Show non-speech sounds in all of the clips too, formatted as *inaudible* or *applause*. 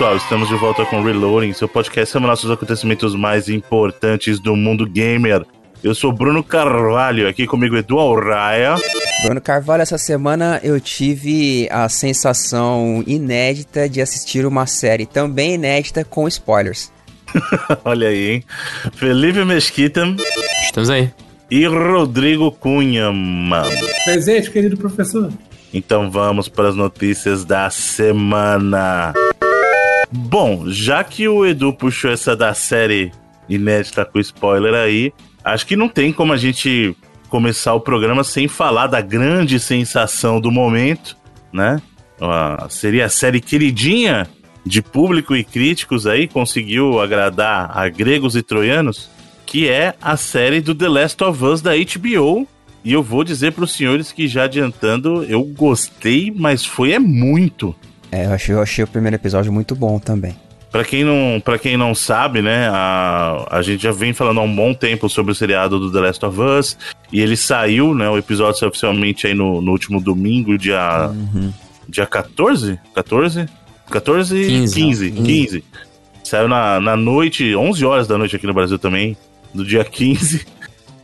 Pessoal, estamos de volta com Reloading, seu podcast semanal sobre os acontecimentos mais importantes do mundo gamer. Eu sou Bruno Carvalho, aqui comigo Edu Alraia. Bruno Carvalho, essa semana eu tive a sensação inédita de assistir uma série também inédita com spoilers. *laughs* Olha aí, hein? Felipe Mesquita. Estamos aí. E Rodrigo Cunha, mano. Presente, querido professor. Então vamos para as notícias da semana. Bom, já que o Edu puxou essa da série inédita com spoiler aí, acho que não tem como a gente começar o programa sem falar da grande sensação do momento, né? Uh, seria a série queridinha de público e críticos aí, conseguiu agradar a gregos e troianos, que é a série do The Last of Us da HBO, e eu vou dizer para os senhores que já adiantando, eu gostei, mas foi é muito. É, eu achei, eu achei o primeiro episódio muito bom também. Para quem não, para quem não sabe, né, a, a gente já vem falando há um bom tempo sobre o seriado do The Last of Us e ele saiu, né, o episódio saiu oficialmente aí no, no último domingo, dia uhum. dia 14? 14? 14 15, 15, 15. 15. Saiu na, na noite, 11 horas da noite aqui no Brasil também, do dia 15. *laughs*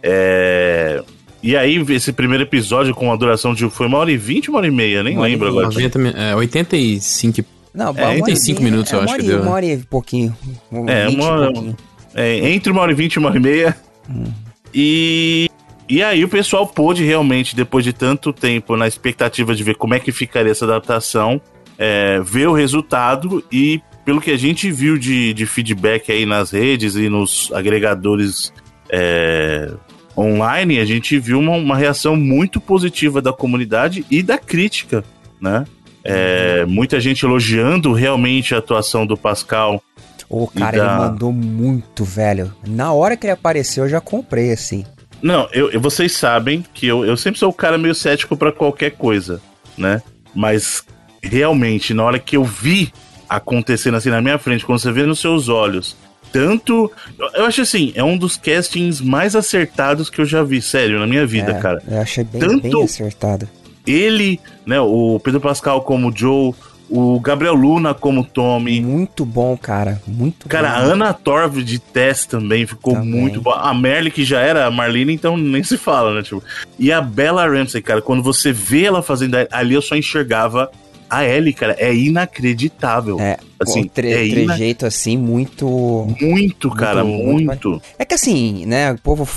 É, e aí, esse primeiro episódio com a duração de. Foi uma hora e vinte, uma hora e meia, nem uma lembro agora. 90, é, 85. Não, é, 85 minutos, é, eu acho que deu. Uma hora e pouquinho. é, uma hora. É, entre uma hora e vinte e uma hora e meia. Hum. E. E aí o pessoal pôde realmente, depois de tanto tempo, na expectativa de ver como é que ficaria essa adaptação, é, ver o resultado e pelo que a gente viu de, de feedback aí nas redes e nos agregadores é, online, a gente viu uma, uma reação muito positiva da comunidade e da crítica, né? É, muita gente elogiando realmente a atuação do Pascal. O cara, da... ele mandou muito, velho. Na hora que ele apareceu, eu já comprei, assim. Não, eu, vocês sabem que eu, eu sempre sou o cara meio cético para qualquer coisa, né? Mas realmente, na hora que eu vi acontecendo assim na minha frente, quando você vê nos seus olhos tanto. Eu acho assim, é um dos castings mais acertados que eu já vi, sério, na minha vida, é, cara. Eu achei bem, tanto bem acertado. Ele, né, o Pedro Pascal como Joe, o Gabriel Luna como Tommy. Muito bom, cara. Muito cara, bom. Cara, a Ana Torv de Tess também ficou também. muito boa. A Merle, que já era a Marlene, então nem se fala, né? Tipo. E a Bella Ramsey, cara, quando você vê ela fazendo ali, eu só enxergava a Ellie, cara, é inacreditável. É, assim, o tre é trejeito ina... assim, muito. Muito, cara, muito, muito. É que assim, né, o povo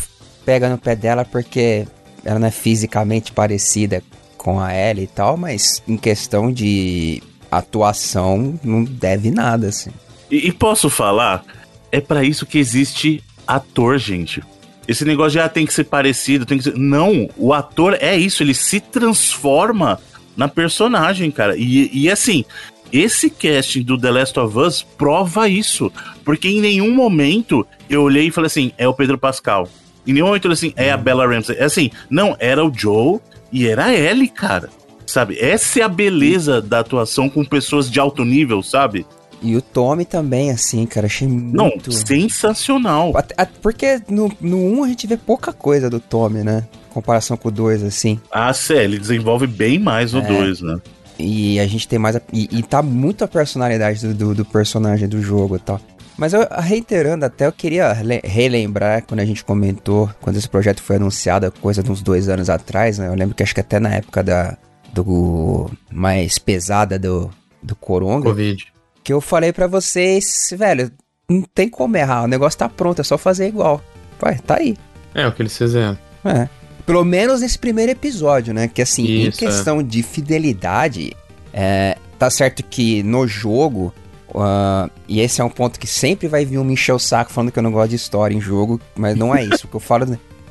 pega no pé dela porque ela não é fisicamente parecida com a Ellie e tal, mas em questão de atuação, não deve nada, assim. E, e posso falar? É para isso que existe ator, gente. Esse negócio já tem que ser parecido, tem que ser. Não, o ator é isso, ele se transforma na personagem, cara. E, e assim, esse casting do The Last of Us prova isso. Porque em nenhum momento eu olhei e falei assim, é o Pedro Pascal. Em nenhum momento eu falei assim, é a uhum. Bella Ramsey. É assim, não, era o Joe e era a Ellie, cara. Sabe? Essa é a beleza da atuação com pessoas de alto nível, sabe? E o Tommy também, assim, cara, achei muito... Não, sensacional. Porque no, no 1 a gente vê pouca coisa do Tommy, né? Comparação com o 2, assim. Ah, sério, ele desenvolve bem mais o 2, é. né? E a gente tem mais. A, e, e tá muito a personalidade do, do, do, personagem do jogo e tal. Mas eu, reiterando até, eu queria relembrar quando a gente comentou, quando esse projeto foi anunciado, coisa de uns dois anos atrás, né? Eu lembro que acho que até na época da. do. mais pesada do. do Coronga. Covid. Que eu falei para vocês, velho, não tem como errar, o negócio tá pronto, é só fazer igual. Vai, tá aí. É, o que eles fizeram. É. Pelo menos nesse primeiro episódio, né? Que assim, Isso, em questão é. de fidelidade, é, tá certo que no jogo, uh, e esse é um ponto que sempre vai vir um me encher o saco falando que eu não gosto de história em jogo, mas não é isso. o que eu falo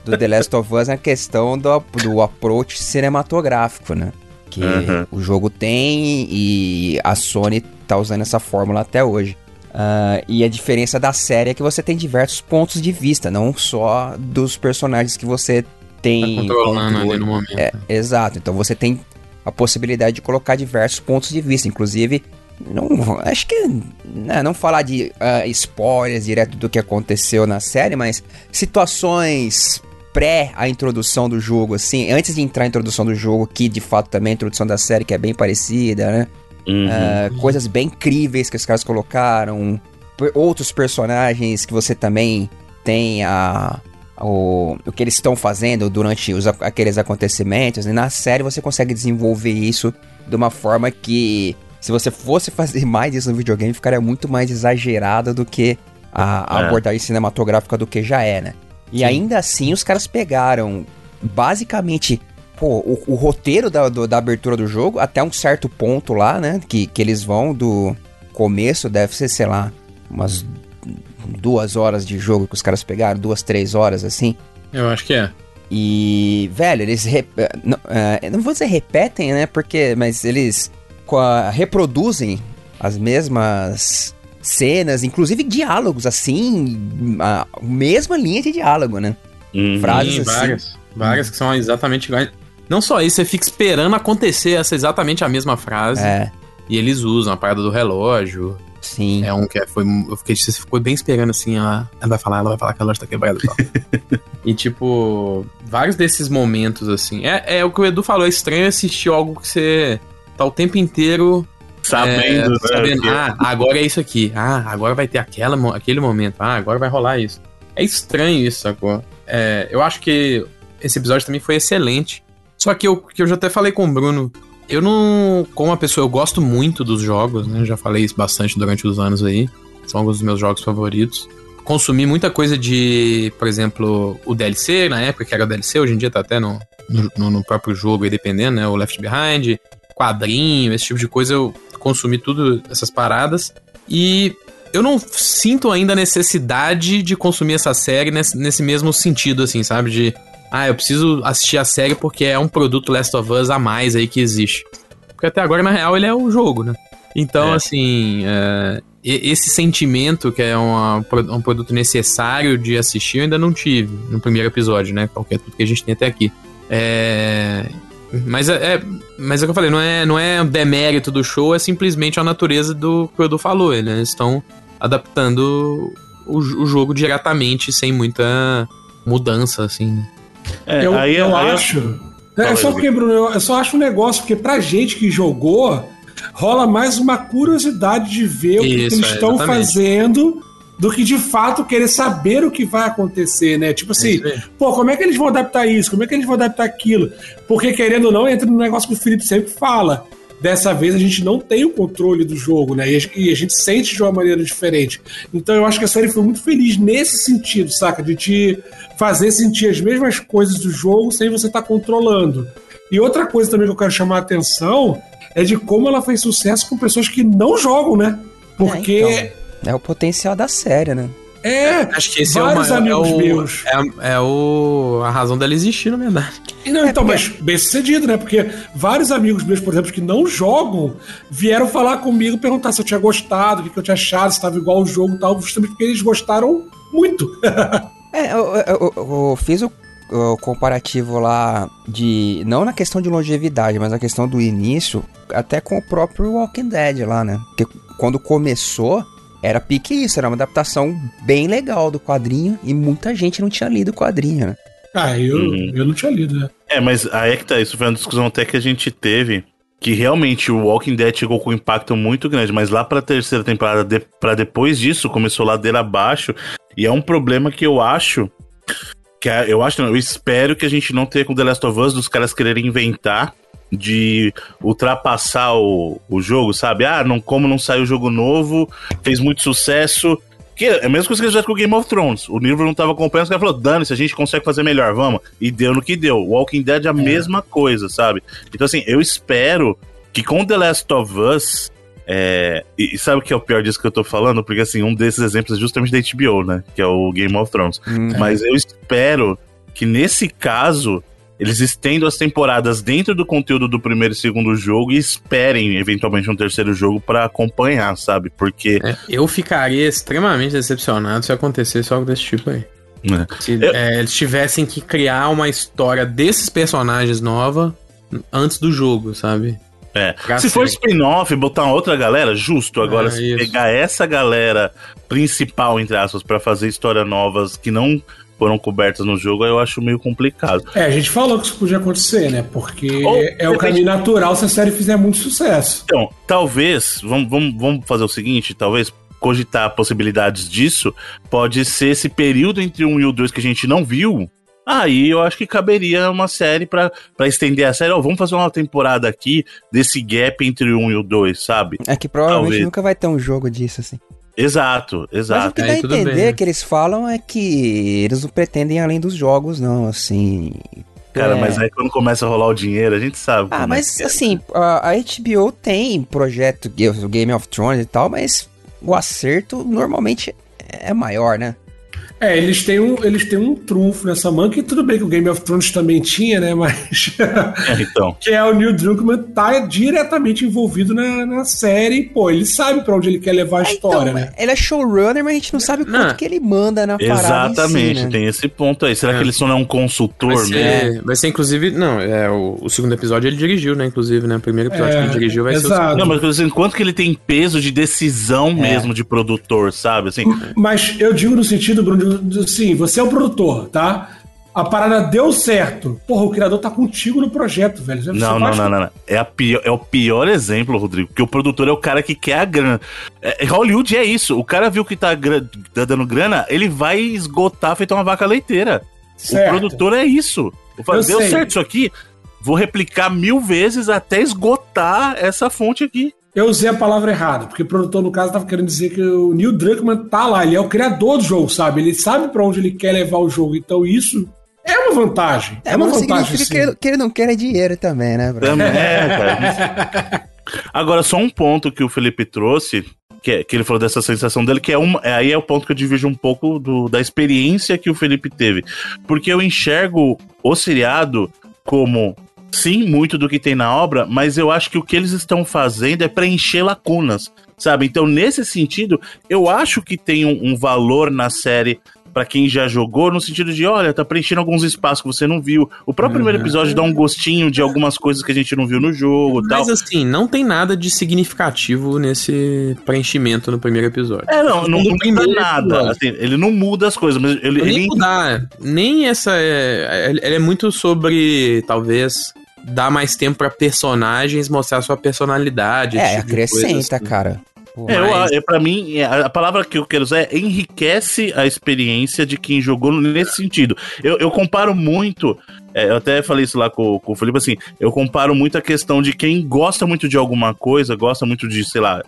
do The Last of Us é a questão do, do approach cinematográfico, né? Que uhum. o jogo tem e a Sony tá usando essa fórmula até hoje. Uh, e a diferença da série é que você tem diversos pontos de vista, não só dos personagens que você tem. Tá controlando ali no momento. É, exato. Então você tem a possibilidade de colocar diversos pontos de vista, inclusive. Não, acho que né, não falar de uh, spoilers direto do que aconteceu na série, mas situações pré a introdução do jogo, assim, antes de entrar a introdução do jogo, que de fato também é a introdução da série, que é bem parecida, né? Uhum. Uh, coisas bem incríveis que os caras colocaram. Outros personagens que você também tem a, o, o que eles estão fazendo durante os, aqueles acontecimentos. E na série você consegue desenvolver isso de uma forma que, se você fosse *laughs* fazer mais isso no videogame, ficaria muito mais exagerado do que a, a é. abordagem cinematográfica do que já é, né? E Sim. ainda assim os caras pegaram basicamente pô, o, o roteiro da, do, da abertura do jogo até um certo ponto lá, né? Que, que eles vão do começo, deve ser, sei lá, umas duas horas de jogo que os caras pegaram, duas, três horas assim. Eu acho que é. E, velho, eles. Rep... Não, uh, não vou dizer repetem, né? Porque. Mas eles a, reproduzem as mesmas cenas, inclusive diálogos, assim. A mesma linha de diálogo, né? Uhum. Frases Sim, assim. Várias, várias que são exatamente iguais. Não só isso, você fica esperando acontecer essa exatamente a mesma frase. É. E eles usam a parada do relógio. Sim. É um que é, foi. Eu fiquei, você ficou bem esperando assim, ela, ela vai falar, ela vai falar que a loja tá quebrada *laughs* e tipo, vários desses momentos, assim. É, é o que o Edu falou, é estranho assistir algo que você tá o tempo inteiro. Sabendo, é, né? Sabendo, ah, agora é isso aqui. Ah, agora vai ter aquela, aquele momento. Ah, agora vai rolar isso. É estranho isso, sacou? É, eu acho que esse episódio também foi excelente. Só que eu, que eu já até falei com o Bruno, eu não. Como uma pessoa, eu gosto muito dos jogos, né? Já falei isso bastante durante os anos aí. São alguns dos meus jogos favoritos. Consumi muita coisa de, por exemplo, o DLC, na época que era o DLC, hoje em dia tá até no, no, no próprio jogo aí, dependendo, né? O Left Behind, quadrinho, esse tipo de coisa, eu consumi tudo essas paradas. E eu não sinto ainda a necessidade de consumir essa série nesse, nesse mesmo sentido, assim, sabe? De ah, eu preciso assistir a série porque é um produto Last of Us a mais aí que existe. Porque até agora, na real, ele é o jogo, né? Então, é. assim, é, esse sentimento que é uma, um produto necessário de assistir, eu ainda não tive no primeiro episódio, né? Qualquer tudo que a gente tem até aqui. É, mas é, é, mas é o que eu falei, não é, não é demérito do show, é simplesmente a natureza do que o Edu falou. Eles estão adaptando o, o jogo diretamente, sem muita mudança, assim. É, eu, aí, eu aí acho. Eu... É, só porque, Bruno, eu, só acho um negócio, porque pra gente que jogou, rola mais uma curiosidade de ver Isso, o que, eles é, estão fazendo do que de fato querer saber o que vai acontecer, né? Tipo assim, pô, como é que eles vão adaptar isso? Como é que eles vão adaptar aquilo? Porque, querendo ou não, entra no negócio que o Felipe sempre fala. Dessa vez a gente não tem o controle do jogo, né? E a gente sente de uma maneira diferente. Então eu acho que a série foi muito feliz nesse sentido, saca? De te fazer sentir as mesmas coisas do jogo sem você estar tá controlando. E outra coisa também que eu quero chamar a atenção é de como ela fez sucesso com pessoas que não jogam, né? Porque. É, então, é o potencial da série, né? É, acho que esse vários é, o, amigos é o, meus. É, é, o, a razão dela existir, na verdade. Não, é então, mas bem sucedido, né? Porque vários amigos meus, por exemplo, que não jogam, vieram falar comigo, perguntar se eu tinha gostado, o que, que eu tinha achado, se estava igual o jogo e tal, justamente porque eles gostaram muito. *laughs* É, eu, eu, eu, eu fiz o, o, comparativo lá de. Não na questão de longevidade, mas na questão do início, até com o próprio Walking Dead lá, né? Porque quando começou, era pique isso, era uma adaptação bem legal do quadrinho e muita gente não tinha lido o quadrinho, né? Ah, eu, uhum. eu não tinha lido, né? É, mas aí é que tá, isso foi uma discussão até que a gente teve que realmente o Walking Dead chegou com um impacto muito grande, mas lá pra terceira temporada, de, para depois disso, começou ladeira abaixo, e é um problema que eu acho. Que é, eu acho, não, eu espero que a gente não tenha com The Last of Us dos caras quererem inventar de ultrapassar o, o jogo, sabe? Ah, não, como não saiu jogo novo, fez muito sucesso. Que é a mesma coisa que eles fizeram com o Game of Thrones. O livro não tava acompanhando, os caras falaram, dane-se, a gente consegue fazer melhor, vamos. E deu no que deu. Walking Dead é a é. mesma coisa, sabe? Então, assim, eu espero que com The Last of Us é, e, sabe o que é o pior disso que eu tô falando? Porque, assim, um desses exemplos é justamente da HBO, né? Que é o Game of Thrones. Hum, Mas eu espero que nesse caso eles estendam as temporadas dentro do conteúdo do primeiro e segundo jogo e esperem eventualmente um terceiro jogo para acompanhar, sabe? Porque. É, eu ficaria extremamente decepcionado se acontecesse algo desse tipo aí. É. Se eu... é, eles tivessem que criar uma história desses personagens nova antes do jogo, sabe? É. Se for spin-off, botar uma outra galera, justo. Agora, é, se isso. pegar essa galera principal, entre aspas, para fazer histórias novas que não foram cobertas no jogo, eu acho meio complicado. É, a gente falou que isso podia acontecer, né? Porque Ou, é o caminho natural se a série fizer muito sucesso. Então, talvez, vamos, vamos, vamos fazer o seguinte, talvez cogitar possibilidades disso, pode ser esse período entre um e o dois que a gente não viu, Aí eu acho que caberia uma série para estender a série. Oh, vamos fazer uma temporada aqui desse gap entre o 1 e o 2, sabe? É que provavelmente Talvez. nunca vai ter um jogo disso, assim. Exato, exato. Mas o que dá a entender bem. que eles falam é que eles não pretendem além dos jogos, não, assim. Cara, é... mas aí quando começa a rolar o dinheiro, a gente sabe. Ah, é mas é assim, a, a HBO tem projeto Game of Thrones e tal, mas o acerto normalmente é maior, né? É, eles têm um, eles têm um trunfo nessa mão, que tudo bem que o Game of Thrones também tinha, né? Mas. *laughs* É, então. que é o Neil Druckmann tá diretamente envolvido na, na série. Pô, ele sabe para onde ele quer levar a é, história, então, né? Ele é showrunner, mas a gente não sabe o quanto que ele manda na parada. Exatamente, si, né? tem esse ponto aí. Será é. que ele só não é um consultor vai ser, mesmo? Vai ser, inclusive. Não, é, o, o, segundo episódio ele dirigiu, né? Inclusive, né? O primeiro episódio que ele é, dirigiu vai exato. ser o Não, mas assim, quanto que ele tem peso de decisão é. mesmo de produtor, sabe? Assim, mas eu digo no sentido, Bruno, assim, você é o produtor, tá? A parada deu certo. Porra, o criador tá contigo no projeto, velho. Você não, não, não, não, não, É, a pior, é o pior exemplo, Rodrigo, porque o produtor é o cara que quer a grana. É, Hollywood é isso. O cara viu que tá, tá dando grana, ele vai esgotar feito uma vaca leiteira. Certo. O produtor é isso. Eu falo, deu sei. certo isso aqui, vou replicar mil vezes até esgotar essa fonte aqui. Eu usei a palavra errada, porque o produtor, no caso, estava querendo dizer que o Neil Druckmann tá lá, ele é o criador do jogo, sabe? Ele sabe para onde ele quer levar o jogo, então isso é uma vantagem. É, é uma vantagem. Significa que ele, que ele, não quer dinheiro também, né, bro? Também, é, *laughs* cara. Agora, só um ponto que o Felipe trouxe, que, é, que ele falou dessa sensação dele, que é uma. É, aí é o ponto que eu divido um pouco do, da experiência que o Felipe teve. Porque eu enxergo o seriado como sim, muito do que tem na obra, mas eu acho que o que eles estão fazendo é preencher lacunas, sabe? Então, nesse sentido, eu acho que tem um, um valor na série para quem já jogou, no sentido de, olha, tá preenchendo alguns espaços que você não viu. O próprio uhum. primeiro episódio dá um gostinho de algumas coisas que a gente não viu no jogo Mas tal. assim, não tem nada de significativo nesse preenchimento no primeiro episódio. É, não, não, não muda nada. Assim, ele não muda as coisas, mas ele. Nem ele... mudar. Nem essa. É, ele é muito sobre, talvez, dar mais tempo para personagens mostrar sua personalidade. É, tipo acrescenta, assim. cara. É, Mas... eu, pra mim, é, a palavra que eu quero usar é enriquece a experiência de quem jogou nesse sentido. Eu, eu comparo muito, é, eu até falei isso lá com, com o Felipe, assim, eu comparo muito a questão de quem gosta muito de alguma coisa, gosta muito de, sei lá,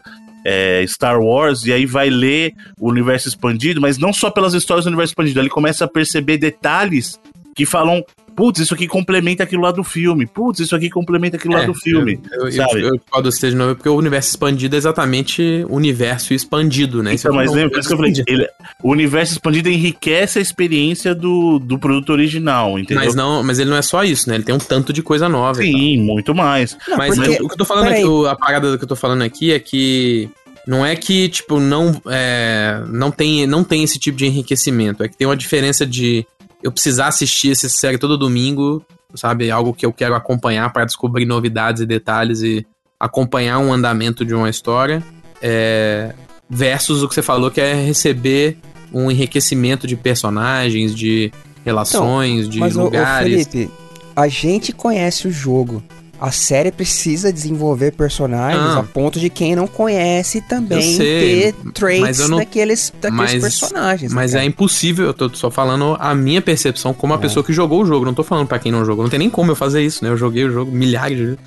é, Star Wars, e aí vai ler o universo expandido, mas não só pelas histórias do universo expandido, ele começa a perceber detalhes que falam putz, isso aqui complementa aquilo lá do filme, putz, isso aqui complementa aquilo é, lá do filme. Eu, eu, sabe? eu, eu de novo porque o universo expandido é exatamente o universo expandido, né? Então, mas lembra, isso que eu falei, ele, o universo expandido enriquece a experiência do, do produto original, entendeu? Mas, não, mas ele não é só isso, né? Ele tem um tanto de coisa nova. Sim, muito mais. Não, mas porque, o que eu tô falando aqui, a parada que eu tô falando aqui é que não é que, tipo, não, é, não, tem, não tem esse tipo de enriquecimento. É que tem uma diferença de eu precisar assistir essa série todo domingo, sabe? Algo que eu quero acompanhar para descobrir novidades e detalhes e acompanhar um andamento de uma história. É, versus o que você falou, que é receber um enriquecimento de personagens, de relações, então, de lugares. O, Felipe, a gente conhece o jogo a série precisa desenvolver personagens ah, a ponto de quem não conhece também ter traits não, daqueles, daqueles mas, personagens. Mas é impossível, eu tô só falando a minha percepção como a é. pessoa que jogou o jogo, não tô falando para quem não jogou, não tem nem como eu fazer isso, né? Eu joguei o jogo milhares de vezes.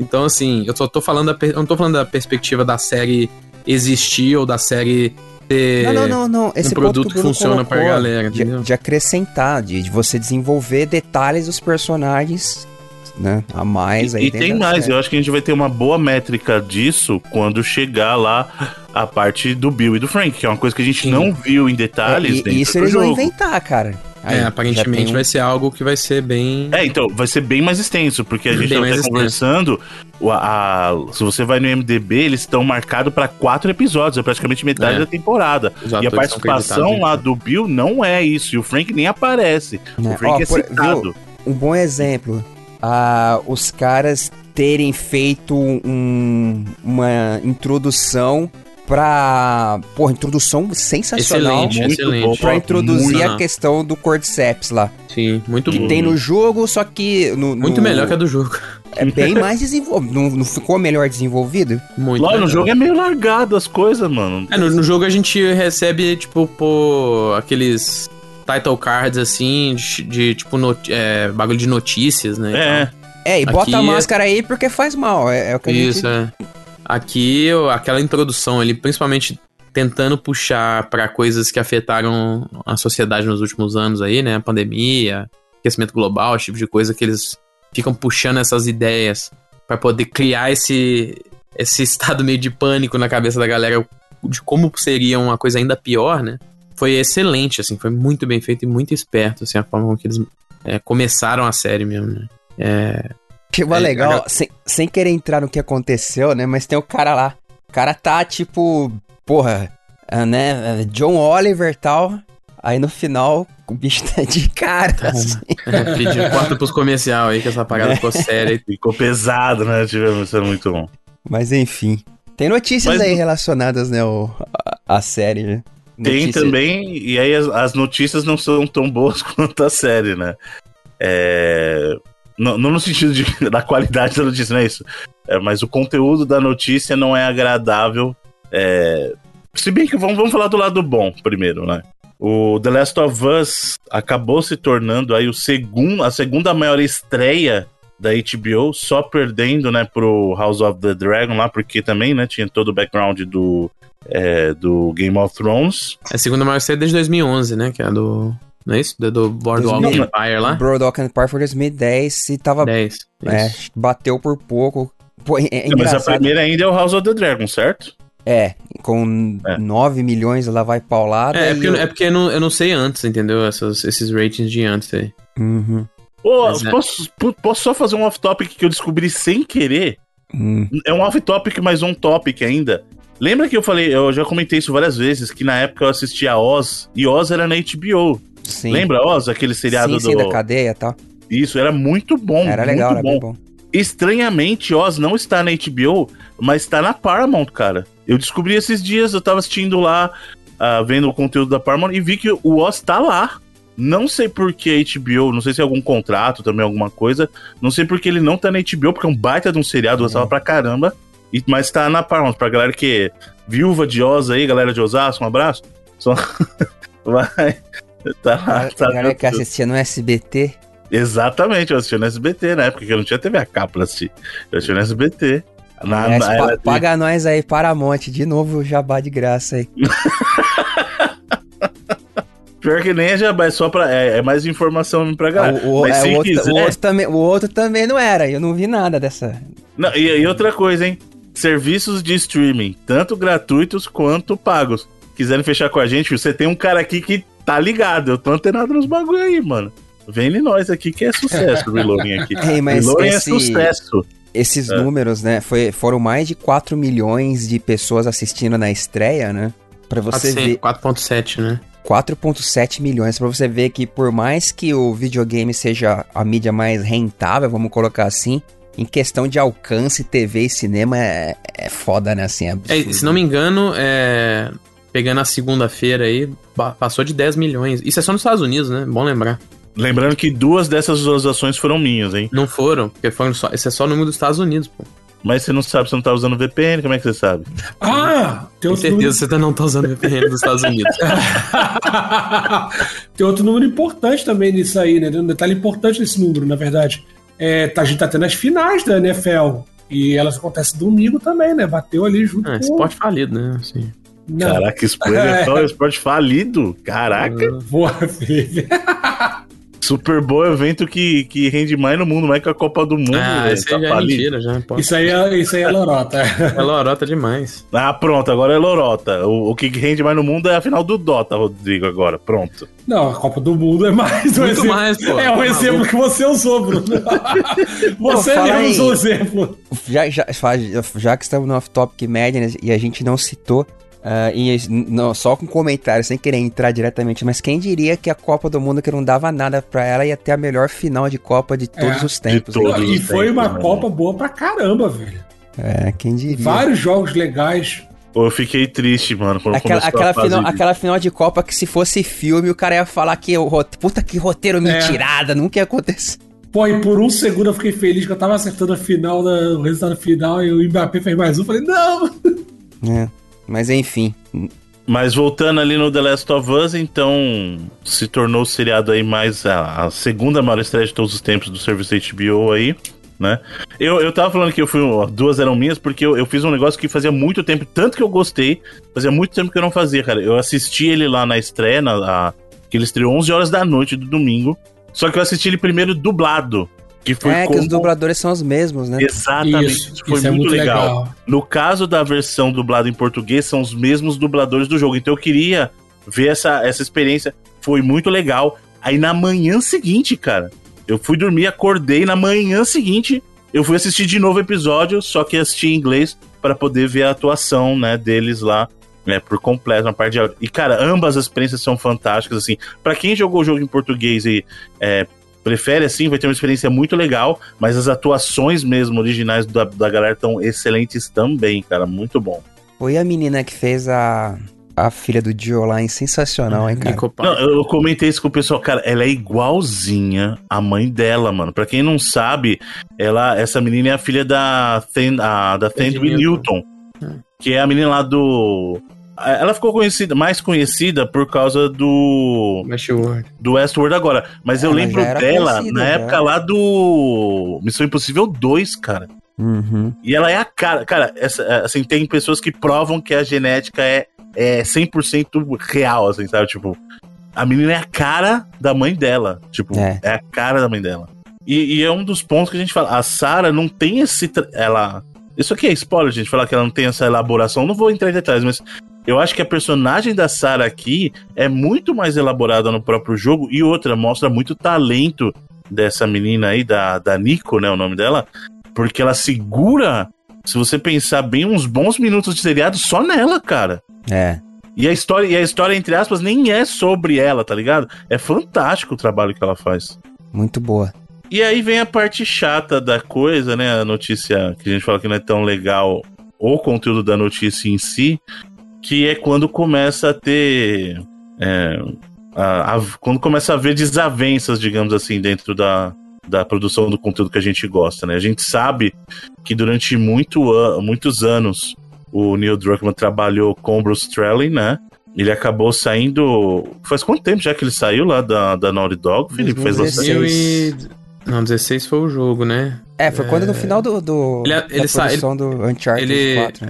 Então, assim, eu só tô falando da, eu não tô falando da perspectiva da série existir ou da série não, não, não, não. Esse um produto que, funciona pra galera, de, de acrescentar, de, de você desenvolver detalhes dos personagens né? A mais aí. E, e tem mais, eu acho que a gente vai ter uma boa métrica disso quando chegar lá a parte do Bill e do Frank, que é uma coisa que a gente Sim. não viu em detalhes. É, e, isso eles jogo. vão inventar, cara. Aí, é, aparentemente um... vai ser algo que vai ser bem. É, então, vai ser bem mais extenso, porque a gente bem tá conversando. A, a, se você vai no MDB, eles estão marcados para quatro episódios, é praticamente metade é. da temporada. e a participação lá do Bill não é isso, e o Frank nem aparece. É. O Frank Ó, é por, citado. Viu, um bom exemplo: ah, os caras terem feito um, uma introdução pra. Porra, introdução sensacional. Excelente, muito excelente. Pra introduzir muito, a questão do Cordyceps lá. Sim, muito que bom. Que tem no jogo, só que. No, muito no... melhor que a do jogo. É bem mais desenvolvido. Não, não ficou melhor desenvolvido? Muito Lá no jogo é meio largado as coisas, mano. É, no, no jogo a gente recebe, tipo, pô, aqueles title cards assim, de, de tipo, not, é, bagulho de notícias, né? É. É, e bota Aqui a é máscara aí porque faz mal. É, é o que Isso, a gente... é. Aqui, aquela introdução ali, principalmente tentando puxar para coisas que afetaram a sociedade nos últimos anos aí, né? A pandemia, aquecimento global, esse tipo de coisa que eles ficam puxando essas ideias para poder criar esse, esse *laughs* estado meio de pânico na cabeça da galera de como seria uma coisa ainda pior, né? Foi excelente, assim, foi muito bem feito e muito esperto, assim, a forma que eles é, começaram a série mesmo, né? É, Tipo, é, legal, a... sem, sem querer entrar no que aconteceu, né? Mas tem o cara lá. O cara tá, tipo, porra, é, né? É, John Oliver e tal. Aí no final, o bicho tá de cara. Tá, assim. *laughs* é, pediu corta pros comercial aí, que essa parada ficou séria. Ficou pesado, né? Tivemos sendo muito bom. Mas enfim. Tem notícias Mas... aí relacionadas, né? O, a, a série, né? Tem também, e aí as, as, notícias não são tão boas *laughs* quanto a série, né? É, não, não no sentido de, *laughs* da qualidade da notícia, não é isso. É, mas o conteúdo da notícia não é agradável. É, se bem que vamos, vamos falar do lado bom primeiro, né? O The Last of Us acabou se tornando aí o segundo, a segunda maior estreia da HBO, só perdendo, né, pro House of the Dragon lá, porque também, né, tinha todo o background do, é, do Game of Thrones. É a segunda maior estreia desde 2011, né, que é a do não é isso? Do, do Boardwalk 2000, Empire lá? Boardwalk Empire foi 2010 e tava. 10. É, bateu por pouco. Pô, é, é mas a primeira ainda é o House of the Dragon, certo? É, com é. 9 milhões ela vai paulada. É, é porque, eu... é porque eu, não, eu não sei antes, entendeu? Essas, esses ratings de antes aí. Uhum. Pô, é. posso, posso só fazer um off-topic que eu descobri sem querer? Hum. É um off-topic, mas um topic ainda. Lembra que eu falei, eu já comentei isso várias vezes, que na época eu assistia Oz, e Oz era na HBO. Sim. Lembra Oz, aquele seriado sim, sim, do... da cadeia e tal. Isso, era muito bom. Era legal, era bom. bom. Estranhamente, Oz não está na HBO, mas está na Paramount, cara. Eu descobri esses dias, eu tava assistindo lá, uh, vendo o conteúdo da Paramount, e vi que o Oz tá lá. Não sei por que HBO, não sei se é algum contrato também, alguma coisa. Não sei porque ele não tá na HBO, porque é um baita de um seriado, eu gostava pra caramba. E, mas tá na Paramount, pra galera que é viúva de Oz aí, galera de Osasco, um abraço. Só... *laughs* Vai, Tá, tá, galera que assistia no SBT. Exatamente, eu assistia no SBT na época que eu não tinha TV a cabo pra assistir. Eu assistia no SBT. Na, na, pa paga de... nós aí, Paramount, de novo o jabá de graça aí. *laughs* Pior que nem é jabá, é só pra. É, é mais informação pra galera. O, o, é, o, outro, quiser... o, outro, também, o outro também não era, eu não vi nada dessa. Não, e, e outra coisa, hein? Serviços de streaming, tanto gratuitos quanto pagos. Quiserem fechar com a gente, você tem um cara aqui que tá ligado, eu tô antenado nos bagulho aí, mano. Vem em nós aqui que é sucesso o Reloading aqui. *laughs* Ei, mas Reloading é esse, é sucesso. Esses é. números, né? Foi, foram mais de 4 milhões de pessoas assistindo na estreia, né? Pra você 400, ver. 4.7, né? 4.7 milhões, para você ver que por mais que o videogame seja a mídia mais rentável, vamos colocar assim, em questão de alcance, TV e cinema é, é foda, né? Assim, é, é se não me engano, é, pegando a segunda-feira aí, passou de 10 milhões. Isso é só nos Estados Unidos, né? Bom lembrar. Lembrando que duas dessas visualizações foram minhas, hein? Não foram, porque foram só, esse é só o número dos Estados Unidos, pô. Mas você não sabe, você não tá usando VPN, como é que você sabe? Ah! Tem certeza número... que você não tá usando VPN dos Estados Unidos. *laughs* tem outro número importante também nisso aí, né? Tem um detalhe importante nesse número, na verdade. É, tá, a gente tá tendo as finais da NFL. E elas acontecem domingo também, né? Bateu ali junto é, com... esporte falido, né? Assim. Não. Caraca, spoiler *laughs* é só esporte falido. Caraca. Boa, filho. *laughs* Super Bowl é evento que, que rende mais no mundo, mais que a Copa do Mundo. Ah, isso tá aí já é mentira, já. Pode. Isso aí é, isso aí é lorota. É lorota demais. Ah, pronto, agora é lorota. O, o que rende mais no mundo é a final do Dota, Rodrigo, agora. Pronto. Não, a Copa do Mundo é mais um Muito exemplo. mais, pô. É um tá exemplo que você usou, Bruno. *laughs* você pô, mesmo usou o exemplo. Já, já, já que estamos no off-topic média e a gente não citou Uh, e não, só com comentário, sem querer entrar diretamente, mas quem diria que a Copa do Mundo que não dava nada para ela ia ter a melhor final de Copa de todos é, os tempos. Todos e foi uma né? Copa boa pra caramba, velho. É, quem diria. Vários jogos legais. Eu fiquei triste, mano, quando aquela, aquela final, de... aquela final de Copa que se fosse filme, o cara ia falar que o puta que roteiro é. mentirada, é. nunca ia acontecer. Pô, e por um segundo eu fiquei feliz que eu tava acertando a final, o resultado final, e o Mbappé fez mais um, falei, não! É. Mas enfim. Mas voltando ali no The Last of Us, então se tornou o seriado aí mais a, a segunda maior estreia de todos os tempos do serviço HBO aí, né? Eu, eu tava falando que eu fui, duas eram minhas, porque eu, eu fiz um negócio que fazia muito tempo, tanto que eu gostei, fazia muito tempo que eu não fazia, cara. Eu assisti ele lá na estreia, na, a, que ele estreou 11 horas da noite do domingo, só que eu assisti ele primeiro dublado. Que foi é, como... que os dubladores são os mesmos, né? Exatamente. Isso, isso foi isso muito, é muito legal. legal. No caso da versão dublada em português, são os mesmos dubladores do jogo. Então eu queria ver essa, essa experiência. Foi muito legal. Aí na manhã seguinte, cara, eu fui dormir, acordei. Na manhã seguinte, eu fui assistir de novo o episódio, só que assisti em inglês para poder ver a atuação, né, deles lá né, por completo, na parte de... E, cara, ambas as experiências são fantásticas, assim. para quem jogou o jogo em português e é, prefere assim, vai ter uma experiência muito legal, mas as atuações mesmo originais da, da galera estão excelentes também, cara, muito bom. Foi a menina que fez a a filha do Dio lá em sensacional, hein, cara? Não, eu comentei isso com o pessoal, cara, ela é igualzinha a mãe dela, mano. Pra quem não sabe, ela, essa menina é a filha da, Thend, a, da Newton, Newton, que é a menina lá do ela ficou conhecida, mais conhecida por causa do. Westworld. Do Westworld agora. Mas eu lembro dela na já. época lá do Missão Impossível 2, cara. Uhum. E ela é a cara. Cara, essa, é, assim, tem pessoas que provam que a genética é, é 100% real, assim, sabe? Tipo, a menina é a cara da mãe dela. Tipo, é, é a cara da mãe dela. E, e, é um dos pontos que a gente fala. A Sarah não tem esse. Ela. Isso aqui é spoiler, gente, falar que ela não tem essa elaboração. Não vou entrar em detalhes, mas eu acho que a personagem da Sarah aqui é muito mais elaborada no próprio jogo e outra, mostra muito talento dessa menina aí, da, da Nico, né, o nome dela, porque ela segura, se você pensar bem, uns bons minutos de seriado só nela, cara. É. E a história, e a história entre aspas, nem é sobre ela, tá ligado? É fantástico o trabalho que ela faz. Muito boa. E aí vem a parte chata da coisa, né? A notícia que a gente fala que não é tão legal, o conteúdo da notícia em si, que é quando começa a ter. É, a, a, quando começa a haver desavenças, digamos assim, dentro da, da produção do conteúdo que a gente gosta, né? A gente sabe que durante muito, muitos anos o Neil Druckmann trabalhou com o Bruce Straley, né? Ele acabou saindo. Faz quanto tempo já que ele saiu lá da, da Naughty Dog, Felipe? Faz bastante. Não, 16 foi o jogo, né? É, foi é... quando no final do. do ele, ele da produção ele, do Uncharted ele, 4.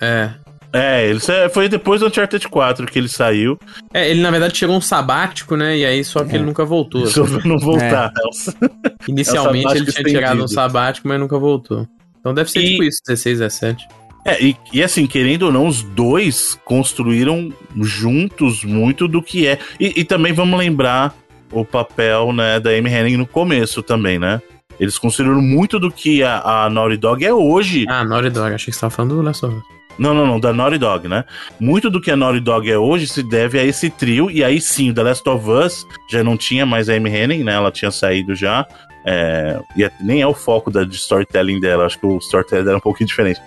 É. É, ele foi depois do Uncharted 4 que ele saiu. É, ele na verdade tirou um sabático, né? E aí só que é. ele nunca voltou. Só pra não voltar. É. Inicialmente é ele tinha tirado um sabático, mas nunca voltou. Então deve ser e... tipo isso, 16, 17. É, e, e, assim, querendo ou não, os dois construíram juntos muito do que é. E, e também vamos lembrar o papel né, da Amy Henning no começo também, né? Eles construíram muito do que a, a Naughty Dog é hoje. Ah, Naughty Dog, achei que você tava falando do Last of Us. Não, não, não, da Naughty Dog, né? Muito do que a Naughty Dog é hoje se deve a esse trio, e aí sim, o The Last of Us já não tinha mais a Amy Henning, né? Ela tinha saído já. É, e nem é o foco da, de storytelling dela, acho que o storytelling era um pouquinho diferente.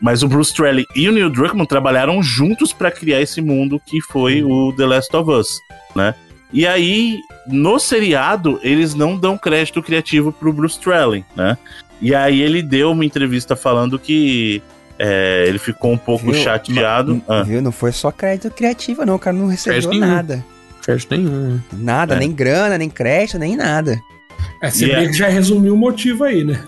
Mas o Bruce Straley e o Neil Druckmann trabalharam juntos para criar esse mundo que foi o The Last of Us, né? E aí, no seriado, eles não dão crédito criativo pro Bruce Straley, né? E aí ele deu uma entrevista falando que é, ele ficou um pouco viu? chateado. ah. Viu? Não foi só crédito criativo, não. O cara não recebeu crédito nada. Crédito nenhum. Nada, é. nem grana, nem crédito, nem nada. É, você yeah. que já resumiu o motivo aí, né?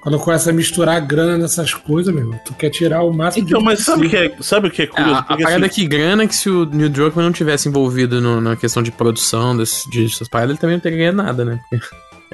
Quando começa a misturar grana nessas coisas, meu irmão, tu quer tirar o máximo então, de mas sabe o que é, sabe o que é curioso? a, a parada assim... é que grana que se o Neil Druckmann não tivesse envolvido no, na questão de produção desse, de suas paradas, ele também não teria ganhado nada, né?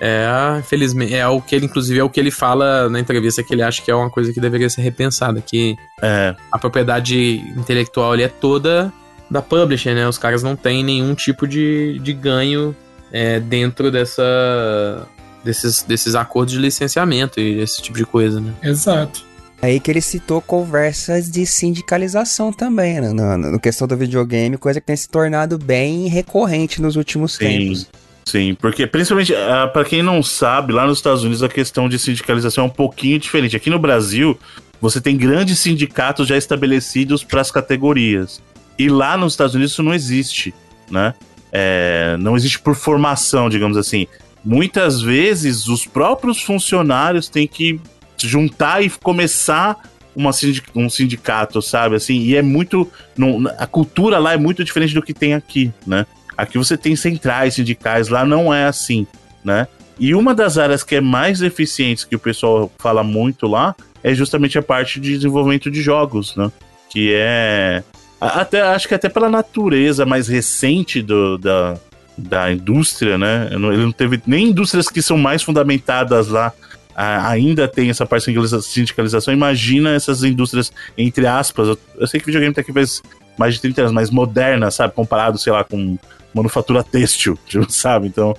É, infelizmente, é o que ele, inclusive, é o que ele fala na entrevista que ele acha que é uma coisa que deveria ser repensada, que é. a propriedade intelectual ali é toda da publisher, né? Os caras não têm nenhum tipo de, de ganho é, dentro dessa desses, desses acordos de licenciamento e esse tipo de coisa, né? Exato. Aí que ele citou conversas de sindicalização também, né? No, no questão do videogame, coisa que tem se tornado bem recorrente nos últimos sim, tempos. Sim, porque principalmente, uh, para quem não sabe, lá nos Estados Unidos a questão de sindicalização é um pouquinho diferente. Aqui no Brasil, você tem grandes sindicatos já estabelecidos para as categorias. E lá nos Estados Unidos isso não existe, né? É, não existe por formação, digamos assim. Muitas vezes os próprios funcionários têm que juntar e começar uma um sindicato, sabe? Assim, e é muito. Não, a cultura lá é muito diferente do que tem aqui, né? Aqui você tem centrais sindicais, lá não é assim, né? E uma das áreas que é mais eficientes, que o pessoal fala muito lá, é justamente a parte de desenvolvimento de jogos, né? Que é. Até, acho que até pela natureza mais recente do, da, da indústria, né? Ele não teve nem indústrias que são mais fundamentadas lá ainda tem essa parte de sindicalização, imagina essas indústrias, entre aspas, eu, eu sei que videogame tá aqui faz mais de 30 anos, mas moderna, sabe? Comparado, sei lá, com manufatura têxtil, *laughs* sabe? Então,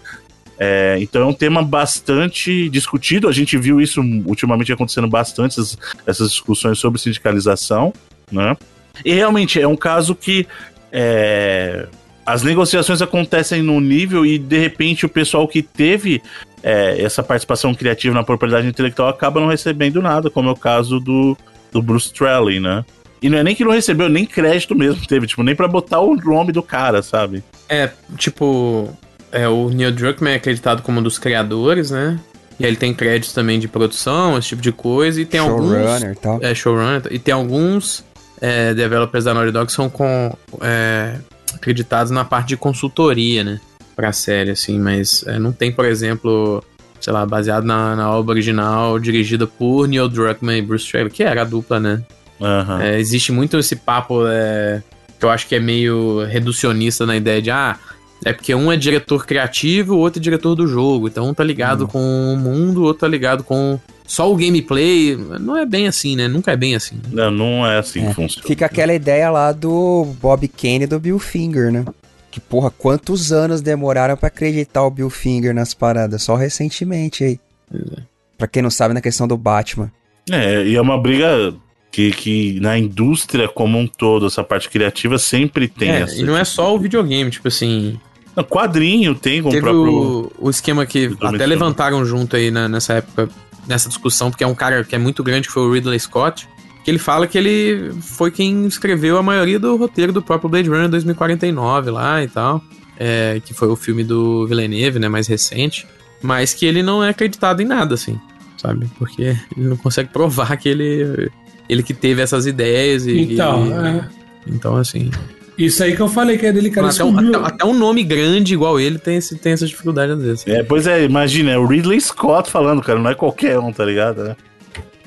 é, então é um tema bastante discutido. A gente viu isso ultimamente acontecendo bastante, essas, essas discussões sobre sindicalização, né? E realmente é um caso que é, as negociações acontecem no nível e de repente o pessoal que teve é, essa participação criativa na propriedade intelectual acaba não recebendo nada, como é o caso do, do Bruce Straley, né? E não é nem que não recebeu, nem crédito mesmo teve, tipo, nem para botar o nome do cara, sabe? É, tipo, é, o Neil Druckmann é acreditado como um dos criadores, né? E aí ele tem créditos também de produção, esse tipo de coisa, e tem showrunner alguns... Showrunner e tal. É, showrunner, e tem alguns é, developers da Naughty Dog que são com, é, acreditados na parte de consultoria, né? Pra série, assim, mas é, não tem, por exemplo, sei lá, baseado na, na, obra original, dirigida por Neil Druckmann e Bruce Straley, que era a dupla, né? Uhum. É, existe muito esse papo é, que eu acho que é meio reducionista na ideia de, ah, é porque um é diretor criativo, o outro é diretor do jogo. Então um tá ligado uhum. com o mundo, o outro tá ligado com só o gameplay. Não é bem assim, né? Nunca é bem assim. Não, não é assim é. que funciona. Fica aquela ideia lá do Bob Kane e do Bill Finger, né? Que, porra, quantos anos demoraram para acreditar o Bill Finger nas paradas? Só recentemente aí. É. Pra quem não sabe, na questão do Batman. É, e é uma briga que, que na indústria como um todo, essa parte criativa sempre tem é, essa. E não é só o videogame, tipo assim. No quadrinho tem com o próprio. O, o esquema que até levantaram junto aí na, nessa época, nessa discussão, porque é um cara que é muito grande, que foi o Ridley Scott. Que ele fala que ele foi quem escreveu a maioria do roteiro do próprio Blade Runner 2049 lá e tal. É, que foi o filme do Villeneuve, né, mais recente. Mas que ele não é acreditado em nada, assim, sabe? Porque ele não consegue provar que ele ele que teve essas ideias e. Então, e, é. Então, assim. Isso aí que eu falei que é dele, cara. Até um, até, até, um nome grande igual ele tem, esse, tem essa dificuldade às vezes. É, pois é, imagina, é o Ridley Scott falando, cara, não é qualquer um, tá ligado? É.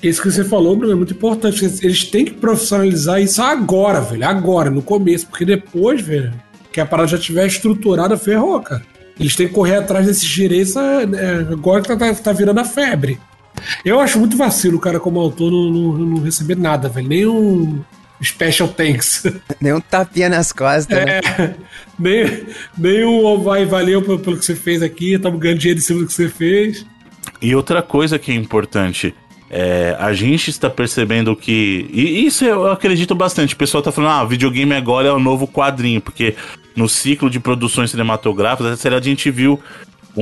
Isso que você falou, Bruno, é muito importante. Eles têm que profissionalizar isso agora, velho. Agora, no começo. Porque depois, velho, que a parada já estiver estruturada, ferrou, cara. Eles têm que correr atrás desses direitos é, agora que tá, tá, tá virando a febre. Eu acho muito vacilo o cara, como autor, não, não, não receber nada, velho. Nem um special thanks. *laughs* Nem um tapinha nas costas. Né? É, né? nem, nem um vai, valeu pelo, pelo que você fez aqui, estamos ganhando dinheiro em cima do que você fez. E outra coisa que é importante. É, a gente está percebendo que. E isso eu acredito bastante. O pessoal está falando, ah, videogame agora é o novo quadrinho, porque no ciclo de produções cinematográficas, a gente viu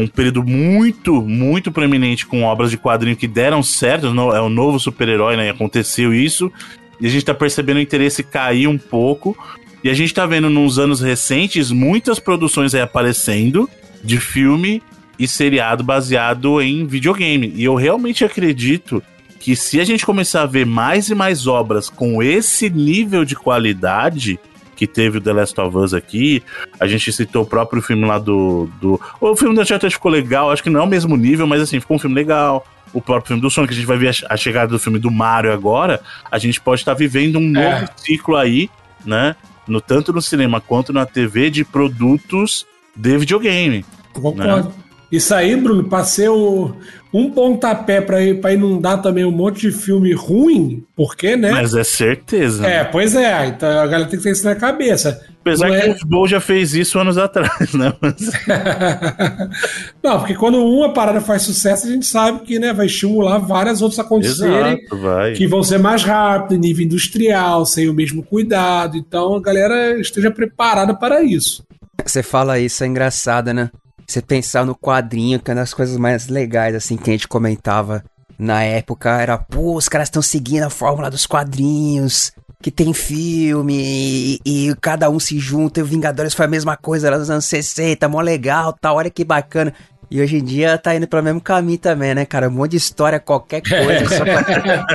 um período muito, muito proeminente com obras de quadrinho que deram certo, é o novo super-herói, né? Aconteceu isso. E a gente tá percebendo o interesse cair um pouco. E a gente tá vendo nos anos recentes muitas produções aí aparecendo de filme e seriado baseado em videogame. E eu realmente acredito que se a gente começar a ver mais e mais obras com esse nível de qualidade, que teve o The Last of Us aqui. A gente citou o próprio filme lá do. do... O filme do Uncharted ficou legal, acho que não é o mesmo nível, mas assim, ficou um filme legal. O próprio filme do Sonic, a gente vai ver a chegada do filme do Mario agora. A gente pode estar vivendo um é. novo ciclo aí, né? No, tanto no cinema quanto na TV de produtos de videogame. Concordo. Né? Isso aí, Bruno, pra ser o, um pontapé pra, pra inundar também um monte de filme ruim, por quê, né? Mas é certeza. É, né? pois é. Então a galera tem que ter isso na cabeça. Apesar Não que é... o futebol já fez isso anos atrás, né? Mas... *laughs* Não, porque quando uma parada faz sucesso, a gente sabe que né, vai estimular várias outras a acontecerem Exato, que vão ser mais rápido, nível industrial, sem o mesmo cuidado. Então a galera esteja preparada para isso. Você fala isso, é engraçado, né? Você pensar no quadrinho, que é uma das coisas mais legais, assim, que a gente comentava na época, era, pô, os caras estão seguindo a fórmula dos quadrinhos, que tem filme, e, e, cada um se junta, e o Vingadores foi a mesma coisa lá nos anos 60, mó legal, tal, olha que bacana. E hoje em dia tá indo pelo mesmo caminho também, né, cara? Um monte de história, qualquer coisa. só pra...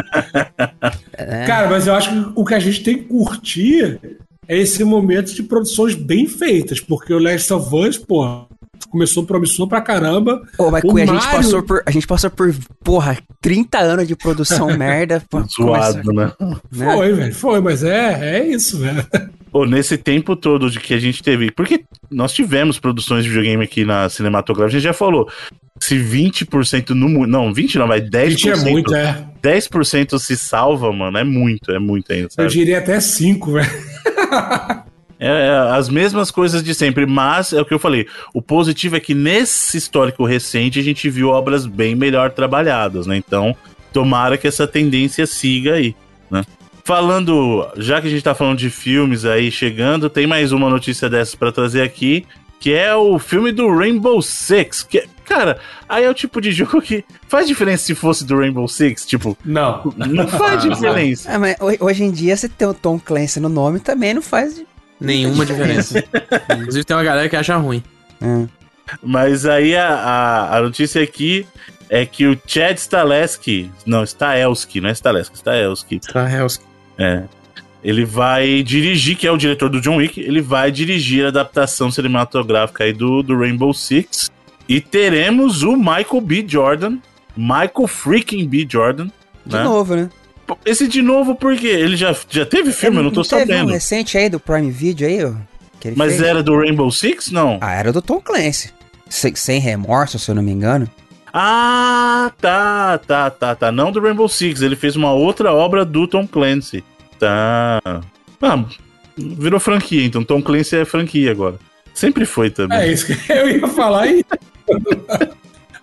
*laughs* é. Cara, mas eu acho que o que a gente tem que curtir é esse momento de produções bem feitas, porque o Last of Us, pô, começou promissor pra caramba. Ô, mas Mario... a, gente passou por, a gente passou por, porra, 30 anos de produção *laughs* merda. Zoado, né? né? Foi, velho, foi, mas é, é isso, velho. Pô, nesse tempo todo de que a gente teve. Porque nós tivemos produções de videogame aqui na cinematográfica, a gente já falou. Se 20% no. Não, 20 não, vai 10%. 20 é muito, é. 10% se salva, mano, é muito, é muito ainda. Sabe? Eu diria até 5, velho. *laughs* É, é, as mesmas coisas de sempre, mas é o que eu falei. O positivo é que nesse histórico recente a gente viu obras bem melhor trabalhadas, né? Então, tomara que essa tendência siga aí, né? Falando, já que a gente tá falando de filmes aí chegando, tem mais uma notícia dessas para trazer aqui, que é o filme do Rainbow Six, que cara, aí é o tipo de jogo que faz diferença se fosse do Rainbow Six, tipo, não, não faz *laughs* diferença. Ah, mas hoje em dia você tem o Tom Clancy no nome também não faz Nenhuma diferença. *laughs* Inclusive tem uma galera que acha ruim. É. Mas aí a, a, a, notícia aqui é que o Chad Staleski, não, Stahelski, não é Staleski, Stahelski. Stahelski. É. Ele vai dirigir, que é o diretor do John Wick, ele vai dirigir a adaptação cinematográfica aí do, do Rainbow Six. E teremos o Michael B. Jordan, Michael freaking B. Jordan. De né? novo, né? Esse de novo, por quê? Ele já, já teve filme? Ele, eu não tô teve sabendo. um recente aí do Prime Video aí, ó. Mas fez. era do Rainbow Six? Não. Ah, era do Tom Clancy. Sem, sem remorso, se eu não me engano. Ah, tá, tá, tá, tá. Não do Rainbow Six. Ele fez uma outra obra do Tom Clancy. Tá. Ah, virou franquia, então Tom Clancy é franquia agora. Sempre foi também. É isso que *laughs* eu ia falar aí. *laughs*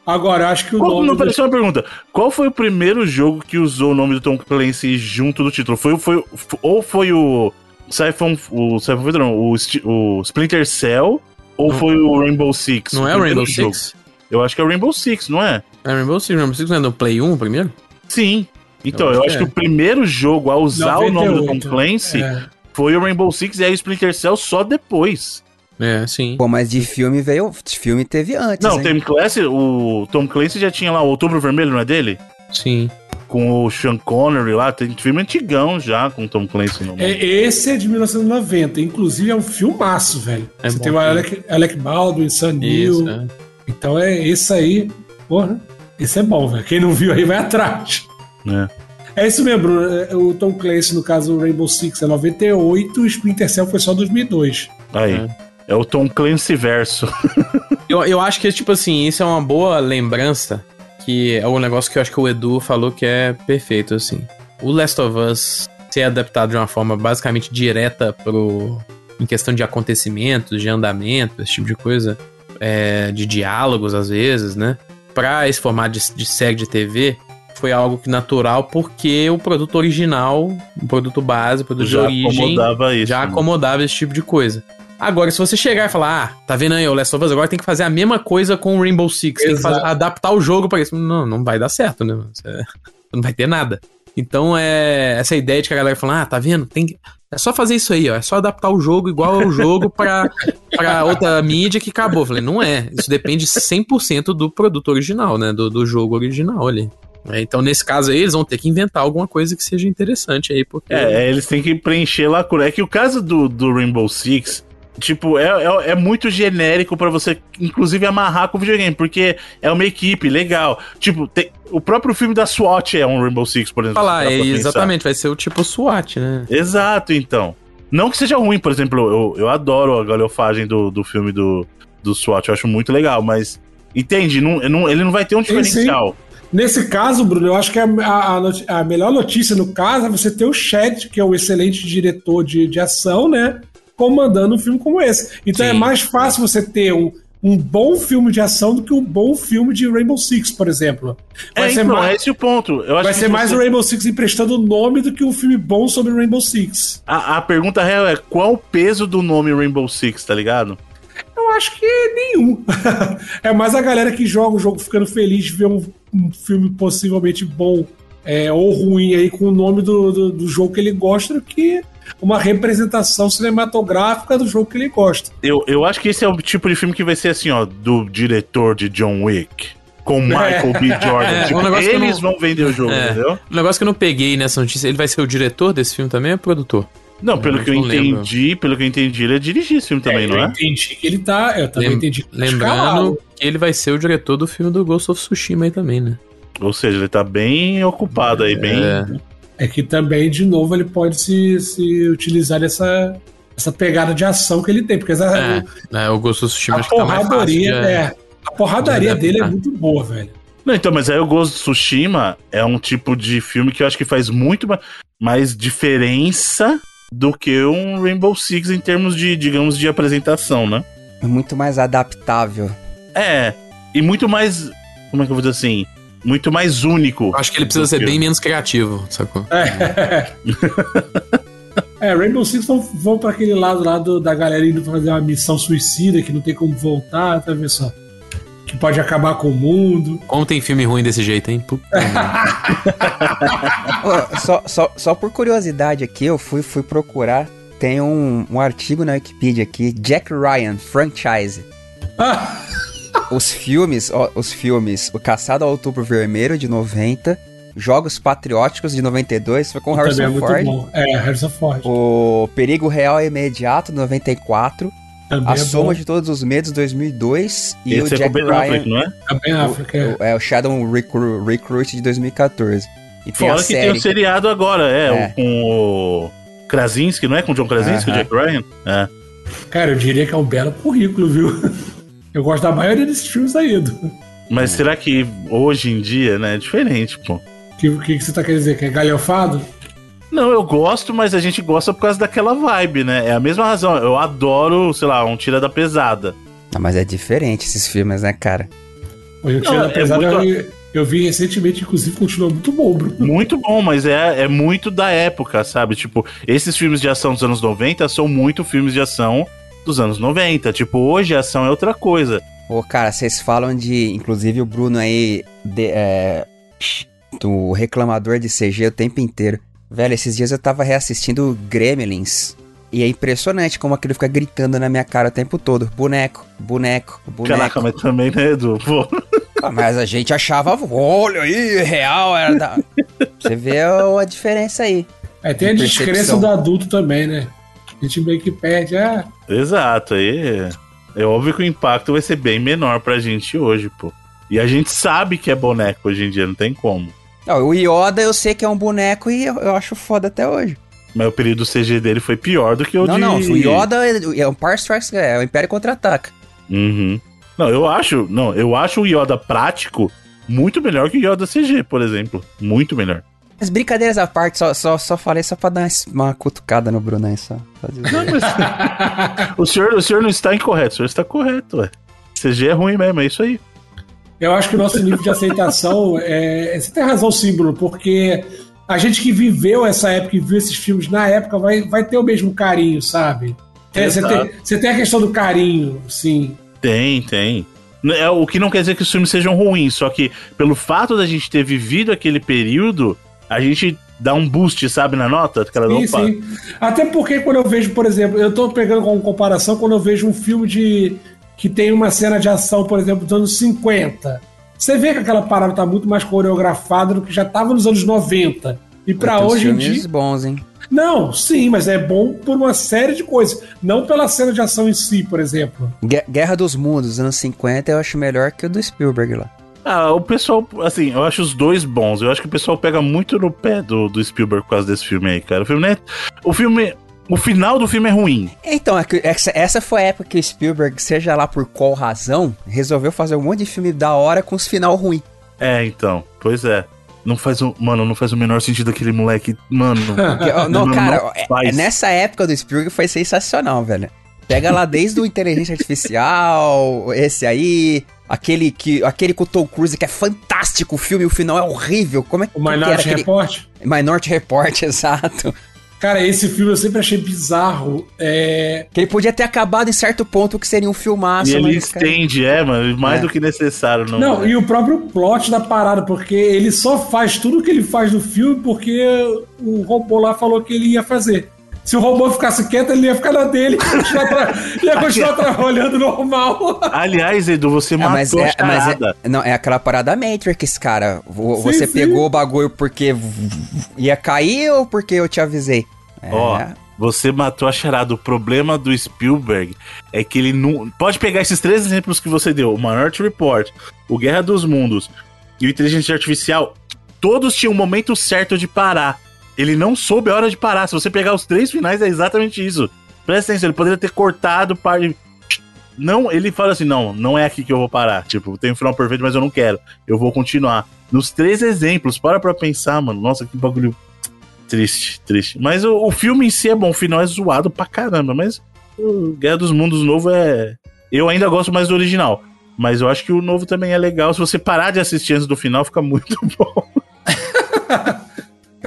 Agora, acho que o Qual, nome. Não, peraí, só uma pergunta. Qual foi o primeiro jogo que usou o nome do Tom Clancy junto do título? Foi, foi, ou foi o. Siphon. O Siphon não, o, o Splinter Cell ou foi o Rainbow Six? Não é o Rainbow jogo? Six? Eu acho que é o Rainbow Six, não é? É Rainbow Six. Rainbow Six não é do Play 1 primeiro? Sim. Então, eu, eu acho, que, é. que, o primeiro jogo a usar 98, o nome do Tom Clancy é. foi o Rainbow Six e aí o Splinter Cell só depois. É, sim. Pô, mas de filme veio. De filme teve antes. Não, Tom Clancy, o Tom Clancy já tinha lá o Outubro Vermelho, não é dele? Sim. Com o Sean Connery lá, tem filme antigão já com o Tom Clancy no é, Esse é de 1990, inclusive é um filmaço, velho. É Você tem o Alec, Alec Baldwin, Sam Neill. É. Então é esse aí, porra, esse é bom, velho. Quem não viu aí vai atrás. É. É isso mesmo, Bruno. É, o Tom Clancy, no caso, o Rainbow Six é 98, o Splinter Cell foi só 2002. Aí. É. É o Tom Clancy verso. *laughs* eu, eu acho que, tipo assim, isso é uma boa lembrança. Que é um negócio que eu acho que o Edu falou que é perfeito, assim. O Last of Us ser adaptado de uma forma basicamente direta pro. em questão de acontecimentos, de andamento, esse tipo de coisa. É, de diálogos, às vezes, né? Pra esse formato de, de série de TV, foi algo que natural porque o produto original, o produto base, o produto já de origem, acomodava isso, já né? acomodava esse tipo de coisa. Agora, se você chegar e falar, ah, tá vendo aí o Last of Us, agora tem que fazer a mesma coisa com o Rainbow Six, tem que fazer, adaptar o jogo para isso. Não, não vai dar certo, né? Você, *laughs* não vai ter nada. Então, é essa ideia de que a galera fala, ah, tá vendo? Tem é só fazer isso aí, ó. É só adaptar o jogo igual ao jogo pra, pra outra mídia que acabou. Eu falei, não é. Isso depende 100% do produto original, né? Do, do jogo original ali. É, então, nesse caso aí, eles vão ter que inventar alguma coisa que seja interessante aí, porque... É, eles têm que preencher lacuna. É que o caso do, do Rainbow Six Tipo, é, é, é muito genérico para você, inclusive, amarrar com o videogame, porque é uma equipe legal. Tipo, tem, o próprio filme da SWAT é um Rainbow Six, por exemplo. Falar, é, exatamente, vai ser o tipo SWAT, né? Exato, então. Não que seja ruim, por exemplo, eu, eu adoro a galhofagem do, do filme do, do SWAT, eu acho muito legal, mas. Entende? Não, não, ele não vai ter um diferencial. Nesse caso, Bruno, eu acho que a, a, a, melhor notícia no caso é você ter o Chad, que é um excelente diretor de, de ação, né? Comandando um filme como esse. Então é Sim. é mais fácil você ter um, um bom filme de ação do que um bom filme de Rainbow Six, por exemplo. Vai é, ser então, mais, é esse o ponto. vai ser mais você... o Rainbow Six emprestando o nome do que um filme bom sobre Rainbow Six. A, a pergunta real é qual o peso do nome Rainbow Six, tá ligado? Eu acho que nenhum. *laughs* é mais a galera que joga o jogo ficando feliz de ver um, um filme possivelmente bom é, ou ruim aí com o nome do, do, do, jogo que ele gosta do que uma representação cinematográfica do jogo que ele gosta. Eu, eu acho que esse é o tipo de filme que vai ser assim, ó, do diretor de John Wick com Michael é. B. Jordan. *laughs* É, tipo, um eles não... vão vender o jogo, é. entendeu? O negócio que eu não peguei nessa notícia, ele vai ser o diretor desse filme também ou produtor? Não, pelo que eu entendi, lembro. pelo que eu entendi, ele é dirigir esse filme também, é, não é? Eu entendi que ele tá. Eu também Lem entendi que Lembrando que ele vai ser o diretor do filme do Ghost of Tsushima aí também, né? Ou seja, ele tá bem ocupado aí, bem. É. que também, de novo, ele pode se, se utilizar dessa, essa pegada de ação que ele tem. Porque essa, é, o, é, o Ghost of Tsushima acho que tá mais fácil. De, é, a porradaria dele é muito boa, velho. Não, então, mas aí o Ghost of Tsushima é um tipo de filme que eu acho que faz muito mais diferença do que um Rainbow Six em termos de, digamos, de apresentação, né? É muito mais adaptável. É, e muito mais. Como é que eu vou dizer assim? Muito mais único. Acho que ele precisa ser bem menos criativo, sacou? É. *laughs* é, Rainbow Six vão, vão para aquele lado lá do, da galera indo fazer uma missão suicida que não tem como voltar, tá vendo só? que pode acabar com o mundo. Como tem filme ruim desse jeito, hein? *laughs* só, só, só por curiosidade aqui, eu fui, fui procurar. Tem um, um artigo na Wikipedia aqui, Jack Ryan, franchise. *laughs* os filmes, ó, os filmes, O Caçado ao Outubro Vermelho, de 90, Jogos Patrióticos, de 92, foi com Harrison é Ford. Bom. É, Harrison Ford. O Perigo Real Imediato, 94, também a é soma bom. de todos os medos 2002 e Esse o é Jack ben Ryan. Affleck, não é? A Ben Affleck, é. O, é o Shadow Recru Recruit de 2014. E tem Fora que série... tem o seriado agora, é, é. com o Krasinski, não é? Com o John Krasinski, uh -huh. o Jack Ryan? É. Cara, eu diria que é um belo currículo, viu? *laughs* Eu gosto da maioria desses filmes aí, Edu. Mas será que hoje em dia, né, é diferente, pô? O que, que, que, você tá querendo dizer? Que é galhofado? Não, eu gosto, mas a gente gosta por causa daquela vibe, né? É a mesma razão. Eu adoro, sei lá, um Tira da Pesada. Ah, mas é diferente esses filmes, né, cara? O Tira da é Pesada é muito... eu, eu, vi recentemente, inclusive, continua muito bom, Bruno. Muito bom, mas é, é muito da época, sabe? Tipo, esses filmes de ação dos anos 90 são muito filmes de ação dos anos 90. Tipo, hoje a ação é outra coisa. Ô, cara, vocês falam de. Inclusive o Bruno aí. De, é, do reclamador de CG o tempo inteiro. Velho, esses dias eu tava reassistindo Gremlins. E é impressionante como aquilo fica gritando na minha cara o tempo todo. Boneco, boneco, boneco. Caraca, mas também, né, Edu? Pô. Ah, mas a gente achava, olha aí, real, era da... *laughs* Você vê a, diferença aí. É, tem a descrença do adulto também, né? A gente meio que perde, ah... Exato, aí... É óbvio que o impacto vai ser bem menor pra gente hoje, pô. E a gente sabe que é boneco hoje em dia, não tem como. Não, o Yoda eu sei que é um boneco e eu, eu acho foda até hoje. Mas o período CG dele foi pior do que o não, de... Não, não, o Yoda é, é um Power Strikes, é o Império Contra-Ataca. Uhum. Não, eu acho, não, eu acho o Yoda prático muito melhor que o Yoda CG, por exemplo. Muito melhor. As brincadeiras à parte, só, só, só falei só pra dar uma cutucada no Bruno aí, só. Não, mas... *laughs* o, senhor, o senhor não está incorreto, o senhor está correto, ué. CG é ruim mesmo, é isso aí. Eu acho que o nosso nível de aceitação é. Você tem razão, sim, Bruno, porque a gente que viveu essa época e viu esses filmes na época vai, vai ter o mesmo carinho, sabe? É, você, tem, você tem a questão do carinho, sim. Tem, tem. É, o que não quer dizer que os filmes sejam ruins, só que pelo fato da gente ter vivido aquele período, a gente dá um boost, sabe, na nota? Aquela sim, sim. Até porque quando eu vejo, por exemplo, eu tô pegando como comparação quando eu vejo um filme de que tem uma cena de ação, por exemplo, dos anos 50. Você vê que aquela parada tá muito mais coreografada do que já tava nos anos 90. E para hoje em dia. bons, hein? Não, sim, mas é bom por uma série de coisas. Não pela cena de ação em si, por exemplo. Guerra dos Mundos, anos 50, eu acho melhor que o do Spielberg lá. Ah, o pessoal, assim, eu acho os dois bons. Eu acho que o pessoal pega muito no pé do, do Spielberg por causa desse filme aí, cara. O filme, né? O filme o final do filme é ruim. Então, é essa foi a época que o Spielberg, seja lá por qual razão, resolveu fazer um monte de filme da hora com os final ruim. É, então, pois é. Não faz um. Mano, não faz o menor sentido aquele moleque. Mano. *laughs* não, não, cara, não é, nessa época do Spielberg foi sensacional, velho. Pega lá desde o Inteligência Artificial, esse aí, aquele que aquele com o Tom Cruise que é fantástico o filme, o final é horrível. Como é o Minority Report? Minority Report, *laughs* exato. Cara, esse filme eu sempre achei bizarro. É... Que ele podia ter acabado em certo ponto que seria um filmaço. E ele estende, cara... é, mano, mais é. do que necessário. Não, não é. e o próprio plot da parada, porque ele só faz tudo o que ele faz no filme porque o robô lá falou que ele ia fazer. Se o robô ficasse quieto, ele ia ficar na dele e continuar, tra... *laughs* ia continuar trabalhando normal. Aliás, Edu, você é, matou mas é, a mas é, Não, é aquela parada Matrix, cara. Você sim, pegou sim. o bagulho porque ia cair ou porque eu te avisei? Ó, é. você matou a charada. O problema do Spielberg é que ele não... Pode pegar esses três exemplos que você deu. O Minority Report, o Guerra dos Mundos e o Inteligência Artificial. Todos tinham o um momento certo de parar. Ele não soube a hora de parar. Se você pegar os três finais, é exatamente isso. Presta atenção, ele poderia ter cortado parte. Não, ele fala assim: não, não é aqui que eu vou parar. Tipo, tem um final perfeito, mas eu não quero. Eu vou continuar. Nos três exemplos, para pra pensar, mano. Nossa, que bagulho triste, triste. Mas o, o filme em si é bom, o final é zoado pra caramba. Mas o Guerra dos Mundos novo é. Eu ainda gosto mais do original. Mas eu acho que o novo também é legal. Se você parar de assistir antes do final, fica muito *laughs* bom. *laughs*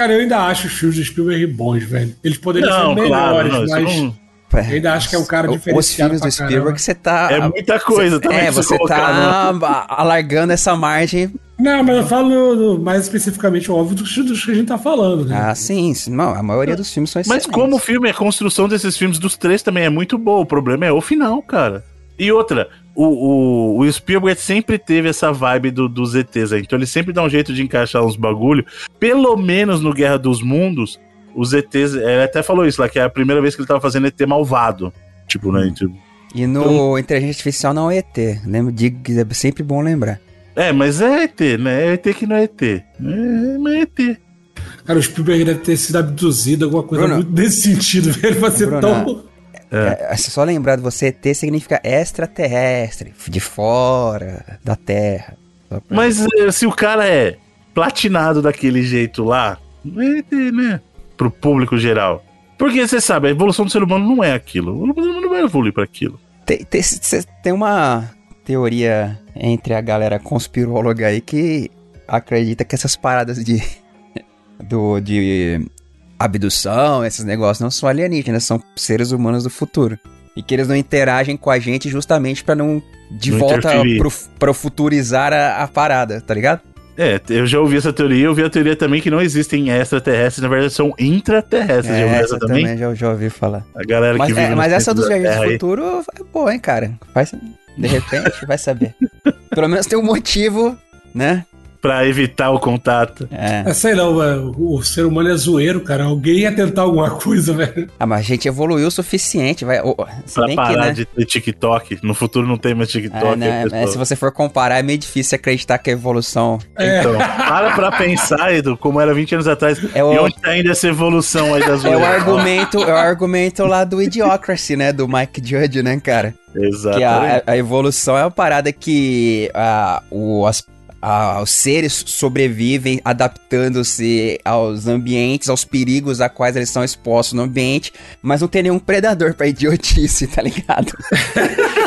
Cara, eu ainda acho os filmes do Spielberg bons, velho. Eles poderiam não, ser melhores, claro, não, mas. Não... Eu ainda acho que é um cara diferenciado. Os filmes do Spielberg, você tá. É muita coisa cê, também. É, você, tá no... alargando essa margem. Não, mas eu falo mais especificamente, óbvio, dos, dos que a gente tá falando. Né? Ah, sim. Não, a maioria dos filmes são excelentes. Mas como o filme, a construção desses filmes dos três também é muito boa. O problema é o final, cara. E outra, o, o, o Spielberg sempre teve essa vibe do, dos ETs aí. Então ele sempre dá um jeito de encaixar uns bagulho. Pelo menos no Guerra dos Mundos, os ETs. Ele até falou isso lá, que é a primeira vez que ele tava fazendo ET malvado. Tipo, né? Tipo, e no então, Inteligência Artificial não é ET. Lembro de é sempre bom lembrar. É, mas é ET, né? É ET que não é ET. É, mas é ET. Cara, o Spielberg deve ter sido abduzido, alguma coisa Bruno, muito nesse sentido, *laughs* velho. Pra ser Bruno, tão é. É, só lembrar de você, ET significa extraterrestre, de fora da Terra. Mas eh, se o cara é platinado daquele jeito lá, é ET, né? Pro público geral. Porque você sabe, a evolução do ser humano não é aquilo. O ser humano não vai evoluir para aquilo. Tem, tem, tem uma teoria entre a galera conspiróloga aí que acredita que essas paradas de *laughs* do de abdução, esses negócios não são alienígenas, são seres humanos do futuro. E que eles não interagem com a gente justamente para não de não volta pro, pro futurizar a, a, parada, tá ligado? É, eu já ouvi essa teoria, eu vi a teoria também que não existem extraterrestres, na verdade são intraterrestres. É, já ouvi essa, também? também já, já ouvi falar. A galera mas, que vive é, Mas essa dos viajantes do futuro é boa, hein, cara? Faz, de repente, vai saber. *laughs* Pelo menos tem um motivo, né? Pra evitar o contato. É. é sei não, o, o ser humano é zoeiro, cara. Alguém ia tentar alguma coisa, *laughs* velho. Ah, mas a gente evoluiu o suficiente, vai. Oh, pra parar que, né? de ter TikTok. No futuro não tem mais TikTok. É, né? é, se você for comparar, é meio difícil acreditar que a evolução. É. Então, para pra pensar, Edu, como era 20 anos atrás. É o... E onde tá indo essa evolução aí das *laughs* É o argumento, é o argumento lá do Idiocracy, né? Do Mike Judge, né, cara? Exatamente. Que a, a, evolução é uma parada que a, o, as ah, os seres sobrevivem adaptando-se aos ambientes, aos perigos a quais eles são expostos no ambiente, mas não tem nenhum predador pra idiotice, tá ligado?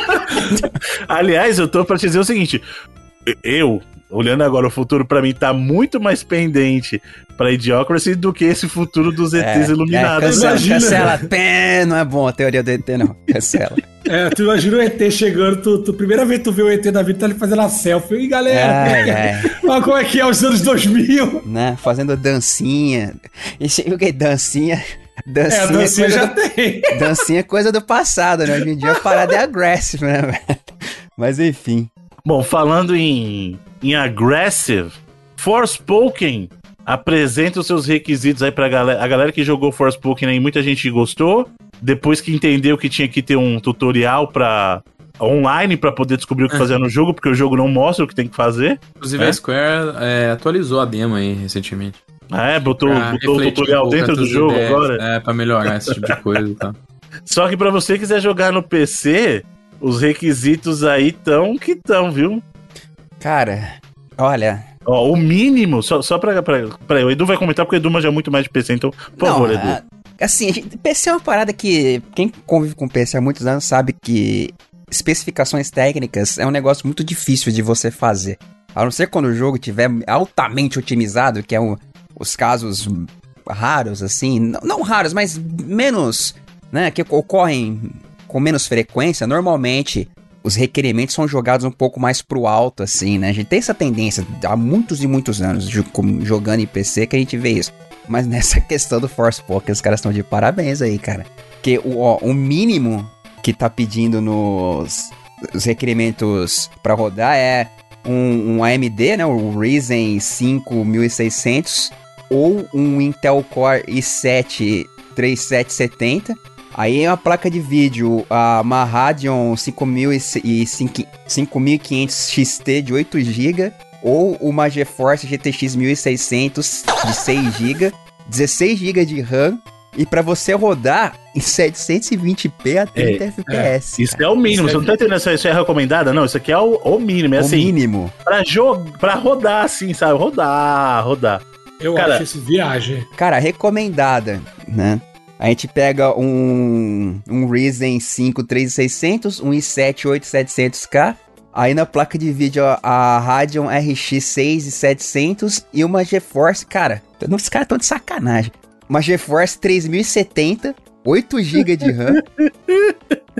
*laughs* Aliás, eu tô pra te dizer o seguinte: eu, olhando agora o futuro, para mim tá muito mais pendente pra Idiocracy do que esse futuro dos ETs é, iluminados. É, cancela, imagina. cancela. Pé, não é bom a teoria do ET, não. Cancela. É, tu imagina o ET chegando, tu, tu, primeira vez que tu vê o ET da vida, tá ali fazendo a selfie. E galera, é, é. olha como é que é os anos 2000. Né, fazendo dancinha. Esse, o que dancinha? Dancinha, é, dancinha já do, tem. Dancinha é coisa do passado, né? Hoje em dia a parada é aggressive, né? Mas enfim. Bom, falando em, em aggressive, Forspoken apresenta os seus requisitos aí pra galera. A galera que jogou Forspoken aí, muita gente gostou. Depois que entendeu que tinha que ter um tutorial pra online para poder descobrir o que fazer no jogo, porque o jogo não mostra o que tem que fazer. Inclusive é? a Square é, atualizou a demo aí recentemente. Ah, é? Botou, botou o tutorial um dentro do jogo ideias, agora? É, pra melhorar esse tipo de coisa e tá. *laughs* Só que para você quiser jogar no PC, os requisitos aí tão que tão, viu? Cara, olha, Ó, o mínimo, só, só pra, pra, pra. O Edu vai comentar porque o Edu manja muito mais de PC, então, por Não, favor, Edu. É, assim, PC é uma parada que. Quem convive com PC há muitos anos sabe que especificações técnicas é um negócio muito difícil de você fazer. A não ser quando o jogo tiver altamente otimizado, que é um, os casos raros, assim. Não, não raros, mas menos. Né, que ocorrem com menos frequência. Normalmente os requerimentos são jogados um pouco mais pro alto, assim, né? A gente tem essa tendência há muitos e muitos anos jogando em PC que a gente vê isso. Mas *laughs* nessa questão do Force Poker, os caras estão de parabéns aí, cara. Porque o, ó, o mínimo que tá pedindo nos os requerimentos para rodar é um, um, AMD, né? O Ryzen 5600 ou um Intel Core i7 3770 Aí é uma placa de vídeo, a uma Radeon 5500 XT de 8 GB ou uma GeForce GTX 1600 de 6 GB, 16 GB de RAM e para você rodar em 720p a 30 é, FPS. É. Isso é o mínimo. Isso você é... não tá entendendo isso é recomendada? Não, isso aqui é o, o mínimo. É o assim, mínimo. Pra, jogar, pra rodar, assim, sabe? Rodar, rodar. Eu cara, acho isso viagem. Cara, recomendada, né? A gente pega um, um Ryzen 5 3600, um i7 8700K, aí na placa de vídeo a Radeon RX 6700 e uma GeForce, cara, os caras estão de sacanagem. Uma GeForce 3070, 8 GB de RAM.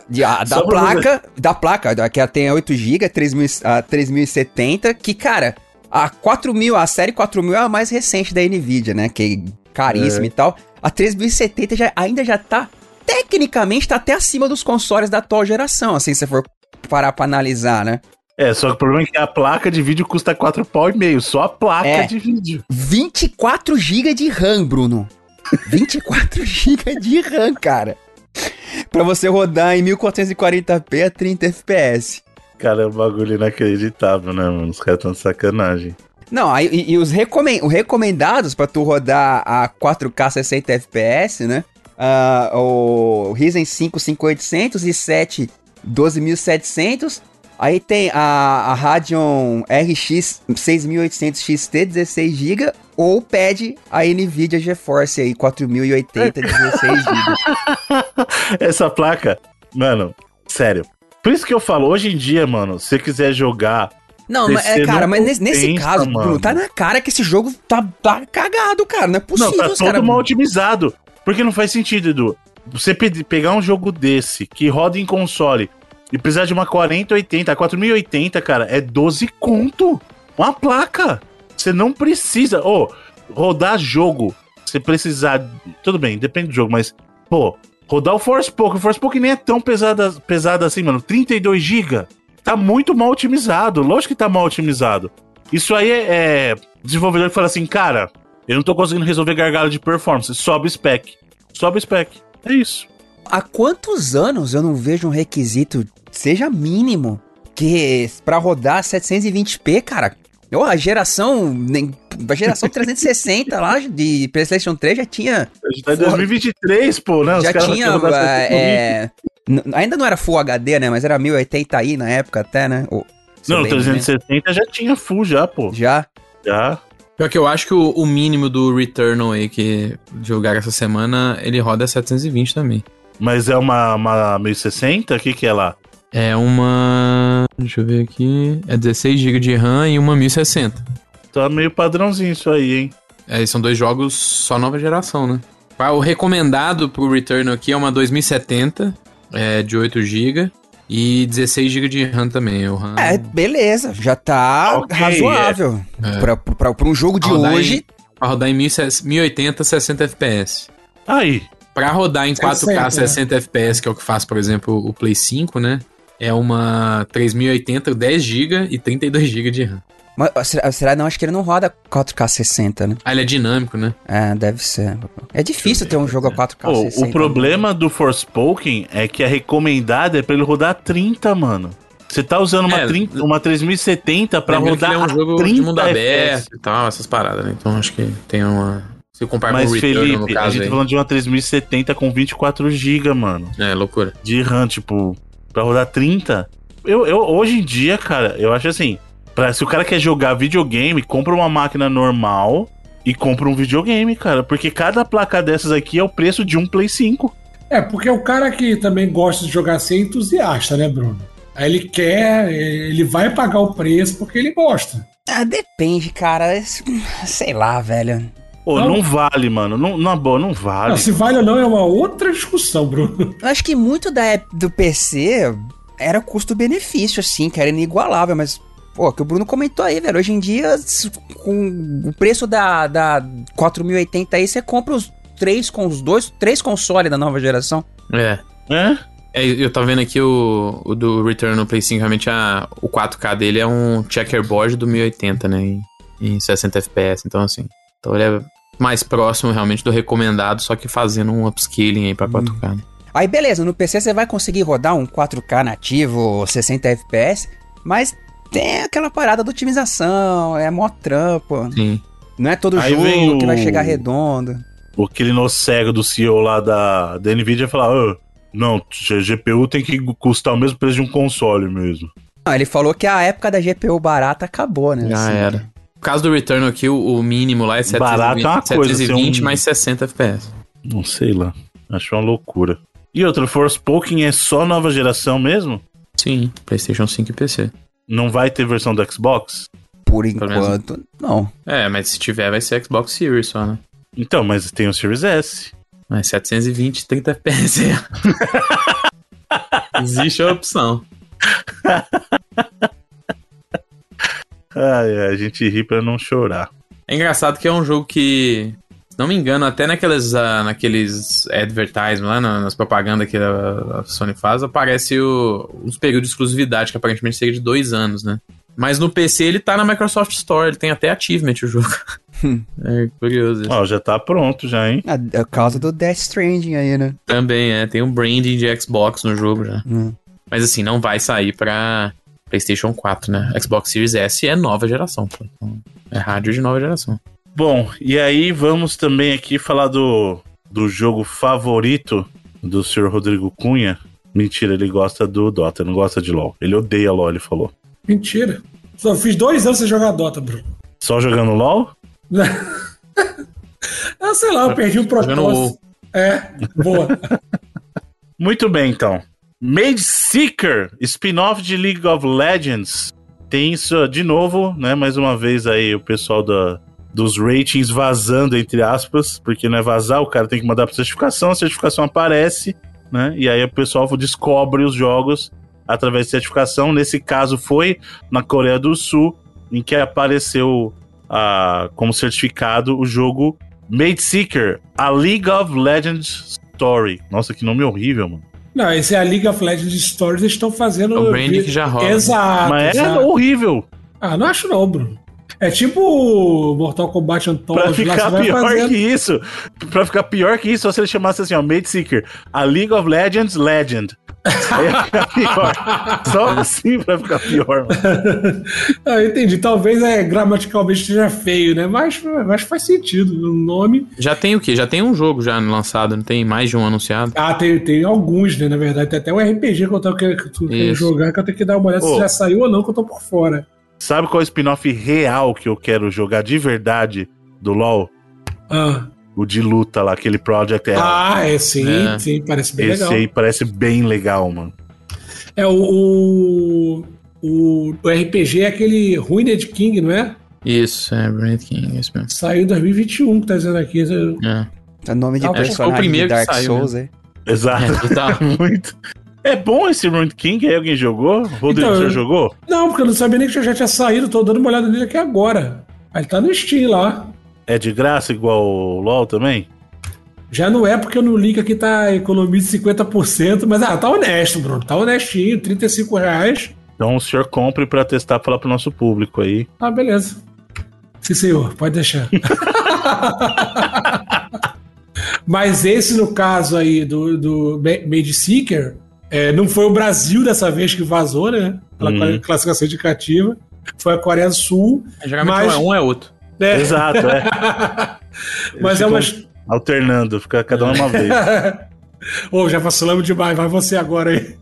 de, a, da placa, da placa, que tem 8 GB, 3000, a 3070, que cara, a 4000, a série 4000 é a mais recente da Nvidia, né, que é caríssima é. e tal. A 3070 já, ainda já tá, tecnicamente, tá até acima dos consoles da atual geração, assim, se for parar pra analisar, né? É, só que o problema é que a placa de vídeo custa 4 pau e meio, só a placa é, de vídeo. 24 GB de RAM, Bruno. 24 *laughs* GB de RAM, cara. Pra você rodar em 1440p a 30 FPS. Cara, é um bagulho inacreditável, né, mano? Os caras tão de sacanagem. Não, aí, e, e os recomend, recomendados para tu rodar a 4K 60 FPS, né? Uh, o Ryzen 5 5800 e 7 12700. Aí tem a, a Radeon RX 6800 XT 16 GB ou pede a Nvidia GeForce aí 4080 16 GB. Essa placa, mano, sério. Por isso que eu falo, hoje em dia, mano, se você quiser jogar não, mas, é, cara, mas nesse, nesse caso, Bruno, tá na cara que esse jogo tá, tá cagado, cara. Não é possível, Não, tá todo cara... mal otimizado. Porque não faz sentido, Edu. Você pegar um jogo desse, que roda em console, e precisar de uma 4080, 4080, cara, é 12 conto. Uma placa. Você não precisa. Ô, oh, rodar jogo, você precisar. Tudo bem, depende do jogo, mas, pô, rodar o Force Poke. O Force Poke nem é tão pesado, pesado assim, mano. 32 GB tá muito mal otimizado. Lógico que tá mal otimizado. Isso aí é, é desenvolvedor que fala assim, cara, eu não tô conseguindo resolver gargalo de performance. Sobe spec. Sobe spec. É isso. Há quantos anos eu não vejo um requisito, seja mínimo, que para rodar 720p, cara, eu, a geração. A geração 360 lá de PlayStation 3 já tinha. Gente tá em 2023, pô, né? Os já tinha. É, ainda não era Full HD, né? Mas era 1080i na época até, né? Ou, não, o 360 né? já tinha Full, já, pô. Já? Já. Pior que eu acho que o, o mínimo do Returnal aí que jogar essa semana, ele roda 720 também. Mas é uma, uma 1060? O que que é lá? É uma. Deixa eu ver aqui. É 16 GB de RAM e uma 1060. Tá meio padrãozinho isso aí, hein? É, são dois jogos só nova geração, né? O recomendado pro Return aqui é uma 2070, é, de 8 GB. E 16 GB de RAM também. O RAM... É, beleza. Já tá okay, razoável. É. Pra, pra, pra, um jogo de hoje. Em, pra rodar em 1080, 60 FPS. Aí. Pra rodar em 4K 60 FPS, que é o que faz, por exemplo, o Play 5, né? É uma 3080, 10 GB e 32 GB de RAM. Mas, será, será, não? Acho que ele não roda 4K 60, né? Ah, ele é dinâmico, né? É, deve ser. É difícil ter um jogo a 4K oh, 60. O problema né? do Forspoken é que a recomendada é pra ele rodar 30, mano. Você tá usando uma, é, 30, uma 3070 pra rodar que ele é um jogo 30 de mundo aberto e tal, essas paradas, né? Então acho que tem uma... Se comparar Mas, com o Return, Felipe, no caso a gente tá aí. tá falando de uma 3070 com 24 GB, mano. É, loucura. De RAM, tipo, pra rodar 30. Eu, eu, hoje em dia, cara, eu acho assim, Pra, se o cara quer jogar videogame, compra uma máquina normal e compra um videogame, cara. Porque cada placa dessas aqui é o preço de um Play 5. É, porque o cara que também gosta de jogar assim é entusiasta, né, Bruno? Aí ele quer, ele vai pagar o preço porque ele gosta. Ah, depende, cara. Sei lá, velho. Pô, não, não vale, mano. Não, na boa, não vale. Não, se vale ou não é uma outra discussão, Bruno. Eu acho que muito da do PC era custo-benefício, assim, que era inigualável, mas Pô, que o Bruno comentou aí, velho. Hoje em dia, com o preço da, da 4080 aí, você compra os três com os dois, três consoles da nova geração. É. É? É, eu tô vendo aqui o, o do Return no Play 5, realmente a, o 4K dele é um checkerboard do 1080, né? Em, em 60 FPS, então assim. Então ele é mais próximo realmente do recomendado, só que fazendo um upscaling aí pra 4K, hum. né? Aí beleza, no PC você vai conseguir rodar um 4K nativo, 60 FPS, mas tem aquela parada da otimização, é mó trampo. Sim. Não é todo Aí jogo que vai chegar redondo. Aquele no cego do CEO lá da, da Nvidia falar, oh, não, GPU tem que custar o mesmo preço de um console mesmo. Ah, ele falou que a época da GPU barata acabou, né? Já assim. era. No caso do Return aqui, o, o mínimo lá é 720, Barato é uma 720 coisa, um... mais 60 FPS. Não sei lá. Acho uma loucura. E outra, Forspoken é só nova geração mesmo? Sim, PlayStation 5 e PC. Não vai ter versão do Xbox? Por enquanto, não. É, mas se tiver, vai ser Xbox Series só, né? Então, mas tem o Series S. Mas 720, 30 FPS. Existe a opção. ai, ai, a gente ri pra não chorar. É engraçado que é um jogo que não me engano, até naqueles, uh, naqueles advertisements lá, nas propagandas que a, a Sony faz, aparece o, os períodos de exclusividade, que aparentemente seria de dois anos, né? Mas no PC ele tá na Microsoft Store, ele tem até achievement o jogo. *laughs* é curioso. Ó, oh, já tá pronto já, hein? É, é causa do Death Stranding aí, né? Também, é. Tem um branding de Xbox no jogo já. Hum. Mas assim, não vai sair pra PlayStation 4, né? Xbox Series S é nova geração, pô. É rádio de nova geração. Bom, e aí vamos também aqui falar do, do jogo favorito do senhor Rodrigo Cunha. Mentira, ele gosta do Dota, não gosta de LoL. Ele odeia LoL, ele falou. Mentira. Só fiz dois anos sem jogar Dota, Bruno. Só jogando LoL? *laughs* ah, sei lá, eu perdi um propósito. É, boa. *laughs* Muito bem, então. Mage Seeker, spin-off de League of Legends. Tem isso de novo, né? Mais uma vez aí o pessoal da, dos ratings vazando, entre aspas, porque não é vazar, o cara tem que mandar pra certificação, a certificação aparece, né? E aí o pessoal descobre os jogos através de certificação. Nesse caso foi na Coreia do Sul, em que apareceu uh, como certificado o jogo Made Seeker, a League of Legends Story. Nossa, que nome horrível, mano. Não, esse é a League of Legends Stories, eles estão fazendo. O brand que já rola. Exato. Mas é horrível. Ah, não acho não, Bruno. É tipo Mortal Kombat Anthology. Pra ficar lá, pior fazendo... que isso, pra ficar pior que isso, se ele chamasse assim, ó, Made Seeker, a League of Legends Legend. Aí ia ficar *laughs* pior. Só assim pra ficar pior, mano. *laughs* ah, entendi. Talvez é, gramaticalmente esteja feio, né? Mas, mas faz sentido. O nome. Já tem o quê? Já tem um jogo já lançado, não tem mais de um anunciado? Ah, tem, tem alguns, né? Na verdade, tem até um RPG que eu tô querendo jogar, que eu tenho que dar uma olhada oh. se já saiu ou não, que eu tô por fora. Sabe qual é o spin-off real que eu quero jogar de verdade do LoL? Ah. O de luta lá, aquele Project L. Ah, é sim, é. sim, parece bem Esse legal. Esse aí parece bem legal, mano. É o, o, o RPG é aquele Ruined King, não é? Isso, é Ruined King, isso mesmo. Saiu em 2021, que tá dizendo aqui. É. É nome de ah, personagem o primeiro de Dark saiu, Souls, né? é. Exato. É, tá. *laughs* muito. É bom esse Ruined King? Aí alguém jogou? Rodrigo, então, você jogou? Não, porque eu não sabia nem que já tinha saído. Tô dando uma olhada nele aqui agora. Aí tá no Steam lá. É de graça igual o LoL também? Já não é porque no link aqui tá economia de 50%, mas ah, tá honesto, Bruno. Tá honestinho, 35 reais. Então o senhor compre para testar falar pro nosso público aí. Ah, beleza. Sim, senhor, pode deixar. *laughs* mas esse, no caso aí do, do Made Seeker, é, não foi o Brasil dessa vez que vazou, né? Pela uhum. classificação indicativa. Foi a Coreia do Sul. É, geralmente mas... um é um é outro. É. Exato, é. *laughs* mas é uma. Alternando, fica cada uma uma vez. *laughs* Ô, já vacilamos demais, vai você agora aí.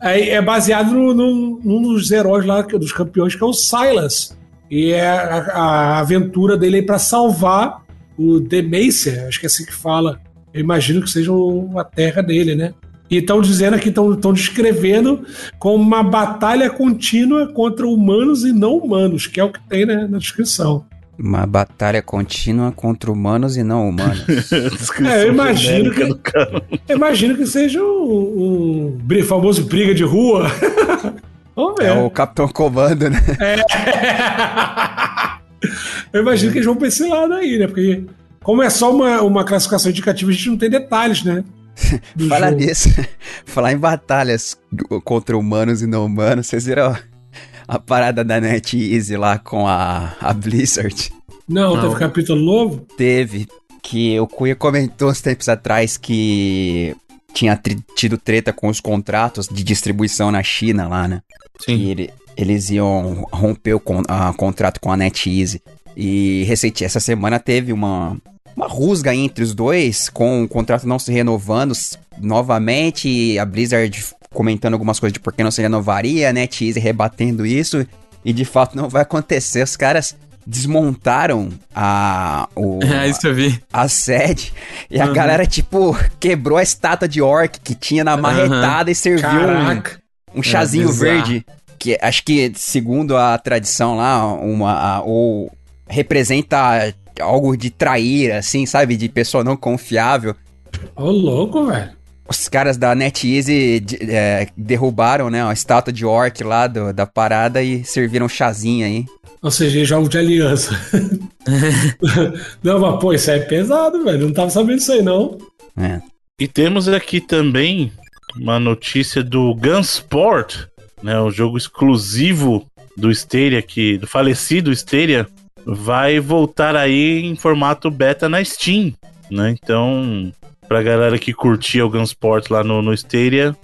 É, é baseado no, no, num dos heróis lá, dos campeões, que é o Silas. E é a, a aventura dele para salvar o Demacia, acho que é assim que fala. Eu imagino que seja a terra dele, né? E estão dizendo aqui, estão descrevendo como uma batalha contínua contra humanos e não humanos, que é o que tem né, na descrição. Uma batalha contínua contra humanos e não humanos. *laughs* é, eu imagino que, eu imagino que seja um, um famoso briga de rua. *laughs* Vamos ver. É o Capitão Comando, né? É. Eu imagino que eles vão pra esse lado aí, né? Porque como é só uma, uma classificação indicativa, a gente não tem detalhes, né? *laughs* Falar nisso, *laughs* falar em batalhas contra humanos e não humanos, vocês viram a parada da NetEase lá com a, a Blizzard? Não, não, teve capítulo novo? Teve, que o Cunha comentou uns tempos atrás que tinha tido treta com os contratos de distribuição na China lá, né? Sim. E ele, eles iam romper o con a, contrato com a NetEase. E recente, essa semana teve uma, uma rusga entre os dois, com o contrato não se renovando novamente, a Blizzard comentando algumas coisas de por que não se renovaria, né? Tease rebatendo isso, e de fato não vai acontecer. Os caras desmontaram a o, *laughs* é, isso eu vi. a sede e uhum. a galera tipo quebrou a estátua de orc que tinha na marretada uhum. e serviu um, um chazinho é, verde que acho que segundo a tradição lá uma a, ou representa algo de trair, assim, sabe? De pessoa não confiável. Ô, louco, velho. Os caras da NetEase é, derrubaram, né, a estátua de orc lá do, da parada e serviram chazinho aí. Ou seja, jogos de aliança. *laughs* não, mas pô, isso é pesado, velho. Não tava sabendo isso aí, não. É. E temos aqui também uma notícia do Gunsport, né, o jogo exclusivo do Stadia, que, do falecido Stadia, vai voltar aí em formato beta na Steam, né? Então, pra galera que curtia o Gunsport lá no, no Stadia,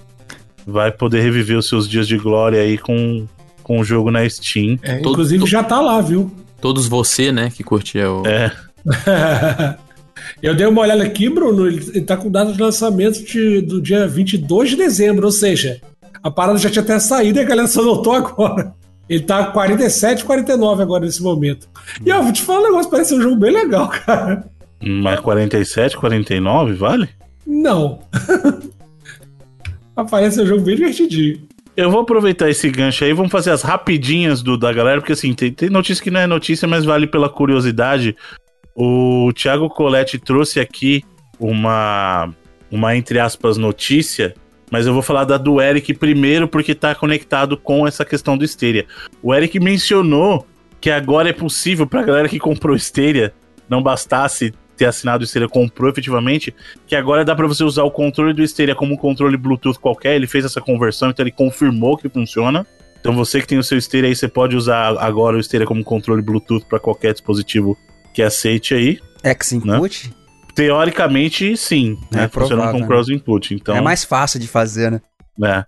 vai poder reviver os seus dias de glória aí com, com o jogo na Steam. É, inclusive já tá lá, viu? Todos você, né, que curtia o... É. *laughs* Eu dei uma olhada aqui, Bruno, ele tá com data de lançamento de, do dia 22 de dezembro, ou seja, a parada já tinha até saído e a galera só notou agora. Ele tá 47, 49 agora nesse momento. E eu vou te falar um negócio, parece um jogo bem legal, cara. Mas 47, 49, vale? Não. *laughs* Parece um jogo bem divertidinho. Eu vou aproveitar esse gancho aí, vamos fazer as rapidinhas do, da galera, porque assim, tem, tem notícia que não é notícia, mas vale pela curiosidade. O Thiago Coletti trouxe aqui uma, uma entre aspas, notícia mas eu vou falar da do Eric primeiro, porque tá conectado com essa questão do Stadia. O Eric mencionou que agora é possível pra galera que comprou Stadia, não bastasse ter assinado o Stadia, comprou efetivamente, que agora dá para você usar o controle do Stadia como um controle Bluetooth qualquer. Ele fez essa conversão, então ele confirmou que funciona. Então você que tem o seu Stadia aí, você pode usar agora o Stadia como controle Bluetooth para qualquer dispositivo que aceite aí. X-Input? Né? Teoricamente, sim. É né? Funciona com né? cross input. Então... É mais fácil de fazer, né? É.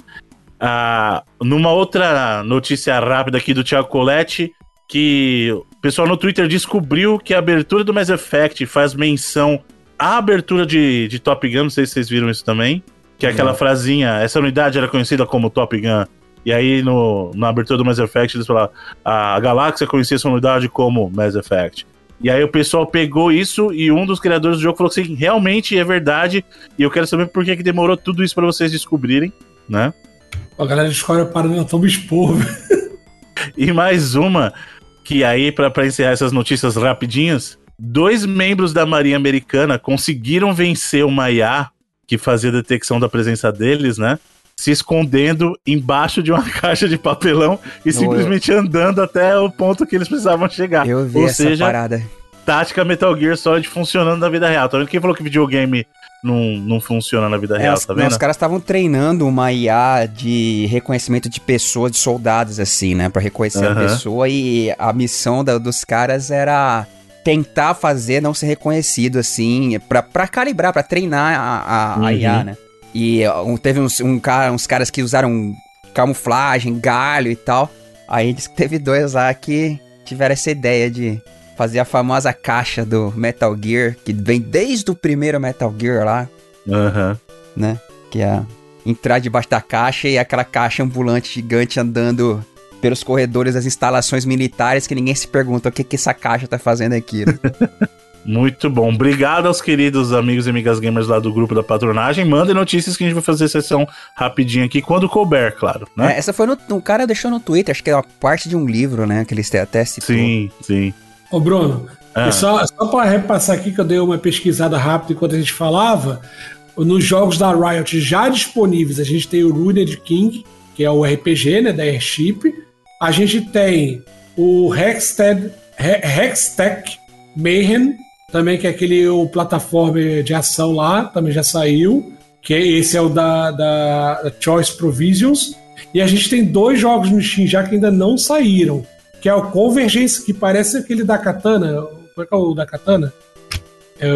Ah, numa outra notícia rápida aqui do Thiago Coletti, que o pessoal no Twitter descobriu que a abertura do Mass Effect faz menção à abertura de, de Top Gun, não sei se vocês viram isso também, que é aquela não. frasinha, essa unidade era conhecida como Top Gun, e aí no, na abertura do Mass Effect eles falaram, a galáxia conhecia essa unidade como Mass Effect. E aí o pessoal pegou isso e um dos criadores do jogo falou assim, realmente é verdade. E eu quero saber por que, que demorou tudo isso para vocês descobrirem, né? A galera descobre a parada toma expor. e mais uma, que aí, para encerrar essas notícias rapidinhas, dois membros da Marinha Americana conseguiram vencer uma IA que fazia detecção da presença deles, né? Se escondendo embaixo de uma *laughs* caixa de papelão e simplesmente andando até o ponto que eles precisavam chegar. Eu vi Ou essa seja, parada. Tática Metal Gear Solid funcionando na vida real. Tá vendo? Quem falou que videogame não, não funciona na vida é, real, tá vendo? Não, os caras estavam treinando uma IA de reconhecimento de pessoas, de soldados, assim, né? Pra reconhecer a pessoa e a missão da, dos caras era tentar fazer não ser reconhecido, assim, pra, pra calibrar, pra treinar a, a, uhum. a IA, né? E teve uns, um cara, uns caras que usaram camuflagem, galho e tal. Aí diz que teve dois lá que tiveram essa ideia de fazer a famosa caixa do Metal Gear, que vem desde o primeiro Metal Gear lá. Aham. Uhum. Né? Que é entrar debaixo da caixa e aquela caixa ambulante gigante andando pelos corredores das instalações militares que ninguém se pergunta o que, que essa caixa tá fazendo aqui. Né? *laughs* Muito bom. Obrigado aos queridos amigos e amigas gamers lá do grupo da patronagem. Mandem notícias que a gente vai fazer sessão rapidinho aqui, quando couber, claro. Né? É, essa foi no. O cara deixou no Twitter, acho que é uma parte de um livro, né? Que eles até citou. Sim, sim. Ô, Bruno, ah. só, só para repassar aqui que eu dei uma pesquisada rápida enquanto a gente falava, nos jogos da Riot já disponíveis, a gente tem o Ruined King, que é o RPG, né, da Airship. A gente tem o Hextech, Hextech Mayhem, também que é aquele o plataforma de ação lá, também já saiu, que esse é o da, da, da Choice Provisions. E a gente tem dois jogos no Steam já que ainda não saíram, que é o Convergence, que parece aquele da Katana. Qual é, que é o da Katana? É,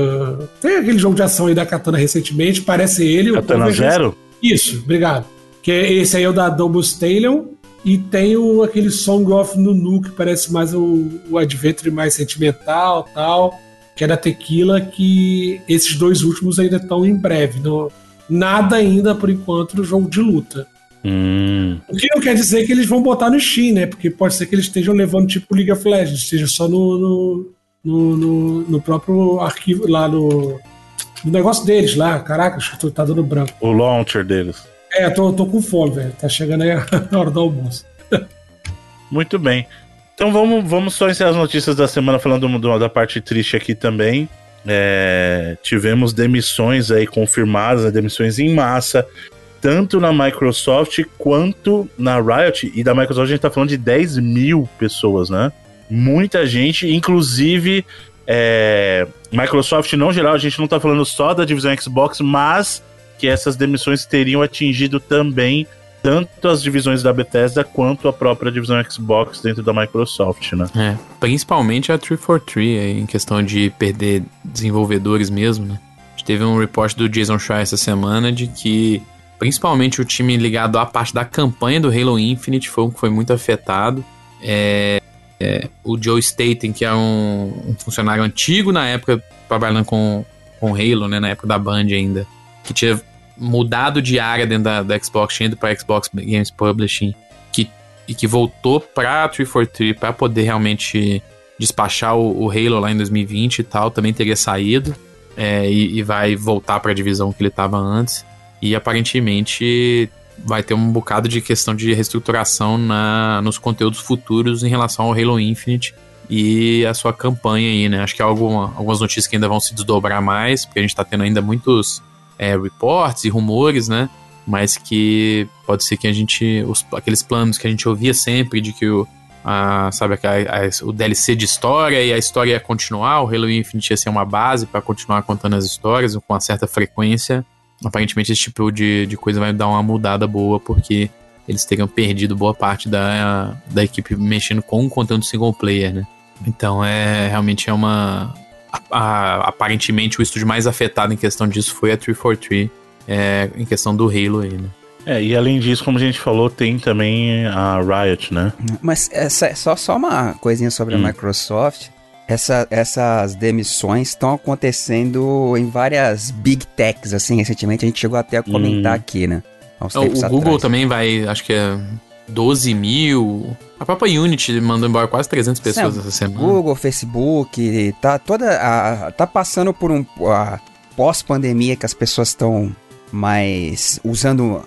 tem aquele jogo de ação aí da Katana recentemente, parece ele. Katana Zero? Isso, obrigado. Que é, esse aí é o da Double Stallion. E tem o, aquele Song of Nunu, que parece mais o, o Adventure mais sentimental tal que é da Tequila, que esses dois últimos ainda estão em breve. No, nada ainda, por enquanto, no jogo de luta. Hum. O que não quer dizer que eles vão botar no Steam, né? Porque pode ser que eles estejam levando tipo League of Legends, esteja só no, no, no, no, no próprio arquivo, lá no, no negócio deles lá. Caraca, acho que tá dando branco. O launcher deles. É, tô, tô com fome, velho. Tá chegando aí a *laughs* hora do almoço. Muito bem. Então vamos, vamos só encerrar as notícias da semana falando do, da parte triste aqui também. É, tivemos demissões aí confirmadas, né, demissões em massa, tanto na Microsoft quanto na Riot. E da Microsoft a gente tá falando de 10 mil pessoas, né? Muita gente, inclusive é, Microsoft não geral, a gente não tá falando só da divisão Xbox, mas que essas demissões teriam atingido também tanto as divisões da Bethesda quanto a própria divisão Xbox dentro da Microsoft, né? É, principalmente a 343, em questão de perder desenvolvedores mesmo, né? A gente teve um report do Jason Shaw essa semana de que principalmente o time ligado à parte da campanha do Halo Infinite foi um que foi muito afetado. É, é, o Joe Staten, que é um, um, funcionário antigo na época, trabalhando com, com Halo, né, na época da Band ainda, que tinha mudado de área dentro da, da Xbox, indo para Xbox Games Publishing, que, e que voltou para 343 para poder realmente despachar o, o, Halo lá em 2020 e tal, também teria saído é, e, e, vai voltar para a divisão que ele estava antes. E aparentemente vai ter um bocado de questão de reestruturação na, nos conteúdos futuros em relação ao Halo Infinite e a sua campanha aí, né? Acho que alguma, algumas notícias que ainda vão se desdobrar mais, porque a gente está tendo ainda muitos é, reports e rumores, né? Mas que pode ser que a gente. Os, aqueles planos que a gente ouvia sempre de que o. A, sabe, a, a, o DLC de história e a história ia continuar, o Halo Infinite ia ser uma base para continuar contando as histórias com uma certa frequência. Aparentemente, esse tipo de, de coisa vai dar uma mudada boa, porque eles teriam perdido boa parte da, da equipe mexendo com o conteúdo single player, né? Então é realmente é uma, a, aparentemente o estúdio mais afetado em questão disso foi a 343, é, em questão do Halo aí, né? É, e além disso, como a gente falou, tem também a Riot, né? Mas essa, só, só uma coisinha sobre hum. a Microsoft. Essa, essas demissões estão acontecendo em várias big techs, assim, recentemente. A gente chegou até a comentar hum. aqui, né? o, o Google também vai, acho que é 12 mil. A própria Unity mandou embora quase 300 pessoas Sim, essa semana. Google, Facebook, tá toda a, tá passando por um pós-pandemia que as pessoas estão mais usando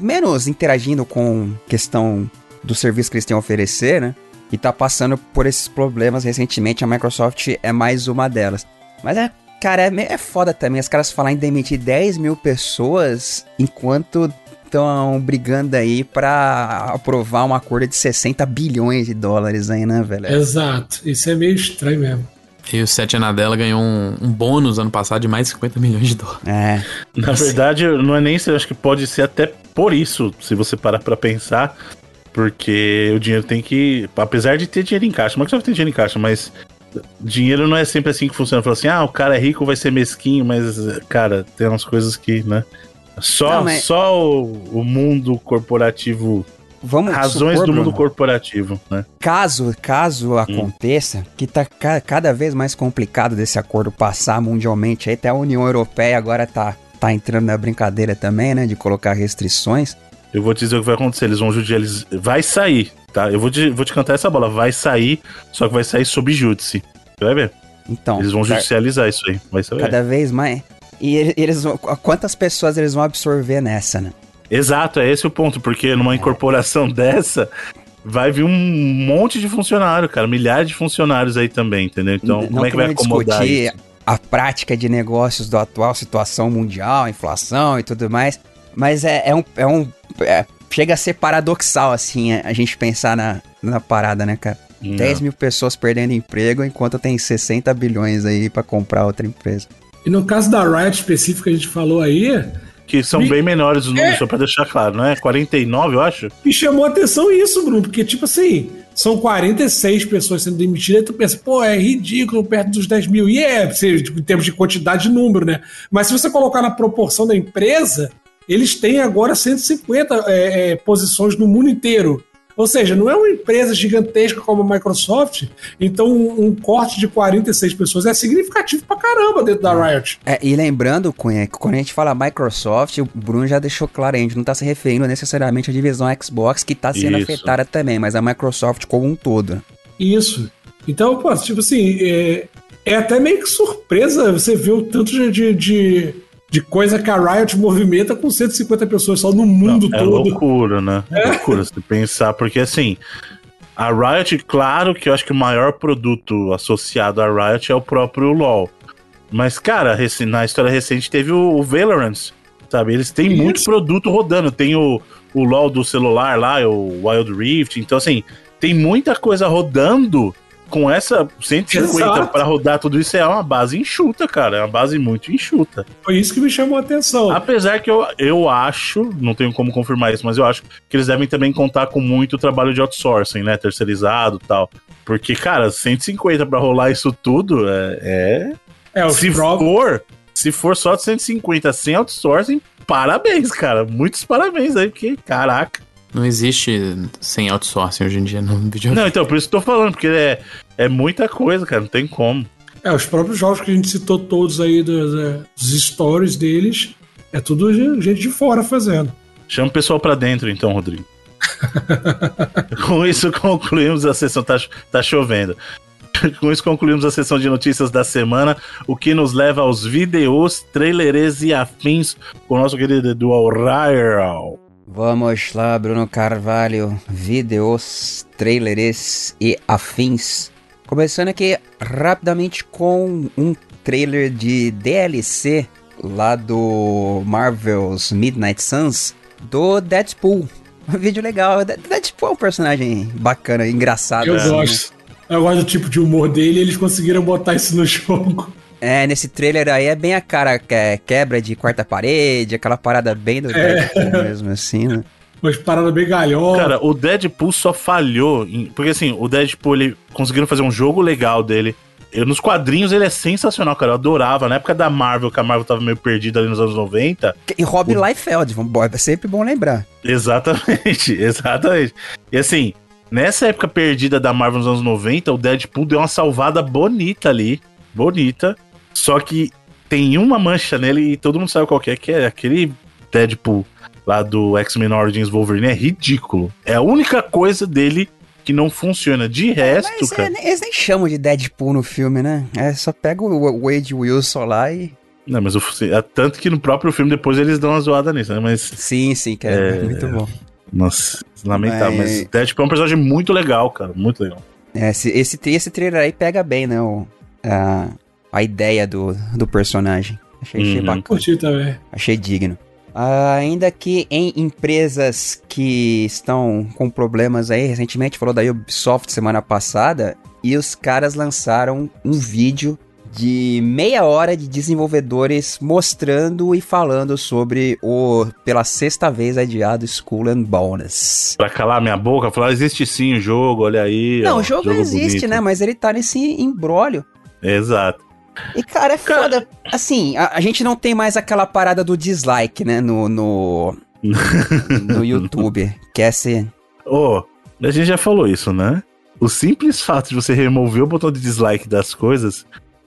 menos interagindo com questão do serviço que eles têm a oferecer, né? E tá passando por esses problemas recentemente, a Microsoft é mais uma delas. Mas é, cara, é, é foda também os caras falarem em demitir 10 mil pessoas enquanto estão brigando aí para aprovar um acordo de 60 bilhões de dólares aí, né, velho? Exato. Isso é meio estranho mesmo. E o Sete Anadela ganhou um, um, bônus ano passado de mais de 50 milhões de dólares. É. Na verdade, não é nem isso, eu acho que pode ser até por isso, se você parar pra pensar. Porque o dinheiro tem que. Apesar de ter dinheiro em caixa, Microsoft tem dinheiro em caixa, mas dinheiro não é sempre assim que funciona. Fala assim, ah, o cara é rico, vai ser mesquinho, mas, cara, tem umas coisas que, né? Só, não, só o, o, mundo corporativo. Vamos razões supor, do mundo corporativo, né? Caso, caso hum. aconteça, que tá ca cada vez mais complicado desse acordo passar mundialmente, aí até a União Europeia agora tá tá entrando na brincadeira também, né? De colocar restrições. Eu vou te dizer o que vai acontecer. Eles vão judicializar. Vai sair, tá? Eu vou te, vou te cantar essa bola. Vai sair, só que vai sair sob júdice. Você vai ver. Então. Eles vão judicializar isso aí. Vai saber. Cada vez mais. E eles vão. Quantas pessoas eles vão absorver nessa, né? Exato, é esse o ponto, porque numa é. incorporação *laughs* dessa, vai vir um monte de funcionário, cara, milhares de funcionários aí também, entendeu? Então, não como é que vai acomodar discutir isso? a prática de negócios da atual situação mundial, inflação e tudo mais, mas é, é um, é um é, chega a ser paradoxal assim a gente pensar na, na parada, né, cara? Não. 10 mil pessoas perdendo emprego enquanto tem 60 bilhões aí para comprar outra empresa. E no caso da Riot específico que a gente falou aí, que são Me... bem menores os números, é... só pra deixar claro, não é? 49, eu acho. Me chamou a atenção isso, Bruno, porque, tipo assim, são 46 pessoas sendo demitidas, e tu pensa, pô, é ridículo perto dos 10 mil. E é, em termos de quantidade de número, né? Mas se você colocar na proporção da empresa, eles têm agora 150 é, é, posições no mundo inteiro. Ou seja, não é uma empresa gigantesca como a Microsoft, então um, um corte de 46 pessoas é significativo pra caramba dentro da Riot. É, e lembrando, Cunha, que quando a gente fala Microsoft, o Bruno já deixou claro, a gente não tá se referindo necessariamente à divisão Xbox, que tá sendo Isso. afetada também, mas a Microsoft como um todo. Isso. Então, pô, tipo assim, é, é até meio que surpresa você ver o tanto de, de de coisa que a Riot movimenta com 150 pessoas só no mundo Não, é todo. É loucura, né? É loucura se pensar, porque assim, a Riot, claro que eu acho que o maior produto associado à Riot é o próprio LoL. Mas, cara, na história recente teve o, Valorant, sabe? Eles têm Isso. muito produto rodando. Tem o, o LoL do celular lá, o Wild Rift. Então, assim, tem muita coisa rodando com essa 150 para rodar tudo isso é uma base enxuta, cara. É uma base muito enxuta. Foi isso que me chamou a atenção. Apesar que eu, eu acho, não tenho como confirmar isso, mas eu acho que eles devem também contar com muito trabalho de outsourcing, né? Terceirizado e tal. Porque, cara, 150 para rolar isso tudo é. é... é se for, se for só de 150 sem outsourcing, parabéns, cara. Muitos parabéns aí, porque, caraca. Não existe sem outsourcing hoje em dia no *laughs* videogame. Não, então, por isso que eu tô falando, porque é, é muita coisa, cara, não tem como. É, os próprios jogos que a gente citou todos aí dos, dos stories deles, é tudo gente de fora fazendo. Chama o pessoal pra dentro, então, Rodrigo. *laughs* Com isso concluímos a sessão. Tá, tá chovendo. Com isso concluímos a sessão de notícias da semana, o que nos leva aos vídeos, trailers e afins com o nosso querido Edu O'Reilly. Vamos lá, Bruno Carvalho, vídeos, trailers e afins. Começando aqui rapidamente com um trailer de DLC lá do Marvel's Midnight Suns do Deadpool. *laughs* Um vídeo legal. Deadpool é um personagem bacana, engraçado. Eu assim, gosto. Né? Eu gosto do tipo de humor dele e eles conseguiram botar isso no *laughs* jogo. É, nesse trailer aí é bem a cara que é quebra de quarta parede, aquela parada bem do é. Deadpool mesmo, assim, né? Umas paradas bem galhosas. Cara, o Deadpool só falhou. Em, porque assim, o Deadpool, ele conseguiram fazer um jogo legal dele. Eu, nos quadrinhos ele é sensacional, cara. Eu adorava. Na época da Marvel, que a Marvel tava meio perdida ali nos anos 90. E Rob o... Liefeld, é sempre bom lembrar. Exatamente, *laughs* exatamente. E assim, nessa época perdida da Marvel nos anos 90, o Deadpool deu uma salvada bonita ali. Bonita. Só que tem uma mancha nele e todo mundo sabe qual que é, que é aquele Deadpool lá do X-Men Origins Wolverine é ridículo. É a única coisa dele que não funciona. De resto, é, cara. É, eles nem chamam de Deadpool no filme, né? É só pega o Wade Wilson lá e. Não, mas o, é tanto que no próprio filme depois eles dão uma zoada nisso, né? Mas. Sim, sim, que é, é muito bom. Nossa, lamentável. Mas, mas Deadpool é um personagem muito legal, cara. Muito legal. É, esse, esse, esse trailer aí pega bem, né? O, a, a ideia do, do personagem. Achei, achei uhum. bacana. Curti também. Achei digno. ainda que em empresas que estão com problemas aí, recentemente falou da Ubisoft semana passada, e os caras lançaram um vídeo de meia hora de desenvolvedores mostrando e falando sobre o, pela sexta vez adiado School and Bonus. Pra calar minha boca, falar, existe sim o jogo, olha aí. Não, ó, o jogo, jogo existe, bonito. né? Mas ele tá nesse embrólio. Exato. E, cara, é cara... foda. Assim, a, a, gente não tem mais aquela parada do dislike, né? No. No, *laughs* no YouTube. Quer ser. Ô, oh, a gente já falou isso, né? O simples fato de você remover o botão de dislike das coisas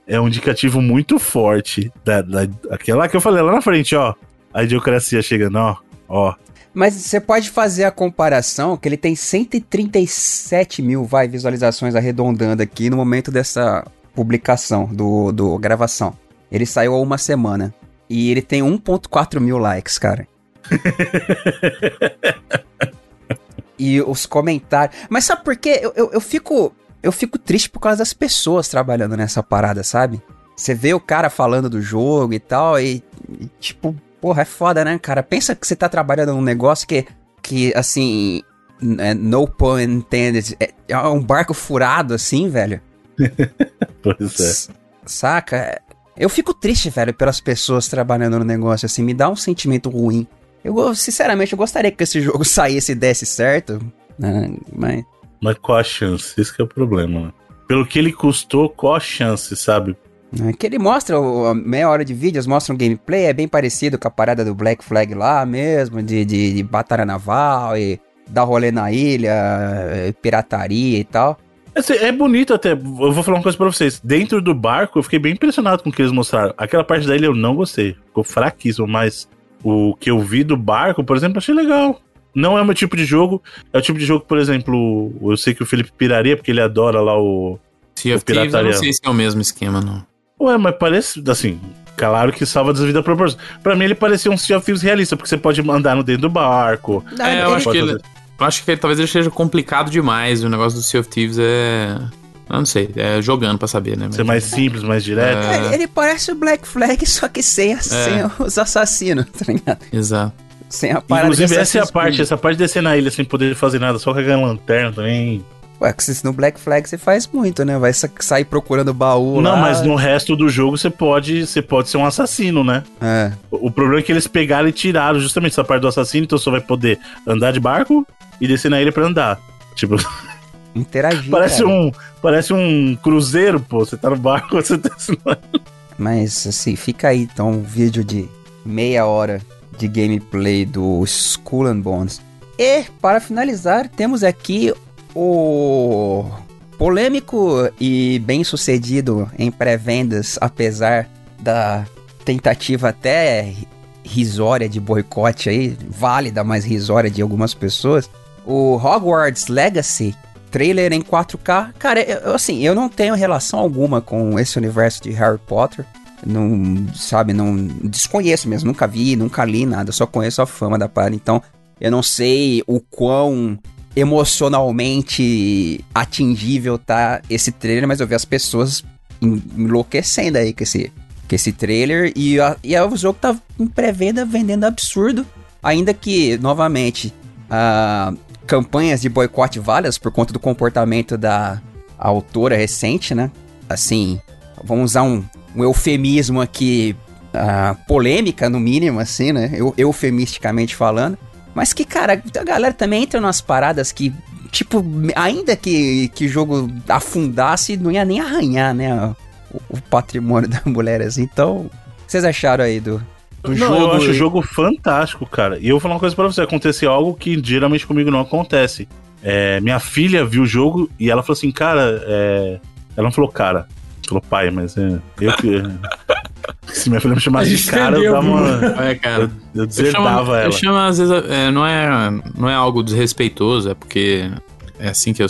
é um indicativo muito forte da, da, aquela que eu falei lá na frente, ó. A idiocracia chegando, ó, ó. Mas você pode fazer a comparação que ele tem 137 mil vai, visualizações arredondando aqui no momento dessa publicação, do, do gravação. Ele saiu há uma semana. E ele tem 1.4 mil likes, cara. *laughs* e os comentários. Mas sabe por quê? Eu, eu, eu, fico. Eu fico triste por causa das pessoas trabalhando nessa parada, sabe? Você vê o cara falando do jogo e tal, e, e tipo, porra, é foda, né, cara? Pensa que você tá trabalhando num negócio que, que assim, é, no pun intended, é, é um barco furado, assim, velho. *laughs* pois é. Saca? Eu fico triste, velho, pelas pessoas trabalhando no negócio, assim, me dá um sentimento ruim. Eu, sinceramente, eu gostaria que esse jogo *laughs* saísse e desse certo, né? Mas. Mas qual a chance? Esse é o problema, né? Pelo que ele custou, qual a chance, sabe? É que ele mostra a meia hora de vídeos, mostra um gameplay, é bem parecido com a parada do Black Flag lá mesmo, de, de, de batalha naval e dar rolê na ilha, pirataria e tal. Assim, é bonito até. Eu vou falar uma coisa pra vocês. Dentro do barco, eu fiquei bem impressionado com o que eles mostraram. Aquela parte da ilha eu não gostei. Ficou fraquíssimo, mas o que eu vi do barco, por exemplo, achei legal. Não é o meu tipo de jogo. É o tipo de jogo, por exemplo, eu sei que o Felipe piraria, porque ele adora lá o. Sea of Thieves, eu não sei se é o mesmo esquema, não. Ué, mas parece, assim, claro que salva das devidas proporções. Pra mim ele parecia um Sea of Thieves realista, porque você pode andar no dentro do barco. É, eu acho que ele, eu acho que ele, talvez ele seja complicado demais. O negócio do Sea of Thieves é. Eu não sei, é jogando pra saber, né? Ser mais simples, mais direto. É... Ele parece o Black Flag, só que sem, é. sem os assassinos, tá ligado? Exato. Sem a parada Inclusive, essa é a parte, essa parte de descer na ilha sem poder fazer nada, só carregando lanterna também. Ué, que no Black Flag você faz muito, né? Vai sair procurando baú Não, lá. mas no resto do jogo você pode, você pode ser um assassino, né? É. O, o, problema é que eles pegaram e tiraram justamente essa parte do assassino, então você vai poder andar de barco e descer na ilha pra andar. Tipo... *laughs* Interagir, Parece cara. um parece um cruzeiro, pô. Você tá no barco, *laughs* você tá... Mas, assim, fica aí, então, um vídeo de meia hora de gameplay do Skull and Bones. E, para finalizar, temos aqui o polêmico e bem sucedido em pré-vendas, apesar da tentativa até risória de boicote aí, válida, mas risória de algumas pessoas. O Hogwarts Legacy, trailer em 4K. Cara, eu, assim, eu não tenho relação alguma com esse universo de Harry Potter. Não, sabe, não desconheço mesmo, nunca vi, nunca li nada, só conheço a fama da parada. Então, eu não sei o quão emocionalmente atingível tá esse trailer, mas eu vi as pessoas enlouquecendo aí com esse, com esse trailer. E, a, e o jogo tá em pré-venda vendendo absurdo. Ainda que, novamente, uh, campanhas de boicote válidas por conta do comportamento da autora recente, né? Assim, vamos usar um, um eufemismo aqui, uh, polêmica no mínimo, assim, né? Eu, eufemisticamente falando. Mas que, cara, a galera também entra nas paradas que, tipo, ainda que, que o jogo afundasse, não ia nem arranhar, né? O, o patrimônio *laughs* da mulher, assim. Então, o que vocês acharam aí do, do não, jogo? Eu acho o jogo fantástico, cara. E eu vou falar uma coisa pra você: aconteceu algo que geralmente comigo não acontece. É, minha filha viu o jogo e ela falou assim, cara, é... ela não falou cara, falou pai, mas é, eu que. *laughs* Se minha filha me chamasse de cara, eu dava uma. É, cara. Eu, eu deserdava ela. Eu chamo, às vezes, é, não, é, não é algo desrespeitoso, é porque é assim que eu,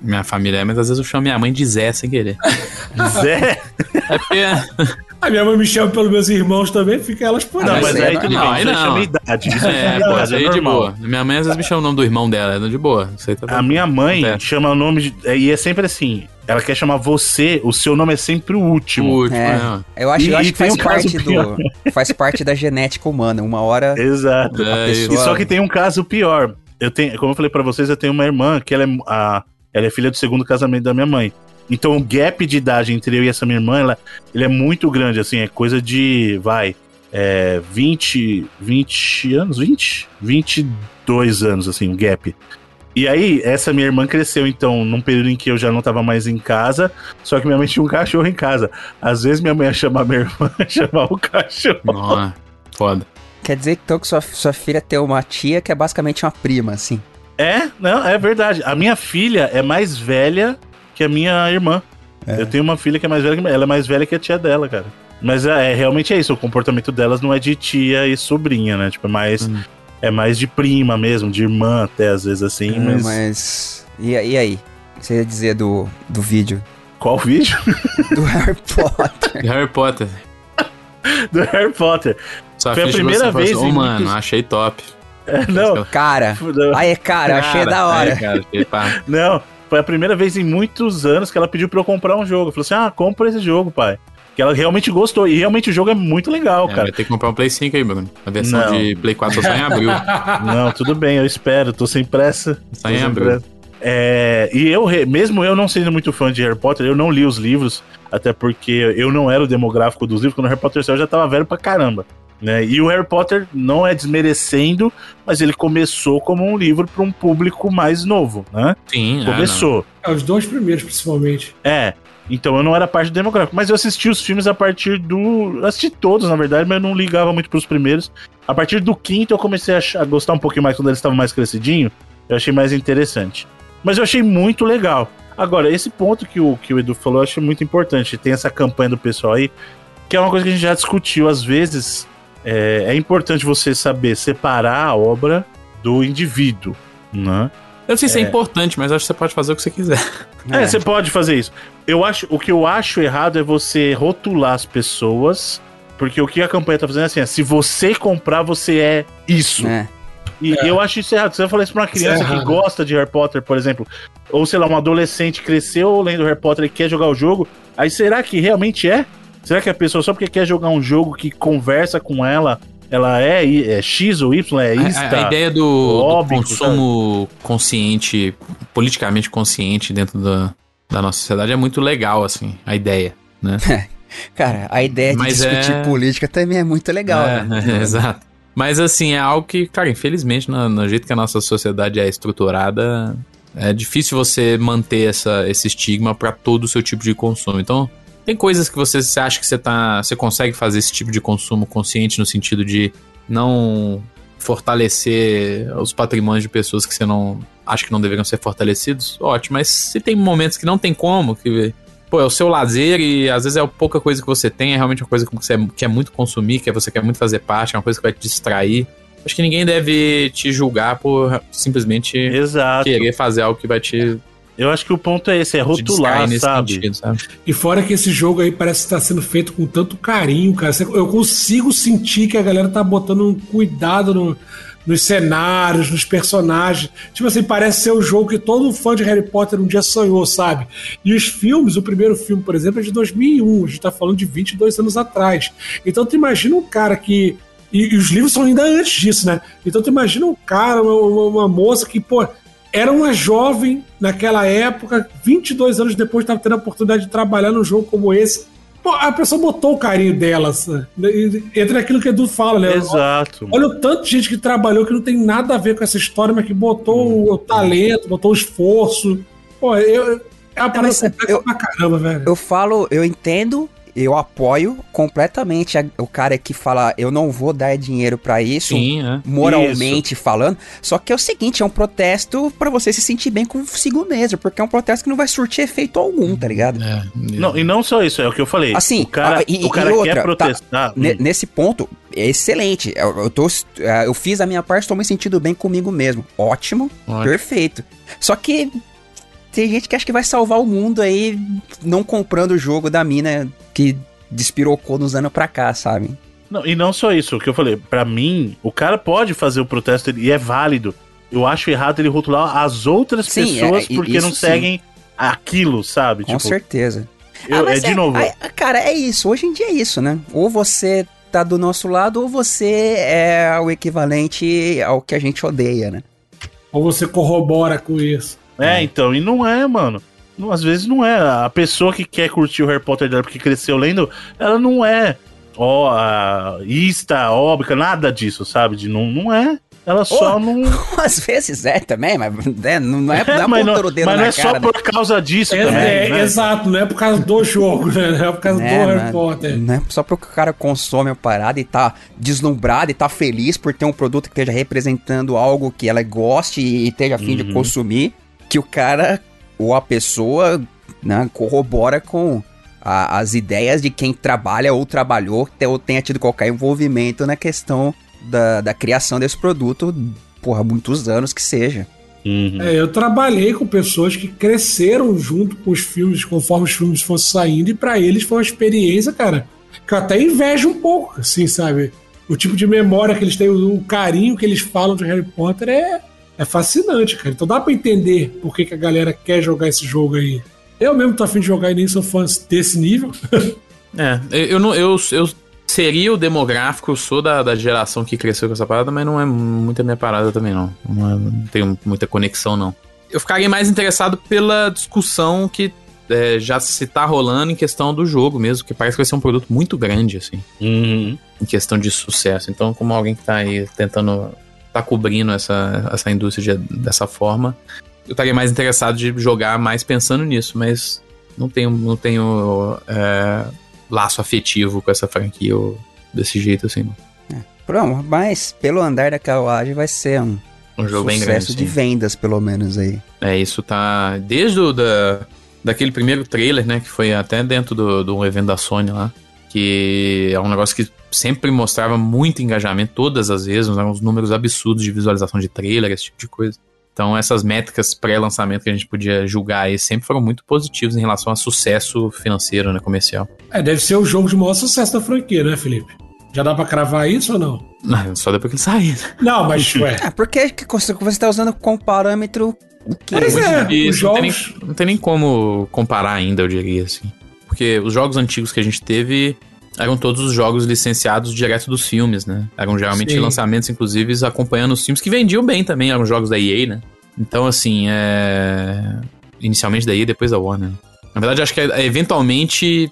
minha família é, mas às vezes eu chamo minha mãe de Zé sem querer. *laughs* Zé? É porque. A minha mãe me chama pelos meus irmãos também, fica elas por Não, mas aí tudo não, aí não. chama idade. Isso é, pô, aí é de boa. Minha mãe às vezes me chama o nome do irmão dela, é de boa. Tá a minha mãe chama o nome de. E é sempre assim. Ela quer chamar você, o seu nome é sempre o último. O último, é. é. Eu acho, e, eu acho que faz um parte do. *laughs* Faz parte da genética humana. Uma hora. *laughs* Exato. É, pessoa... E só que tem um caso pior. Eu tenho, como eu falei para vocês, eu tenho uma irmã que ela é, a, ela é filha do segundo casamento da minha mãe. Então o gap de idade entre eu e essa minha irmã, ela, ele é muito grande, assim, é coisa de, vai, é, 20, 20 anos, 20? 22 anos, assim, o gap. E aí, essa minha irmã cresceu, então, num período em que eu já não tava mais em casa, só que minha mãe tinha um cachorro em casa. Às vezes minha mãe ia chamar minha irmã, *laughs* chamar o cachorro. Nossa, foda. Quer dizer então que sua, sua filha tem uma tia que é basicamente uma prima, assim. É, não, é verdade. A minha filha é mais velha que a minha irmã. É. Eu tenho uma filha que é mais velha que ela é mais velha que a tia dela, cara. Mas é, é, realmente é isso, o comportamento delas não é de tia e sobrinha, né? Tipo, é mais, hum. É mais de prima mesmo, de irmã até às vezes assim, é, mas... mas... E, e aí? O que você ia dizer do, do vídeo? Qual vídeo? *laughs* Do Harry Potter. Harry Potter. do Harry Potter. Só Foi a primeira vez. Assim, oh, mano, muitos... achei top. É, não. Cara. Aí, cara, cara, achei da hora. Aí, cara, achei não, foi a primeira vez em muitos anos que ela pediu pra eu comprar um jogo. Falou assim: ah, compra esse jogo, pai. Que ela realmente gostou. E realmente o jogo é muito legal, é, cara. Vai ter que comprar um Play 5 aí, Bruno. A versão não. de Play 4 só em abril. *laughs* Não, tudo bem, eu espero. Tô sem pressa. Só em abril. É, e eu, mesmo eu não sendo muito fã de Harry Potter, eu não li os livros, até porque eu não era o demográfico dos livros. Quando o Harry Potter saiu, eu já tava velho pra caramba. Né? E o Harry Potter não é desmerecendo, mas ele começou como um livro para um público mais novo, né? Sim, é, começou. É, os dois primeiros, principalmente. É. Então eu não era parte do demográfico, mas eu assisti os filmes a partir do. Assisti todos, na verdade, mas eu não ligava muito pros primeiros. A partir do quinto eu comecei a, a gostar um pouquinho mais quando eles estavam mais crescidinho. Eu achei mais interessante. Mas eu achei muito legal. Agora, esse ponto que o, que o Edu falou, eu achei muito importante. Tem essa campanha do pessoal aí, que é uma coisa que a gente já discutiu às vezes é, é importante você saber separar a obra do indivíduo, né? Eu não sei se é, é importante, mas acho que você pode fazer o que você quiser. *laughs* É, é, você pode fazer isso. Eu acho, o que eu acho errado é você rotular as pessoas, porque o que a campanha tá fazendo é assim, é, se você comprar, você é isso. É. E é. eu acho isso errado. Você vai falar isso pra uma criança que gosta de Harry Potter, por exemplo, ou sei lá, um adolescente cresceu lendo Harry Potter e quer jogar o jogo, aí será que realmente é? Será que a pessoa, só porque quer jogar um jogo que conversa com ela, ela é, é X ou Y, é isso? A, a, ideia do, óbvio, do consumo sabe? consciente, politicamente consciente dentro da, da nossa sociedade é muito legal, assim, a ideia, né? *laughs* Cara, a ideia de Mas discutir é... política também é muito legal. É, né? *laughs* exato. Mas assim, é algo que, cara, infelizmente, no, no, jeito que a nossa sociedade é estruturada, é difícil você manter essa, esse estigma para todo o seu tipo de consumo. Então, tem coisas que você, você acha que você tá. Você consegue fazer esse tipo de consumo consciente no sentido de não fortalecer os patrimônios de pessoas que você não acha que não deveriam ser fortalecidos, ótimo. Mas se tem momentos que não tem como, que pô, é o seu lazer e às vezes é a pouca coisa que você tem, é realmente uma coisa que você quer muito consumir, que você quer muito fazer parte, é uma coisa que vai te distrair. Acho que ninguém deve te julgar por simplesmente Exato. querer fazer algo que vai te eu acho que o ponto é esse, é rotular, sabe? Sentido, sabe? E fora que esse jogo aí parece estar sendo feito com tanto carinho, cara. Eu consigo sentir que a galera tá botando um cuidado no, nos cenários, nos personagens. Tipo assim, parece ser o jogo que todo fã de Harry Potter um dia sonhou, sabe? E os filmes, o primeiro filme, por exemplo, é de 2001. A gente tá falando de 22 anos atrás. Então tu imagina um cara que e, e, os livros são ainda antes disso, né? Então tu imagina um cara, uma, uma, uma moça que, pô, era uma jovem naquela época, 22 anos depois estava tendo a oportunidade de trabalhar num jogo como esse. Pô, a pessoa botou o carinho dela, entre aquilo que o Edu fala, né? Exato. Olha, olha o tanto de gente que trabalhou que não tem nada a ver com essa história, mas que botou hum. o talento, botou o esforço. Pô, eu, é uma parada eu, pra caramba, velho. Eu falo, eu entendo eu apoio completamente a, o cara que fala eu não vou dar dinheiro para isso, Sim, é. moralmente isso. falando. Só que é o seguinte, é um protesto para você se sentir bem consigo mesmo, porque é um protesto que não vai surtir efeito algum, tá ligado? É, não, e não só isso, é o que eu falei. Assim, o cara, a, e, o cara outra, quer protestar. Tá, hum. Nesse ponto, é excelente. Eu, eu, tô, é, eu fiz a minha parte, estou me sentindo bem comigo mesmo. Ótimo, Ótimo. perfeito. Só que tem gente que acha que vai salvar o mundo aí não comprando o jogo da mina que despirocou nos anos pra cá, sabe? Não, e não só isso, o que eu falei, para mim, o cara pode fazer o protesto e é válido. Eu acho errado ele rotular as outras sim, pessoas é, porque não seguem sim. aquilo, sabe? Com tipo, certeza. Eu, ah, é de é, novo. É, cara, é isso. Hoje em dia é isso, né? Ou você tá do nosso lado, ou você é o equivalente ao que a gente odeia, né? Ou você corrobora com isso. É, é. então, e não é, mano. Não, às vezes não é. A pessoa que quer curtir o Harry Potter dela porque cresceu lendo, ela não é ó, a ista, óbica, nada disso, sabe? De, não, não é. Ela só oh, não. *laughs* Às vezes é também, mas né, não é, é, mas não, mas não é só por causa disso é, também. É, né? Exato, não é por causa do jogo, *laughs* né? Não é por causa é, do Harry Potter. Não é só porque o cara consome a parada e tá deslumbrado e tá feliz por ter um produto que esteja representando algo que ela goste e esteja afim uhum. de consumir, que o cara ou a pessoa né, corrobora com a, as ideias de quem trabalha ou trabalhou ou tenha tido qualquer envolvimento na questão da, da criação desse produto, porra, muitos anos que seja. Uhum. É, eu trabalhei com pessoas que cresceram junto com os filmes, conforme os filmes fossem saindo, e para eles foi uma experiência, cara, que eu até invejo um pouco, assim, sabe? O tipo de memória que eles têm, o carinho que eles falam de Harry Potter é, é fascinante, cara. Então dá para entender por que, que a galera quer jogar esse jogo aí. Eu mesmo tô afim de jogar e nem sou fã desse nível. *laughs* é, eu, não, eu, eu seria o demográfico, eu sou da, da geração que cresceu com essa parada, mas não é muita minha parada também, não. Não, é, não tenho muita conexão, não. Eu ficaria mais interessado pela discussão que é, já se tá rolando em questão do jogo mesmo, que parece que vai ser um produto muito grande, assim. Uhum. Em questão de sucesso. Então, como alguém que tá aí tentando. Tá cobrindo essa, essa indústria de, dessa forma, eu estaria mais interessado de jogar mais pensando nisso, mas não tenho, não tenho é, laço afetivo com essa franquia ou desse jeito assim. É, pronto, mas pelo andar da carruagem vai ser um, um jogo bem grande. de vendas, pelo menos aí. É, isso tá. Desde o da, daquele primeiro trailer, né? Que foi até dentro do, do evento da Sony lá. Que é um negócio que sempre mostrava muito engajamento, todas as vezes, uns números absurdos de visualização de trailer, esse tipo de coisa. Então, essas métricas pré-lançamento que a gente podia julgar aí sempre foram muito positivas em relação a sucesso financeiro, né, comercial. É, deve ser o jogo de maior sucesso da franquia, né, Felipe? Já dá pra cravar isso ou não? Não, *laughs* só depois que ele sair. Não, mas *laughs* ué. É, porque você está usando como parâmetro o que? Mas é, os jogos... não, tem nem, não tem nem como comparar ainda, eu diria assim. Porque os jogos antigos que a gente teve eram todos os jogos licenciados direto dos filmes, né? Eram geralmente Sim. lançamentos, inclusive, acompanhando os filmes que vendiam bem também, eram jogos da EA, né? Então, assim, é. Inicialmente da EA, depois da Warner. Na verdade, acho que é, eventualmente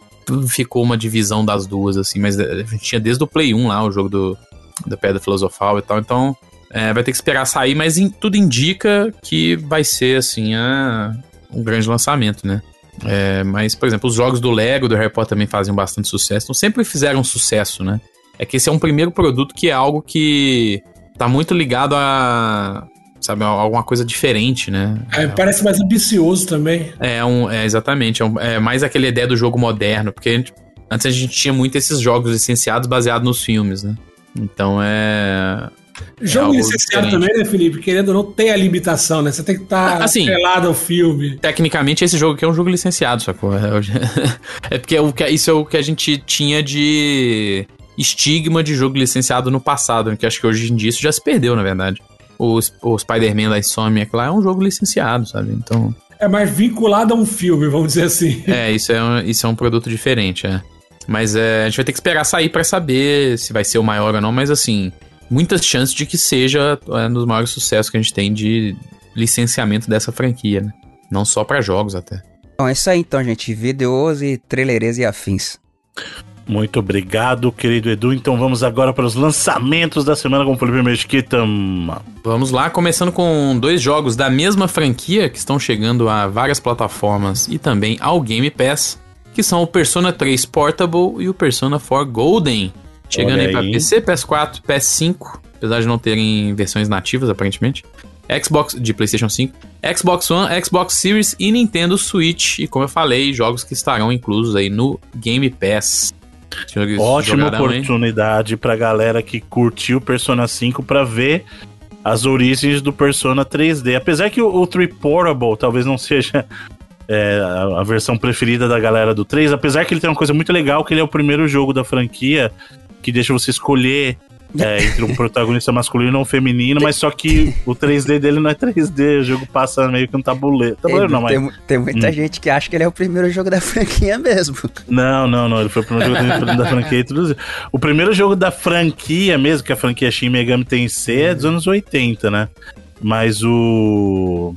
ficou uma divisão das duas, assim, mas a gente tinha desde o Play 1 lá, o jogo do, da Pedra Filosofal e tal, então é, vai ter que esperar sair, mas in, tudo indica que vai ser, assim, a, um grande lançamento, né? É, mas, por exemplo, os jogos do Lego, do Harry Potter também fazem bastante sucesso. Então sempre fizeram sucesso, né? É que esse é um primeiro produto que é algo que tá muito ligado a. Sabe, alguma coisa diferente, né? É, parece mais ambicioso também. É, um, é exatamente. É, um, é mais aquela ideia do jogo moderno. Porque a gente, antes a gente tinha muito esses jogos licenciados baseados nos filmes, né? Então é. Jogo é licenciado também, né, Felipe? Querendo ou não, tem a limitação, né? Você tem que estar tá assim, ao filme. Tecnicamente, esse jogo aqui é um jogo licenciado, sacou? *laughs* É porque é o que, isso é o que a gente tinha de estigma de jogo licenciado no passado, que acho que hoje em dia isso já se perdeu, na verdade. O, o Spider-Man da Insomniac lá é um jogo licenciado, sabe? Então... É mais vinculado a um filme, vamos dizer assim. *laughs* É, isso é um, isso é um produto diferente, é. Mas é, a gente vai ter que esperar sair para saber se vai ser o maior ou não, mas assim, muitas chances de que seja é, um dos maiores sucessos que a gente tem de licenciamento dessa franquia, né? Não só para jogos até. Então é isso aí então, gente. Vídeos e trailerês e afins. Muito obrigado, querido Edu. Então vamos agora para os lançamentos da semana com o Felipe Mesquita. Vamos lá, começando com dois jogos da mesma franquia que estão chegando a várias plataformas e também ao Game Pass, que são o Persona 3 Portable e o Persona 4 Golden. Chegando aí, aí para PC, PS4, PS5, apesar de não terem versões nativas aparentemente. Xbox de PlayStation 5, Xbox One, Xbox Series e Nintendo Switch. E como eu falei, jogos que estarão inclusos aí no Game Pass. Ótima oportunidade para galera que curtiu Persona 5 para ver as origens do Persona 3D. Apesar que o, o 3 Portable talvez não seja *laughs* é, a, a, versão preferida da galera do 3, apesar que ele tem uma coisa muito legal, que ele é o primeiro jogo da franquia que deixa você escolher é, *laughs* entre um protagonista masculino ou um feminino, mas só que o 3D dele não é 3D, o jogo passa meio que um tabuleiro. Tabuleiro não, mas... Tem, tem muita hum. gente que acha que ele é o primeiro jogo da *laughs* franquia mesmo. Não, não, não, ele foi o primeiro jogo da franquia O primeiro jogo da franquia mesmo, que a franquia Shin Megami Tensei, é dos anos 80, né? Mas o...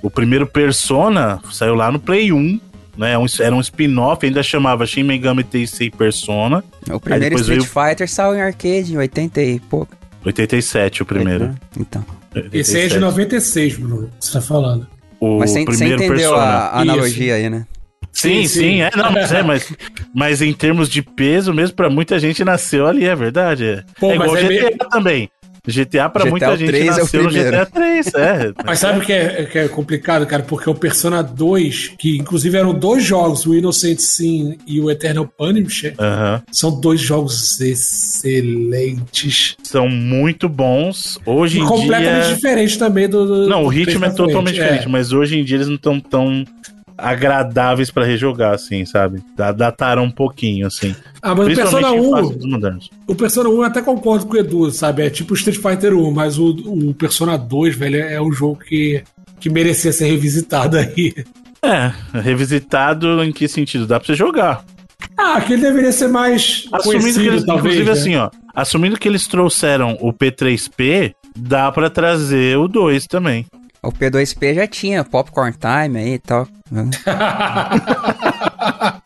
O primeiro Persona saiu lá no Play 1, né? Um, era um spin-off, ainda chamava Shin Megami Tensei Persona. O primeiro Street veio... Fighter saiu em arcade em 80 e pouco. 87 o primeiro. Então. 87. Esse aí é de 96, Bruno, você tá falando. O Mas você, primeiro você entendeu Persona. a analogia Isso. aí, né? Sim, sim, sim, é, não, mas, é, mas, *laughs* mas em termos de peso, mesmo pra muita gente nasceu ali, é verdade. Pô, é igual GTA é meio... também. GTA pra GTA muita gente 3 nasceu é no GTA 3, é. Mas sabe o que é, que é complicado, cara? Porque o Persona 2, que inclusive eram dois jogos, o Innocent Sim e o Eternal Punisher, uh -huh. são dois jogos excelentes. São muito bons. Hoje em completamente dia... Completamente diferente também do, do Não, o ritmo é totalmente é. diferente, mas hoje em dia eles não estão tão agradáveis para rejogar, assim, sabe? Dataram um pouquinho, assim. Ah, mas o Persona 1. O Persona 1 eu até concordo com o Edu, sabe? É tipo Street Fighter 1, mas o, o Persona 2, velho, é um jogo que, que merecia ser revisitado aí. É, revisitado em que sentido? Dá pra você jogar. Ah, aquele deveria ser mais. Assumindo que eles, talvez, inclusive né? assim, ó. Assumindo que eles trouxeram o P3P, dá para trazer o 2 também. O P2P já tinha Popcorn Time aí e tal. *laughs*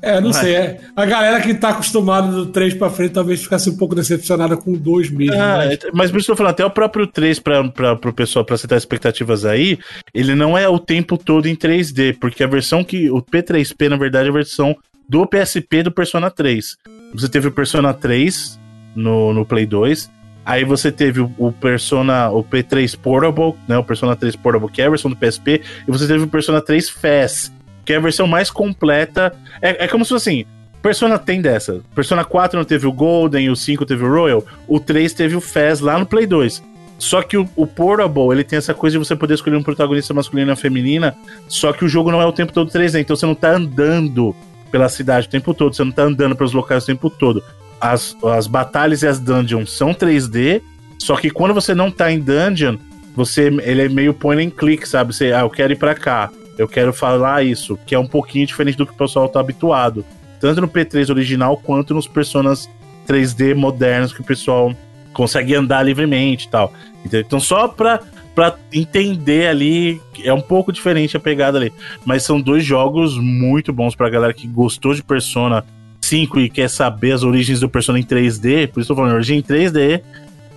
é, não sei. É. A galera que tá acostumada do 3 pra frente talvez ficasse um pouco decepcionada com o 2 mesmo. Ah, mas... mas por isso que eu tô falando, até o próprio 3 pra, pra, pro pessoal, pra setar expectativas aí, ele não é o tempo todo em 3D, porque a versão que. O P3P, na verdade, é a versão do PSP do Persona 3. Você teve o Persona 3 no, no Play 2, Aí você teve o, o, Persona, o P3 Portable, né? O Persona 3 Portable, que é a versão do PSP, e você teve o Persona 3 FAS, que é a versão mais completa. É, é como se fosse assim. Persona tem dessa. Persona 4 não teve o Golden, o 5 teve o Royal, o 3 teve o FAS lá no Play 2. Só que o, o, Portable, ele tem essa coisa de você poder escolher um protagonista masculino e feminina, só que o jogo não é o tempo todo 3D, então você não tá andando pela cidade o tempo todo, você não tá andando pelos locais o tempo todo as, as batalhas e as dungeons são 3D, só que quando você não tá em dungeon, você ele é meio point and click, sabe? Você, ah, eu quero ir para cá, eu quero falar isso, que é um pouquinho diferente do que o pessoal tá habituado, tanto no P3 original quanto nos personas 3D modernos que o pessoal consegue andar livremente e tal. Então, só pra, pra entender ali, é um pouco diferente a pegada ali. Mas são dois jogos muito bons pra galera que gostou de Persona 5 e quer saber as origens do Persona em 3D, por isso eu tô falando, origem em 3D,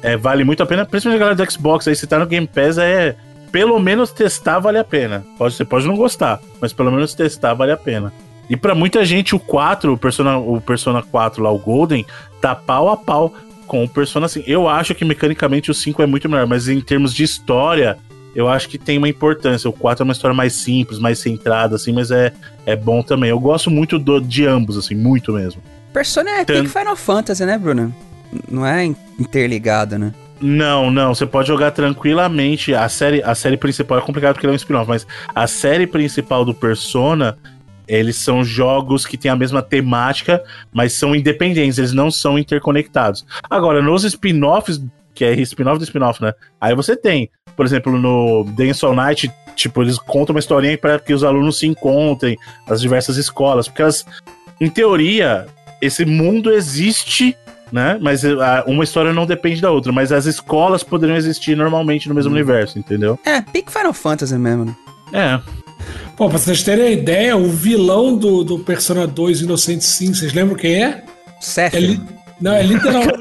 é, vale muito a pena, principalmente a galera do Xbox, aí se tá no Game Pass, é pelo menos testar vale a pena. Pode, você pode não gostar, mas pelo menos testar vale a pena. E para muita gente, o 4, o Persona, o Persona 4 lá, o Golden, tá pau a pau com o Persona 5. Eu acho que mecanicamente o 5 é muito melhor, mas em termos de história, eu acho que tem uma importância. O 4 é uma história mais simples, mais centrada, assim, mas é, é bom também. Eu gosto muito do, de ambos, assim, muito mesmo. Persona é Tant... Final Fantasy, né, Bruno? Não é interligado, né? Não, não, você pode jogar tranquilamente. A série, a série principal é complicado porque ele é um spin-off, mas a série principal do Persona, eles são jogos que têm a mesma temática, mas são independentes, eles não são interconectados. Agora, nos spin-offs, que é spin-off do spin-off, né? Aí você tem por exemplo, no Dance All Night, tipo, eles contam uma historinha para que os alunos se encontrem, as diversas escolas, porque elas, em teoria, esse mundo existe, né? Mas uma história não depende da outra, mas as escolas poderiam existir normalmente no mesmo hum. universo, entendeu? É, pique Final Fantasy mesmo, né? É. Pô, pra vocês terem a ideia, o vilão do, do Persona 2 Inocente Sim, vocês lembram quem é? Sephiroth. É não, é literalmente.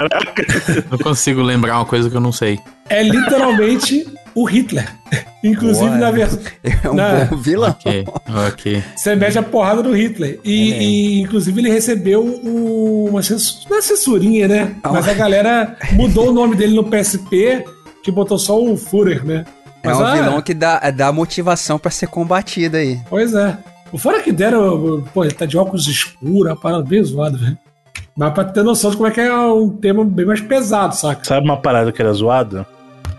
não consigo lembrar uma coisa que eu não sei. É literalmente o Hitler. *laughs* Inclusive Ué, na versão. É um na... bom vilão. Ok, ok. Você mete a porrada no Hitler. E, é. e inclusive ele recebeu uma, uma censurinha, né? Ah, Mas a galera mudou o nome dele no PSP, que botou só o Führer, né? É Mas, é um ah, vilão que dá, dá motivação para ser combatido aí. Pois é. O fora que deram, pô, ele tá de óculos escuros, a parada bem zoada, velho. Mas pra ter noção de como é que é um tema bem mais pesado, saca? Sabe uma parada que era zoada?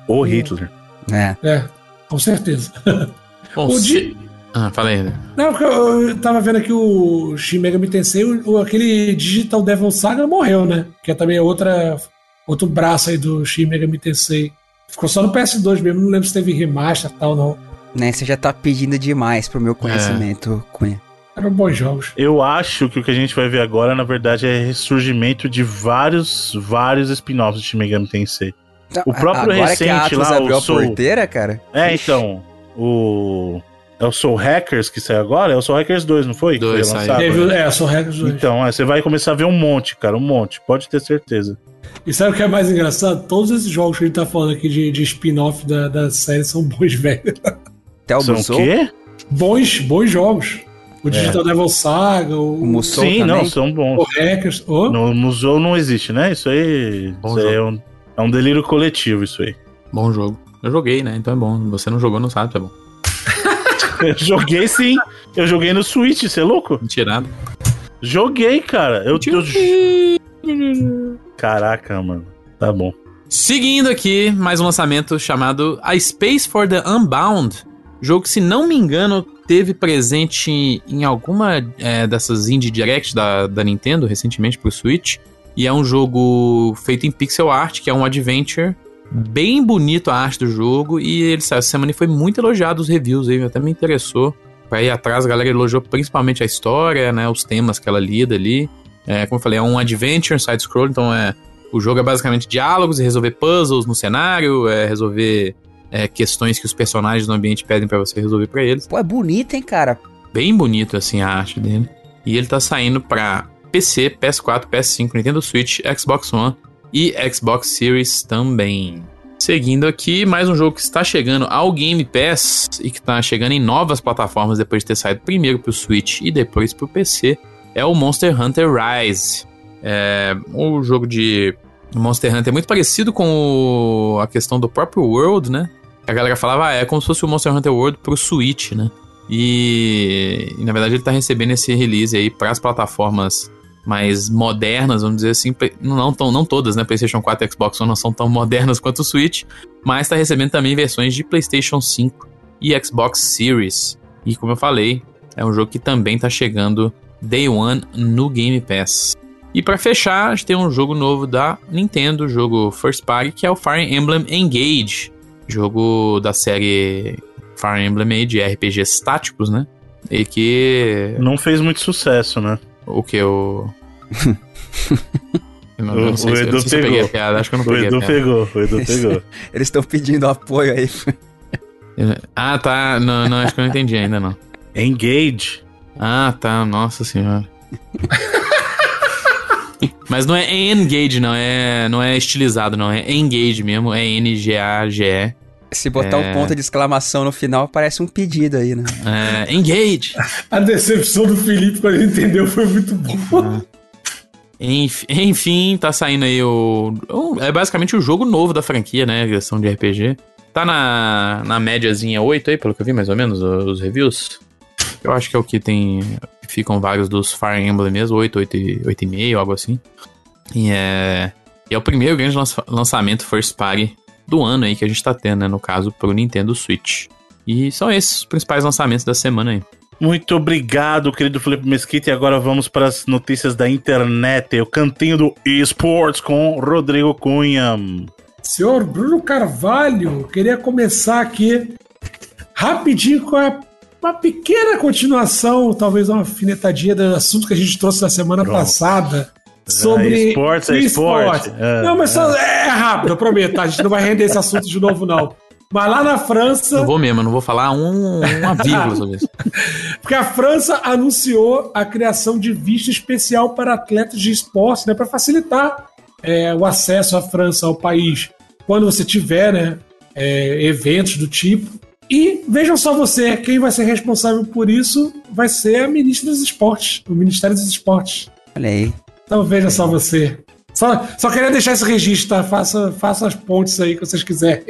O Hitler. É. É, com certeza. *laughs* Bom, o se... di... Ah, falei. Né? Não, porque eu tava vendo aqui o Shin Megami Tensei, o, aquele Digital Devil Saga morreu, né? Que é também outra, outro braço aí do Shin Megami Tensei. Ficou só no PS2 mesmo, não lembro se teve remaster e tal, não. Né, você já tá pedindo demais pro meu conhecimento, é. Cunha. Eram bons jogos. Eu acho que o que a gente vai ver agora, na verdade, é ressurgimento de vários, vários spin-offs de Shin Megami Tensei. O próprio Agora recente lá, o Soul... porteira, cara? É, então, o é o Soul Hackers que sai agora? É o Soul Hackers 2, não foi? Dois foi lançado, É, Soul Hackers 2. Então, é, você vai começar a ver um monte, cara, um monte, pode ter certeza. E sabe o que é mais engraçado? Todos esses jogos que a gente tá falando aqui de, de spin-off da, da série são bons, velho. São o quê? Bons, bons jogos. O Digital é. Devil Saga, o, o Musou Sim, também. não, são bons. O Hackers. Oh? No Musou não existe, né? Isso aí, isso aí é um É um delírio coletivo isso aí. Bom jogo. Eu joguei, né? Então é bom. Você não jogou, não sabe, tá bom. *laughs* eu joguei sim. Eu joguei no Switch, você é louco? Tirado. Joguei, cara. Eu, eu... Caraca, mano. Tá bom. Seguindo aqui, mais um lançamento chamado A Space for the Unbound. Jogo que, se não me engano, teve presente em alguma é, dessas Indie Direct da, da Nintendo recentemente pro Switch. E é um jogo feito em pixel art, que é um adventure. Bem bonito a arte do jogo. E ele essa semana foi muito elogiado os reviews aí, até me interessou. Pra ir atrás, a galera elogiou principalmente a história, né? Os temas que ela lida ali. É, como eu falei, é um adventure side-scroll, então é. O jogo é basicamente diálogos e resolver puzzles no cenário, é resolver é, questões que os personagens do ambiente pedem para você resolver para eles. Pô, é bonito, hein, cara? Bem bonito, assim, a arte dele. E ele tá saindo pra PC, PS4, PS5, Nintendo Switch, Xbox One e Xbox Series também. Seguindo aqui, mais um jogo que está chegando ao Game Pass e que está chegando em novas plataformas depois de ter saído primeiro para o Switch e depois para o PC, é o Monster Hunter Rise. É, o jogo de Monster Hunter é muito parecido com o, a questão do próprio World, né? A galera falava, ah, é como se fosse o Monster Hunter World pro Switch, né? E, e na verdade ele tá recebendo esse release aí para as plataformas mais modernas, vamos dizer assim, não, tão, não todas, né? PlayStation 4 e Xbox One não são tão *laughs* modernas quanto o Switch, mas está recebendo também versões de PlayStation 5 e Xbox Series. E como eu falei, é um jogo que também está chegando Day One no Game Pass. E para fechar, a gente tem um jogo novo da Nintendo, jogo First Party, que é o Fire Emblem Engage, jogo da série Fire Emblem de RPGs táticos, né? E que. Não fez muito sucesso, né? O que? O. Não, o, não sei, o Edu se, pegou. Piada, acho que eu não peguei. O Edu pegou, o Edu pegou. *laughs* Eles estão pedindo apoio aí. *laughs* ah, tá. Não, não, acho que eu não entendi ainda, não. Engage. Ah, tá. Nossa senhora. *laughs* Mas não é engage, não. É, não é estilizado, não. É engage mesmo. É N-G-A-G-E. Se botar é... um ponto de exclamação no final, parece um pedido aí, né? É, engage! *laughs* A decepção do Felipe quando ele entendeu foi muito boa. Enfim, enfim, tá saindo aí o, o, É basicamente o jogo novo da franquia, né? A versão de RPG. Tá na, na médiazinha 8 aí, pelo que eu vi, mais ou menos, os reviews. Eu acho que é o que tem. Ficam vários dos Fire Emblem mesmo, 8, 8, 8,5, algo assim. E é. E é o primeiro grande lançamento First Party do ano aí que a gente tá tendo, né? No caso, pro Nintendo Switch. E são esses os principais lançamentos da semana aí. Muito obrigado, querido Felipe Mesquita. E agora vamos para as notícias da internet. O cantinho do esportes com Rodrigo Cunha. Senhor Bruno Carvalho, queria começar aqui rapidinho com a, uma pequena continuação, talvez uma alfinetadinha do assunto que a gente trouxe na semana Pronto. passada sobre é, esportes, é esporte. É, não, mas só, é. é rápido, eu prometo, tá? A gente não vai render esse assunto de novo, não. Mas lá na França. Não vou mesmo, não vou falar um, uma vírgula sobre isso. *laughs* Porque a França anunciou a criação de visto especial para atletas de esporte, né? Para facilitar é, o acesso à França ao país quando você tiver né, é, eventos do tipo. E vejam só você, quem vai ser responsável por isso vai ser a ministra dos esportes, o Ministério dos Esportes. Olha aí. Então veja só você. Só, só queria deixar esse registro, tá? Faça, faça as pontes aí que vocês quiserem.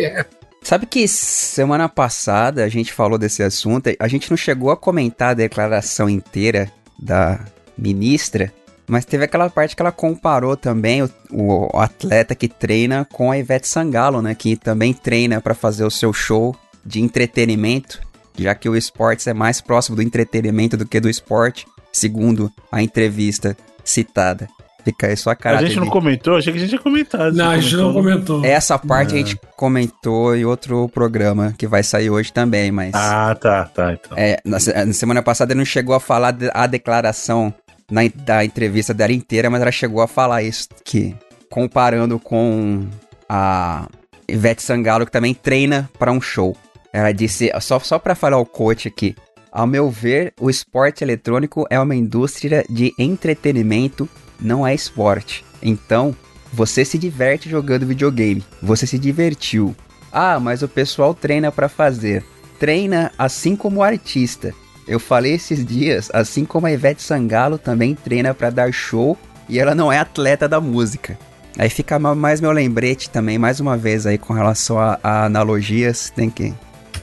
Sabe que semana passada a gente falou desse assunto, a gente não chegou a comentar a declaração inteira da ministra, mas teve aquela parte que ela comparou também o, o atleta que treina com a Ivete Sangalo, né? Que também treina para fazer o seu show de entretenimento, já que o esporte é mais próximo do entretenimento do que do esporte, segundo a entrevista citada. Fica aí sua cara. A gente não comentou? Achei que a gente tinha comentado. Não, a gente não comentou. Essa parte a gente comentou em outro programa que vai sair hoje também, mas. Ah, tá, tá. Então. É, na, na semana passada não chegou a falar de, a declaração na, da entrevista dela inteira, mas ela chegou a falar isso, que comparando com a Ivete Sangalo, que também treina para um show. Ela disse, só, só para falar o coach aqui, ao meu ver, o esporte eletrônico é uma indústria de entretenimento, não é esporte. Então, você se diverte jogando videogame, você se divertiu. Ah, mas o pessoal treina para fazer. Treina assim como o artista. Eu falei esses dias, assim como a Ivete Sangalo também treina para dar show e ela não é atleta da música. Aí fica mais meu lembrete também, mais uma vez aí com relação a, a analogias, tem que...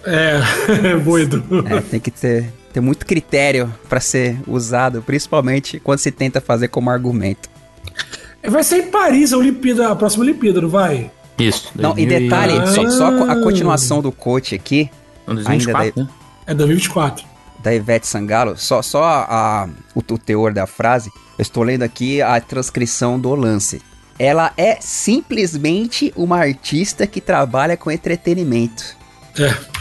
É, *laughs* boido. É, tem que ter, ter muito critério para ser usado, principalmente quando se tenta fazer como argumento. Vai ser em Paris a Olimpíada, a próxima Olimpíada, não vai? Isso. Não, e detalhe, ah. só, só, a continuação do coach aqui. 2024, ainda da, né? É 2024. Da Ivete Sangalo, só, só a, a o, o, teor da frase. Eu estou lendo aqui a transcrição do lance. Ela é simplesmente uma artista que trabalha com entretenimento. É.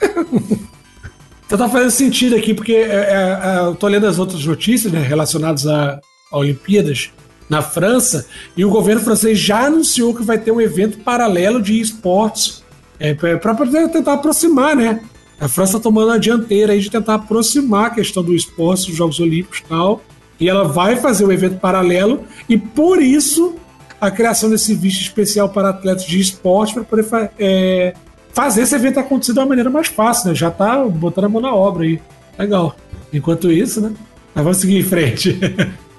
*laughs* então tá fazendo sentido aqui, porque é, é, é, eu tô lendo as outras notícias né, relacionadas a, a Olimpíadas na França, e o governo francês já anunciou que vai ter um evento paralelo de esportes é, para poder tentar aproximar, né? A França tá tomando a dianteira aí de tentar aproximar a questão do esporte, dos Jogos Olímpicos e tal. E ela vai fazer um evento paralelo, e por isso a criação desse visto especial para atletas de esporte para poder é, fazer esse evento acontecer de uma maneira mais fácil, né? Já tá botando a mão na obra aí. Legal. Enquanto isso, né? Mas vamos seguir em frente. *laughs*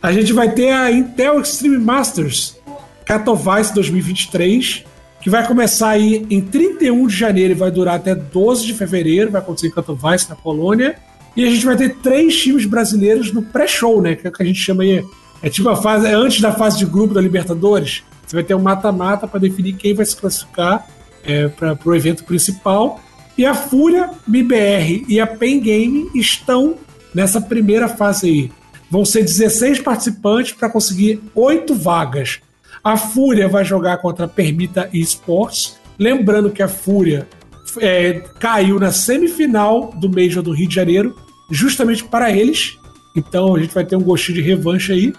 A gente vai ter a Intel Extreme Masters Katowice 2023, que vai começar aí em 31 de janeiro e vai durar até 12 de fevereiro, vai acontecer em Katowice, na Polônia. E a gente vai ter três times brasileiros no pré-show, né? Que é o que a gente chama aí. É tipo a fase, é antes da fase de grupo da Libertadores. Você vai ter um mata-mata para definir quem vai se classificar é, para o evento principal. E a Fúria, MIBR e a Pen Game estão nessa primeira fase aí. Vão ser 16 participantes para conseguir 8 vagas. A Fúria vai jogar contra a Permita Esports. Lembrando que a Fúria é, caiu na semifinal do Major do Rio de Janeiro, justamente para eles. Então a gente vai ter um gostinho de revanche aí.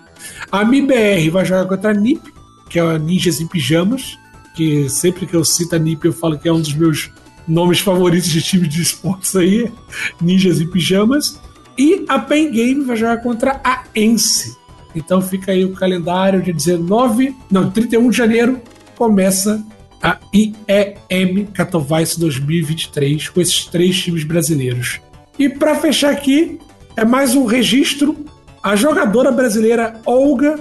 A MIBR vai jogar contra a NIP, que é a Ninjas em Pijamas. Que sempre que eu cito a NIP eu falo que é um dos meus nomes favoritos de time de esportes aí. Ninjas em Pijamas. E a Pen Game vai jogar contra a Ence. Então fica aí o calendário de 19, não, 31 de janeiro começa a IEM Katowice 2023 com esses três times brasileiros. E para fechar aqui, é mais um registro. A jogadora brasileira Olga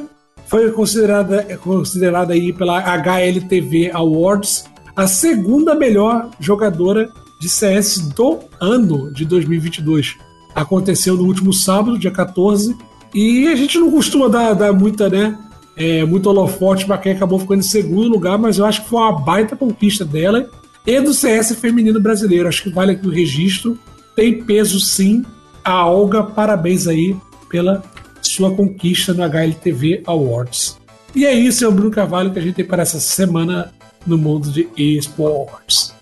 foi considerada, considerada aí pela HLTV Awards a segunda melhor jogadora de CS do ano de 2022 aconteceu no último sábado, dia 14, e a gente não costuma dar, dar muita, né? É, muito holofote para quem acabou ficando em segundo lugar, mas eu acho que foi uma baita conquista dela e do CS feminino brasileiro. Acho que vale aqui o registro. Tem peso sim. A Olga, parabéns aí pela sua conquista no HLTV Awards. E é isso, é o Bruno Carvalho que a gente tem para essa semana no mundo de esportes.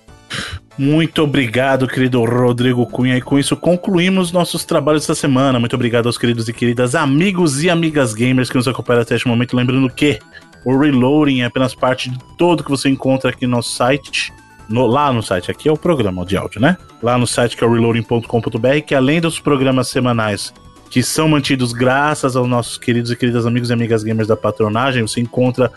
Muito obrigado, querido Rodrigo Cunha. E com isso concluímos nossos trabalhos essa semana. Muito obrigado aos queridos e queridas amigos e amigas gamers que nos acompanham até este momento. Lembrando que o Reloading é apenas parte de tudo que você encontra aqui no site. No, lá no site, aqui é o programa de áudio, né? Lá no site que é o reloading.com.br, que além dos programas semanais que são mantidos graças aos nossos queridos e queridas amigos e amigas gamers da patronagem, você encontra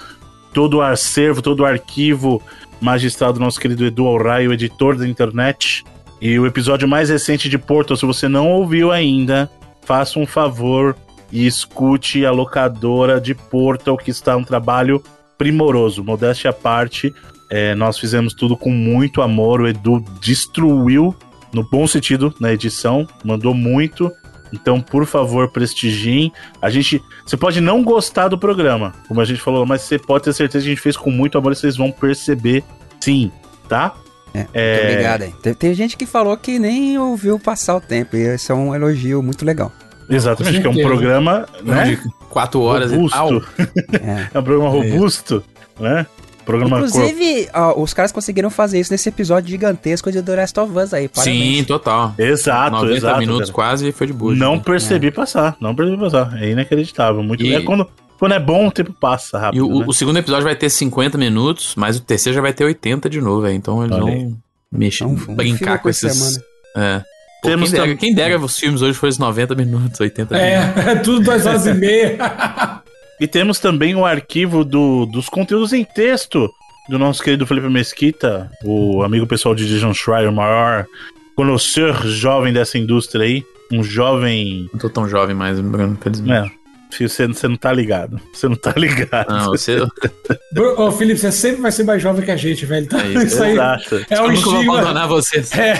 todo o acervo, todo o arquivo magistrado nosso querido Edu Alraio, editor da internet. E o episódio mais recente de Portal, se você não ouviu ainda, faça um favor e escute a locadora de Portal, que está um trabalho primoroso, modéstia à parte. É, nós fizemos tudo com muito amor. O Edu destruiu, no bom sentido, na edição, mandou muito. Então, por favor, prestigiem. A gente. Você pode não gostar do programa, como a gente falou, mas você pode ter certeza que a gente fez com muito amor e vocês vão perceber sim, tá? É, é... Muito obrigado aí. Tem, tem, gente que falou que nem ouviu passar o tempo, e esse é um elogio muito legal. Exatamente, que é um programa, né? De quatro horas robusto. *laughs* é. é um programa robusto, né? Programa Inclusive, ó, os caras conseguiram fazer isso nesse episódio gigantesco de The Last of Us aí. Parabéns. Sim, total. Exato, 90 exato, minutos cara. quase e foi de bucha. Não né? percebi é. passar, não percebi passar. É inacreditável. Muito e... é quando quando é bom, o tempo passa rápido. E o, né? o, segundo episódio vai ter 50 minutos, mas o terceiro já vai ter 80 de novo, véio. então eles vão mexer, um, brincar com esses. Semana. É. Pô, Temos quem, dera, quem dera os filmes hoje fossem 90 minutos, 80 é, minutos. É, tudo duas horas e meia. *laughs* e temos também o arquivo do, dos conteúdos em texto do nosso querido Felipe Mesquita, o amigo pessoal de Dijon Schreier, o maior conhecer jovem dessa indústria aí. Um jovem. Não tô tão jovem mais, Bruno, felizmente. É. Você, você não tá ligado. Você não tá *laughs* ligado. Não, você. *laughs* Ô, Felipe, você sempre vai ser mais jovem que a gente, velho. Então, é isso, isso aí Exato. é um estigma. Vou abandonar vocês. É,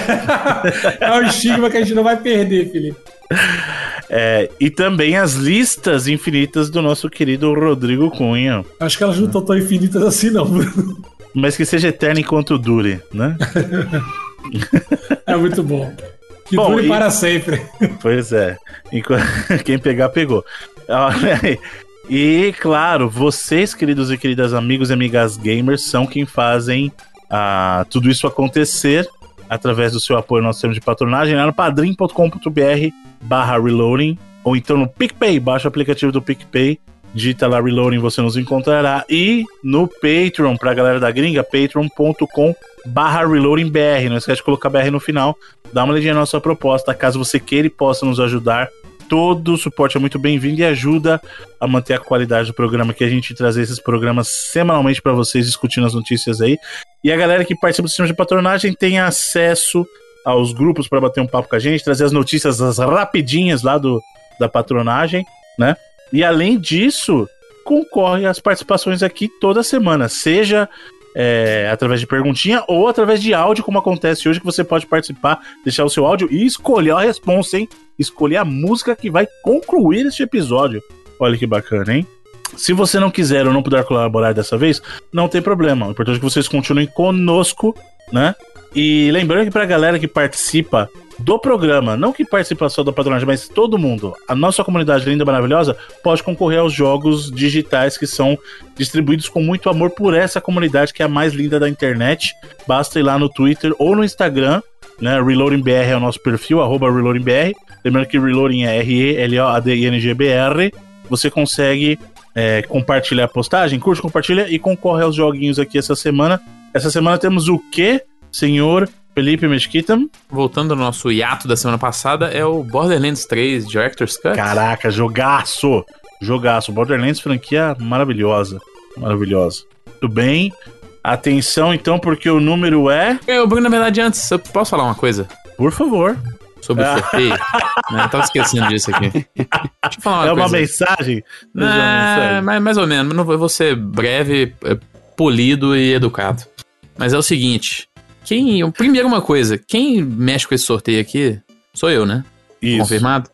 *laughs* é um estigma que a gente não vai perder, Felipe. É, e também as listas infinitas do nosso querido Rodrigo Cunha. Acho que elas não estão tão infinitas assim, não, Bruno. Mas que seja eterno enquanto dure, né? *laughs* é muito bom. Que bom, dure e... para sempre. Pois é. *laughs* Quem pegar, pegou. E, claro, vocês, queridos e queridas amigos e amigas gamers, são quem fazem uh, tudo isso acontecer através do seu apoio no nosso sistema de patronagem lá no padrim.com.br barra reloading ou então no PicPay, baixa o aplicativo do PicPay, digita lá reloading, você nos encontrará. E no Patreon, pra galera da gringa, patreon.com barra reloadingbr, não esquece de colocar BR no final, dá uma olhadinha na nossa proposta, caso você queira e possa nos ajudar. Todo o suporte é muito bem-vindo e ajuda a manter a qualidade do programa que a gente trazer esses programas semanalmente para vocês discutindo as notícias aí. E a galera que participa do sistema de patronagem tem acesso aos grupos para bater um papo com a gente, trazer as notícias as rapidinhas lá do, da patronagem, né? E além disso, concorre às participações aqui toda semana, seja é, através de perguntinha ou através de áudio, como acontece hoje, que você pode participar, deixar o seu áudio e escolher a resposta, hein? Escolher a música que vai concluir este episódio. Olha que bacana, hein? Se você não quiser ou não puder colaborar dessa vez, não tem problema. O importante é que vocês continuem conosco, né? E lembrando que pra galera que participa do programa, não que participa só do patronagem, mas todo mundo, a nossa comunidade linda maravilhosa, pode concorrer aos jogos digitais que são distribuídos com muito amor por essa comunidade que é a mais linda da internet. Basta ir lá no Twitter ou no Instagram, né? ReloadingBR é o nosso perfil, arroba ReloadingBR. Lembrando que Reloading é R-E-L-O-A-D-I-N-G-B-R. Você consegue é, compartilhar a postagem, curte, compartilha e concorre aos joguinhos aqui essa semana. Essa semana temos o quê? Senhor Felipe Mesquita. Voltando ao nosso hiato da semana passada, é o Borderlands 3 Director's Cut. Caraca, jogaço! Jogaço. Borderlands, franquia maravilhosa. Maravilhosa. Tudo bem. Atenção, então, porque o número é. Eu, Bruno, na verdade, antes, eu posso falar uma coisa? Por favor. Sobre o sorteio? né, eu tava esquecendo disso aqui. Deixa eu falar uma é coisa. uma mensagem? Não, uma mensagem. Mais, mais ou menos. Não vou ser breve, é, polido e educado. Mas é o seguinte: quem. Primeiro, uma coisa: quem mexe com esse sorteio aqui sou eu, né? Isso. Confirmado?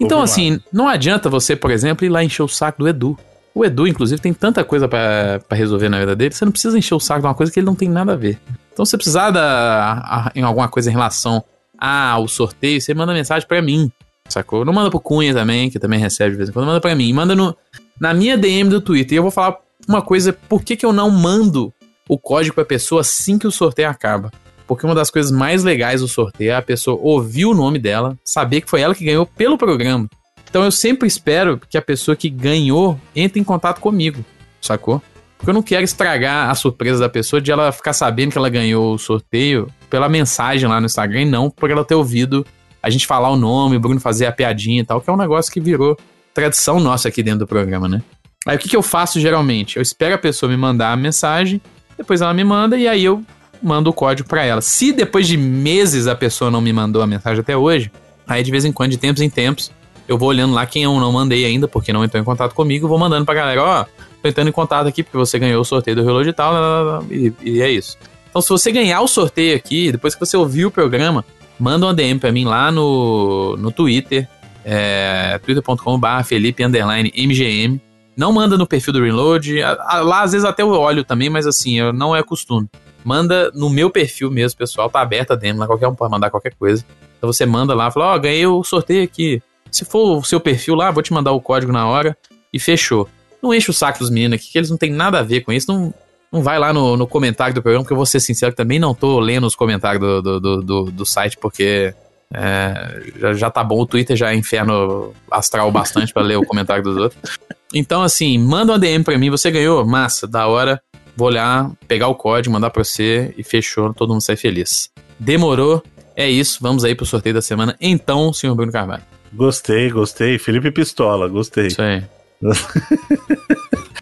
Então, Confirmado. assim, não adianta você, por exemplo, ir lá encher o saco do Edu. O Edu, inclusive, tem tanta coisa para resolver na vida dele, você não precisa encher o saco de uma coisa que ele não tem nada a ver. Então, se você precisar da, a, em alguma coisa em relação ao sorteio, você manda mensagem para mim, sacou? Não manda pro Cunha também, que também recebe de vez em quando, manda pra mim. Manda no, na minha DM do Twitter. E eu vou falar uma coisa, por que, que eu não mando o código para a pessoa assim que o sorteio acaba. Porque uma das coisas mais legais do sorteio é a pessoa ouvir o nome dela, saber que foi ela que ganhou pelo programa. Então eu sempre espero que a pessoa que ganhou entre em contato comigo, sacou? Porque eu não quero estragar a surpresa da pessoa de ela ficar sabendo que ela ganhou o sorteio pela mensagem lá no Instagram e não por ela ter ouvido a gente falar o nome, o Bruno fazer a piadinha e tal, que é um negócio que virou tradição nossa aqui dentro do programa, né? Aí o que, que eu faço geralmente? Eu espero a pessoa me mandar a mensagem depois ela me manda e aí eu mando o código para ela. Se depois de meses a pessoa não me mandou a mensagem até hoje, aí de vez em quando, de tempos em tempos, eu vou olhando lá quem eu não mandei ainda, porque não entrou em contato comigo, vou mandando pra galera, ó, oh, tô entrando em contato aqui porque você ganhou o sorteio do relógio e tal, e, e é isso. Então, se você ganhar o sorteio aqui, depois que você ouviu o programa, manda uma DM pra mim lá no, no Twitter, é, twitter.com.br Felipe MGM. Não manda no perfil do Reload. Lá, às vezes, até eu olho também, mas assim, não é costume. Manda no meu perfil mesmo, pessoal. Tá aberta demo lá, qualquer um pode mandar qualquer coisa. Então você manda lá, fala, ó, oh, ganhei o sorteio aqui. Se for o seu perfil lá, vou te mandar o código na hora e fechou. Não enche o saco dos meninos aqui, que eles não tem nada a ver com isso. Não, não vai lá no, no comentário do programa, porque eu vou ser sincero também não tô lendo os comentários do, do, do, do, do site, porque é, já, já tá bom, o Twitter já é inferno astral bastante para ler o comentário dos outros. Então, assim, manda uma DM pra mim, você ganhou? Massa, da hora. Vou olhar, pegar o código, mandar pra você e fechou, todo mundo sai feliz. Demorou, é isso, vamos aí pro sorteio da semana. Então, senhor Bruno Carvalho. Gostei, gostei. Felipe Pistola, gostei. Isso aí. *laughs*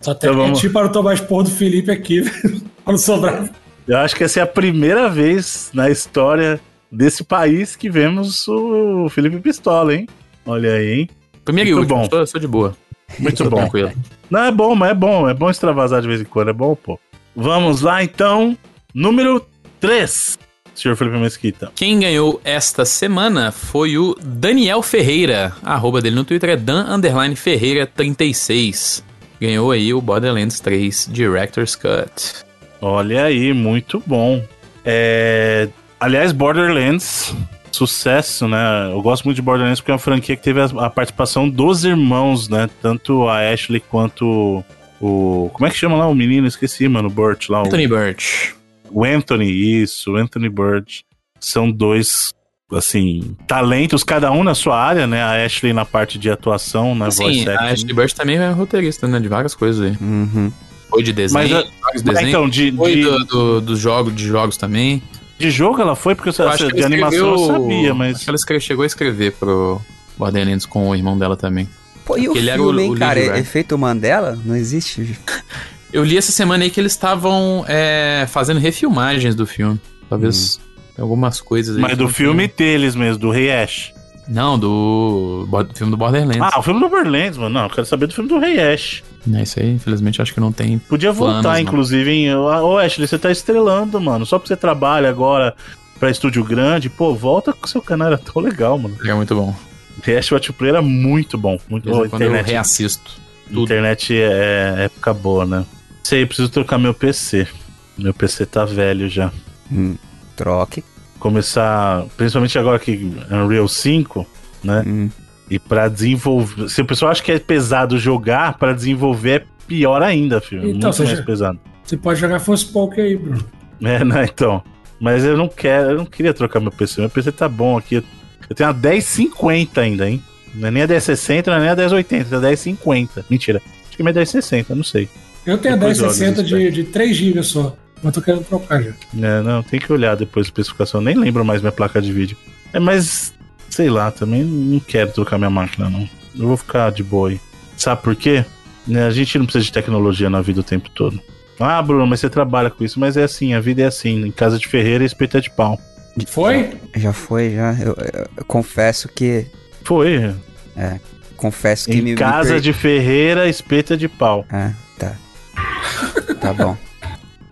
Só até então, vamos... para o Tomás Porro do Felipe aqui, *laughs* para não sobrar. Eu acho que essa é a primeira vez na história desse país que vemos o Felipe Pistola, hein? Olha aí, hein? Primeiro Muito e último, bom. Sou, sou de boa. Muito bom. Tranquilo. Não, é bom, mas é bom. É bom extravasar de vez em quando, é bom, pô. Vamos lá, então. Número 3. Senhor Felipe Mesquita. Quem ganhou esta semana foi o Daniel Ferreira. A arroba dele no Twitter é Dan Ferreira 36. Ganhou aí o Borderlands 3 Director's Cut. Olha aí, muito bom. É... Aliás, Borderlands, sucesso, né? Eu gosto muito de Borderlands porque é uma franquia que teve a, participação dos irmãos, né? Tanto a Ashley quanto o. Como é que chama lá o menino? Esqueci, mano. O Burt lá. Anthony o... Burt. O Anthony, isso, o Anthony Burt. São dois assim, talentos, cada um na sua área, né? A Ashley na parte de atuação, na Sim, voice acting. a Ashley Burt também é roteirista, né? De várias coisas aí. Uhum. Foi de desenho, mas, vários desenhos. Então, de, foi de... do, do, do jogo, de jogos também. De jogo ela foi, porque eu essa, de animação eu sabia, mas... Acho que ela chegou a escrever pro Borderlands com o irmão dela também. Pô, e o ele filme, hein, cara? Lead, Efeito Mandela? Não existe. eu li essa semana aí que eles estavam é, fazendo refilmagens do filme. Talvez hum. algumas coisas aí. Mas do filme deles mesmo, do Rei Ash. Não, do, do filme do Borderlands. Ah, o filme do Borderlands, mano. Não, eu quero saber do filme do Rei Ash. É isso aí, infelizmente acho que não tem. Podia voltar, planos, inclusive, em. Ô, Ashley, você tá estrelando, mano. Só porque você trabalha agora pra estúdio grande, pô, volta com seu canal, era tão legal, mano. É muito bom. React Watch Play era muito bom. Muito bom. Quando internet, eu reassisto. Tudo. Internet é, é época boa, né? Sei, preciso trocar meu PC. Meu PC tá velho já. Hum, troque. Começar, principalmente agora que Unreal 5, né? Hum. E para desenvolver. Se o pessoal acha que é pesado jogar, para desenvolver é pior ainda, filho. Então, Muito mais pesado. Você pode jogar Forspoken aí, Bruno. É, né, então. Mas eu não quero, eu não queria trocar meu PC. Meu PC tá bom aqui. Eu tenho a 1050 ainda, hein? Não é nem a 1060, não é nem a 1080, é a 1050. Mentira. Acho que é minha 1060, não sei. Eu tenho depois a 1060 de, de 3 GB só. Mas tô querendo trocar já. É, não, tem que olhar depois a especificação. Eu nem lembro mais minha placa de vídeo. É, mas sei lá, também não quero trocar minha máquina, não. Eu vou ficar de boa aí. Sabe por quê? Né, a gente não precisa de tecnologia na vida o tempo todo. Ah, Bruno, mas você trabalha com isso. Mas é assim, a vida é assim. Em casa de Ferreira, espeta de pau. Foi? Já foi, já. Eu, eu, eu confesso que. Foi. É. Confesso que em me. Em casa me de Ferreira, espeta de pau. Ah, tá. tá bom.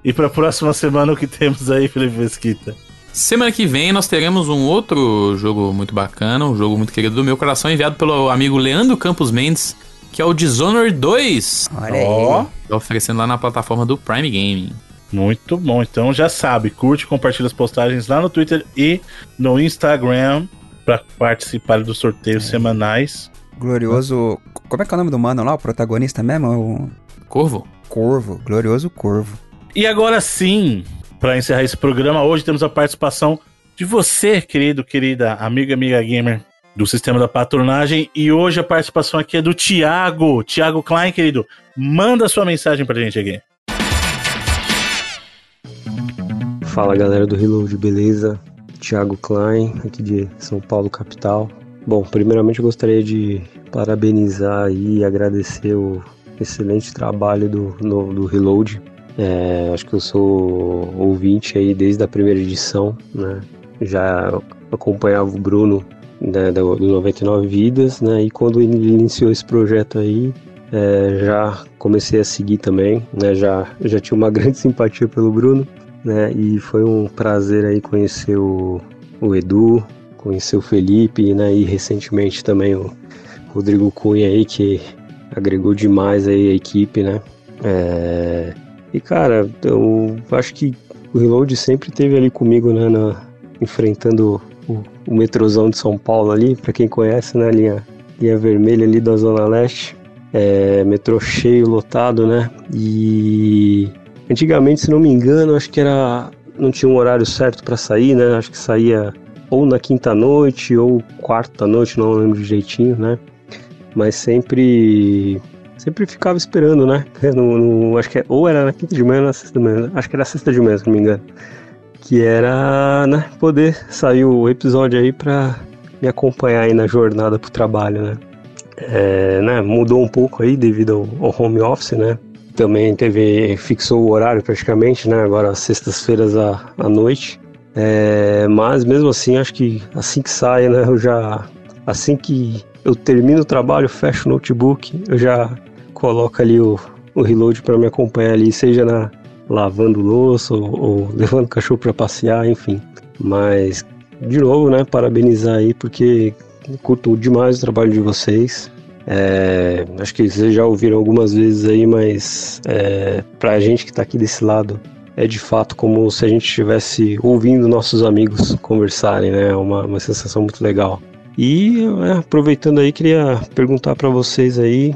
E pra próxima semana o que temos aí, Felipe Mesquita? Semana que vem nós teremos um outro jogo muito bacana, um jogo muito querido do meu coração, enviado pelo amigo Leandro Campos Mendes, que é o Dishonored 2. Olha aí. Tá oferecendo lá na plataforma do Prime Gaming. Muito bom, então já sabe, curte, compartilha as postagens lá no Twitter e no Instagram para participar dos sorteios é. semanais. Glorioso. Como é que é o nome do mano lá, o protagonista mesmo? O... Corvo? Corvo, glorioso Corvo. E agora sim, para encerrar esse programa, hoje temos a participação de você, querido, querida amiga, amiga gamer do sistema da patronagem. E hoje a participação aqui é do Thiago. Thiago Klein, querido. Manda sua mensagem pra gente aqui. Fala galera do Reload, beleza? Thiago Klein, aqui de São Paulo, capital. Bom, primeiramente eu gostaria de parabenizar e agradecer o excelente trabalho do, no, do Reload é, acho que eu sou ouvinte aí desde a primeira edição, né? Já acompanhava o Bruno né, do, do 99 Vidas, né? E quando ele iniciou esse projeto aí, é, já comecei a seguir também, né? Já, já tinha uma *laughs* grande simpatia pelo Bruno, né? E foi um prazer aí conhecer o, o Edu, conhecer o Felipe, né? E recentemente também o Rodrigo Cunha aí, que agregou demais aí a equipe, né? É, e cara, eu acho que o Reload sempre teve ali comigo, né, na, enfrentando o, o metrozão de São Paulo ali, para quem conhece, né, linha, linha vermelha ali da Zona Leste. É, metrô cheio, lotado, né? E antigamente, se não me engano, acho que era não tinha um horário certo para sair, né? Acho que saía ou na quinta noite ou quarta noite, não lembro direitinho, né? Mas sempre sempre ficava esperando, né? No, no, acho que é, ou era na quinta de manhã ou na sexta de manhã. Acho que era sexta de manhã, se não me engano. Que era, né, poder sair o episódio aí pra me acompanhar aí na jornada pro trabalho, né? É, né mudou um pouco aí devido ao, ao home office, né? Também teve, fixou o horário praticamente, né? Agora sextas-feiras à, à noite. É, mas mesmo assim, acho que assim que sai, né? Eu já. Assim que eu termino o trabalho, fecho o notebook, eu já coloco ali o, o reload para me acompanhar ali, seja na lavando louça ou, ou *laughs* levando o cachorro para passear, enfim. Mas de novo, né, parabenizar aí porque curto demais o trabalho de vocês. É, acho que vocês já ouviram algumas vezes aí, mas é, pra gente que tá aqui desse lado, é de fato como se a gente estivesse ouvindo nossos amigos conversarem, né? É uma, uma sensação muito legal. E é, aproveitando aí, queria perguntar para vocês aí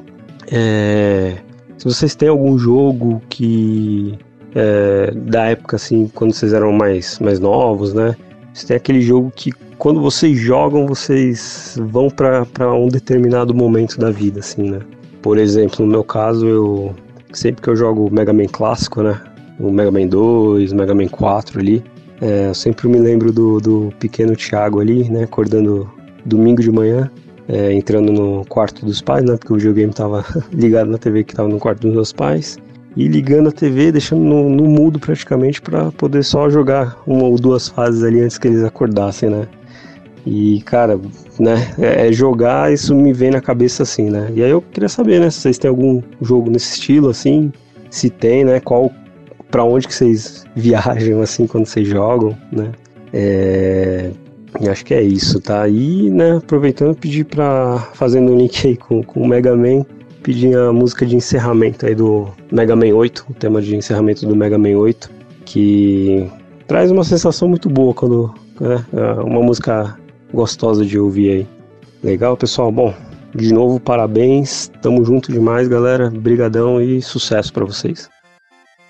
é, se vocês têm algum jogo que é, da época assim, quando vocês eram mais, mais novos, né? Se tem aquele jogo que quando vocês jogam, vocês vão para um determinado momento da vida, assim, né? Por exemplo, no meu caso, eu sempre que eu jogo Mega Man clássico, né? O Mega Man 2, Mega Man 4 ali, é, eu sempre me lembro do, do pequeno Thiago ali, né? Acordando domingo de manhã, é, entrando no quarto dos pais, né? Porque o videogame tava *laughs* ligado na TV que tava no quarto dos meus pais. E ligando a TV, deixando no, no mudo praticamente para poder só jogar uma ou duas fases ali antes que eles acordassem, né? E, cara, né, é, é jogar, isso me vem na cabeça assim, né? E aí eu queria saber, né, se vocês têm algum jogo nesse estilo, assim, se tem, né, qual, pra onde que vocês *laughs* viajam, assim, quando vocês jogam, né? É, acho que é isso, tá? E, né, aproveitando, pedir pra, fazendo um link aí com, com o Mega Man, pedir a música de encerramento aí do Mega Man 8, o tema de encerramento do Mega Man 8, que traz uma sensação muito boa quando, né, é uma música gostosa de ouvir aí. Legal, pessoal? Bom, de novo, parabéns. Tamo junto demais, galera. Brigadão e sucesso para vocês.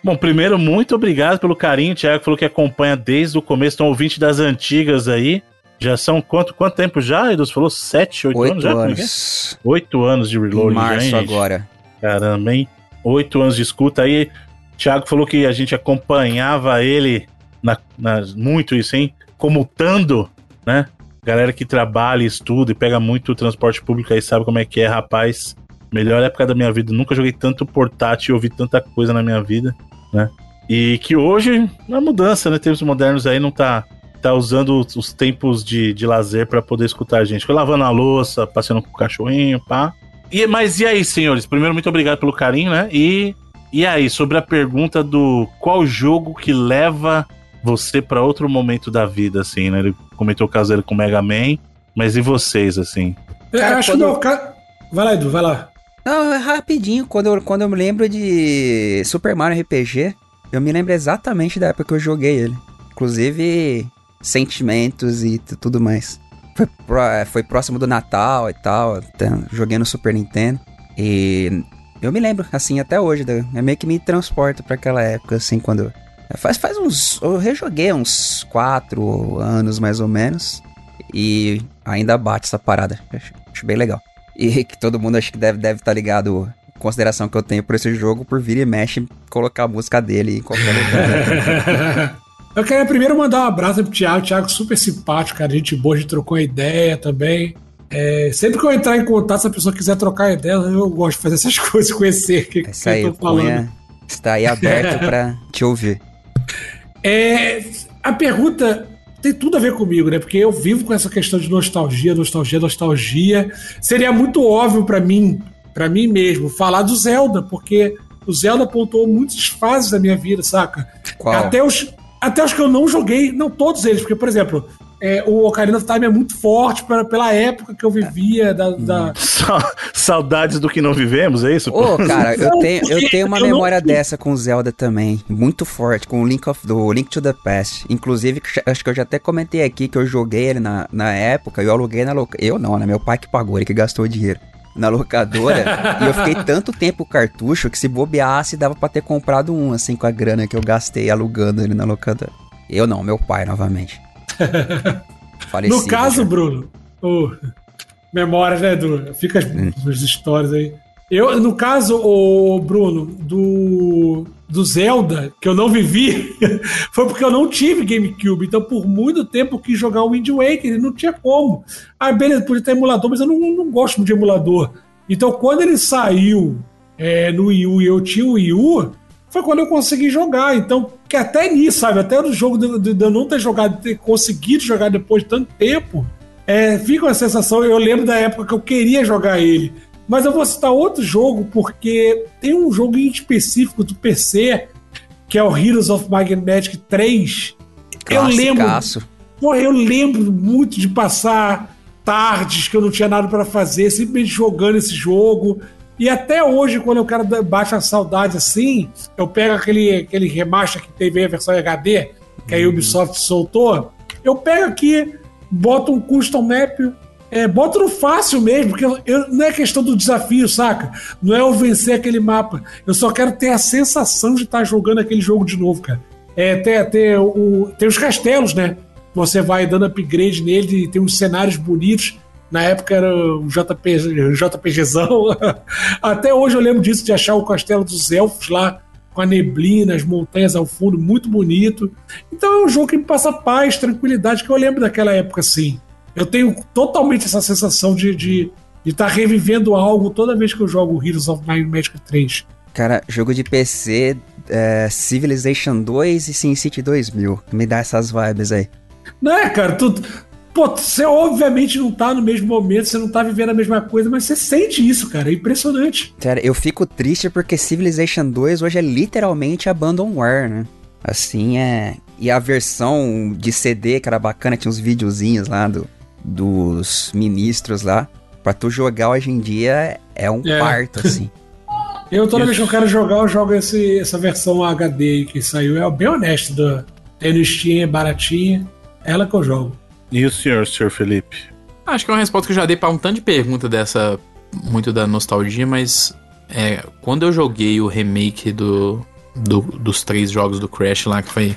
Bom, primeiro, muito obrigado pelo carinho. O Thiago falou que acompanha desde o começo, então ouvinte das antigas aí. Já são quanto, quanto tempo já, Edu? falou sete, oito, oito anos já? É é? Anos. Oito anos de reload. Em março já, agora. Caramba, hein? Oito anos de escuta aí. Thiago falou que a gente acompanhava ele na, na, muito isso, hein? Comutando, né? Galera que trabalha, estuda e pega muito transporte público aí sabe como é que é, rapaz. Melhor época da minha vida. Nunca joguei tanto portátil e ouvi tanta coisa na minha vida, né? E que hoje, na mudança, né? Tempos modernos aí não tá, tá usando os tempos de, de lazer para poder escutar a gente. Foi lavando a louça, passeando com o cachorrinho, pá. E, mas e aí, senhores? Primeiro, muito obrigado pelo carinho, né? E, e aí, sobre a pergunta do qual jogo que leva você para outro momento da vida, assim, né? Ele comentou o caso dele com o Mega Man, mas e vocês, assim? Eu Cara, acho quando... que meu caso. Vai lá, Edu, vai lá. Não, é rapidinho. Quando eu, quando eu me lembro de Super Mario RPG, eu me lembro exatamente da época que eu joguei ele. Inclusive, sentimentos e tudo mais. Foi, é, foi próximo do Natal e tal. Joguei no Super Nintendo. E eu me lembro, assim, até hoje. É meio que me transporta para aquela época, assim, quando Faz, faz uns. Eu rejoguei uns 4 anos mais ou menos. E ainda bate essa parada. Acho, acho bem legal. E *laughs* que todo mundo acho que deve estar deve tá ligado. Consideração que eu tenho por esse jogo, por vir e mexe colocar a música dele em qualquer lugar. *laughs* eu quero primeiro mandar um abraço pro Thiago. Thiago super simpático, cara. Gente boa, a gente trocou ideia também. É, sempre que eu entrar em contato, se a pessoa quiser trocar ideia, eu gosto de fazer essas *laughs* coisas, conhecer o que, que eu tô falando. Está aí aberto *laughs* para te ouvir. É, a pergunta tem tudo a ver comigo, né? Porque eu vivo com essa questão de nostalgia, nostalgia, nostalgia. Seria muito óbvio para mim, para mim mesmo, falar do Zelda, porque o Zelda apontou muitas fases da minha vida, saca? Qual? Até os, até os que eu não joguei, não todos eles, porque, por exemplo, é, o Ocarina of Time é muito forte pra, pela época que eu vivia. Da, da... Saudades do que não vivemos, é isso? Ô, oh, cara, eu tenho, eu tenho uma eu memória não... dessa com Zelda também. Muito forte, com o Link, of, do Link to the Past. Inclusive, acho que eu já até comentei aqui que eu joguei ele na, na época, eu aluguei na locadora. Eu não, né? Meu pai que pagou, ele que gastou dinheiro. Na locadora, e eu fiquei tanto tempo cartucho que se bobeasse dava pra ter comprado um, assim, com a grana que eu gastei alugando ele na locadora. Eu não, meu pai novamente. *laughs* no caso, já. Bruno, oh, memórias, né, Edu? Fica as, hum. as histórias aí. Eu, no caso, o Bruno, do, do Zelda, que eu não vivi, *laughs* foi porque eu não tive GameCube. Então, por muito tempo, eu quis jogar o Wind Waker não tinha como. Ah, beleza, podia ter emulador, mas eu não, não gosto de emulador. Então, quando ele saiu é, no Wii U e eu tinha o Wii U, foi quando eu consegui jogar. Então, que até nisso, sabe? Até no jogo de, de, de eu não ter jogado, ter conseguido jogar depois de tanto tempo, É, fica uma sensação, eu lembro da época que eu queria jogar ele. Mas eu vou citar outro jogo, porque tem um jogo em específico do PC, que é o Heroes of Magic 3. Eu lembro. Pô, eu lembro muito de passar tardes que eu não tinha nada para fazer, simplesmente jogando esse jogo. E até hoje, quando eu quero baixar a saudade assim, eu pego aquele, aquele remaster que teve a versão HD, que a uhum. Ubisoft soltou, eu pego aqui, boto um custom map, é, bota no fácil mesmo, porque eu, eu, não é questão do desafio, saca? Não é eu vencer aquele mapa. Eu só quero ter a sensação de estar jogando aquele jogo de novo, cara. É, ter, ter, o, tem os castelos, né? Você vai dando upgrade nele, tem uns cenários bonitos. Na época era o JP, JPGzão. *laughs* Até hoje eu lembro disso, de achar o castelo dos elfos lá, com a neblina, as montanhas ao fundo, muito bonito. Então é um jogo que me passa paz, tranquilidade, que eu lembro daquela época assim. Eu tenho totalmente essa sensação de estar de, de tá revivendo algo toda vez que eu jogo Heroes of Might Magic 3. Cara, jogo de PC, é, Civilization 2 e SimCity 2000. Me dá essas vibes aí. Não é, cara, tu, pô, você obviamente não tá no mesmo momento, você não tá vivendo a mesma coisa, mas você sente isso, cara, é impressionante. Cara, eu fico triste porque Civilization 2 hoje é literalmente abandonware, né? Assim é. E a versão de CD que era bacana, tinha uns videozinhos lá do, dos ministros lá. Pra tu jogar hoje em dia é um é. parto, assim. *laughs* Eu, toda vez que eu quero jogar, eu jogo esse, essa versão HD que saiu. É bem honesto. Do, tem no Steam, é baratinha. É ela que eu jogo. E o senhor, senhor Felipe? Acho que é uma resposta que eu já dei pra um tanto de pergunta dessa, muito da nostalgia, mas é, quando eu joguei o remake do, do, dos três jogos do Crash lá, que foi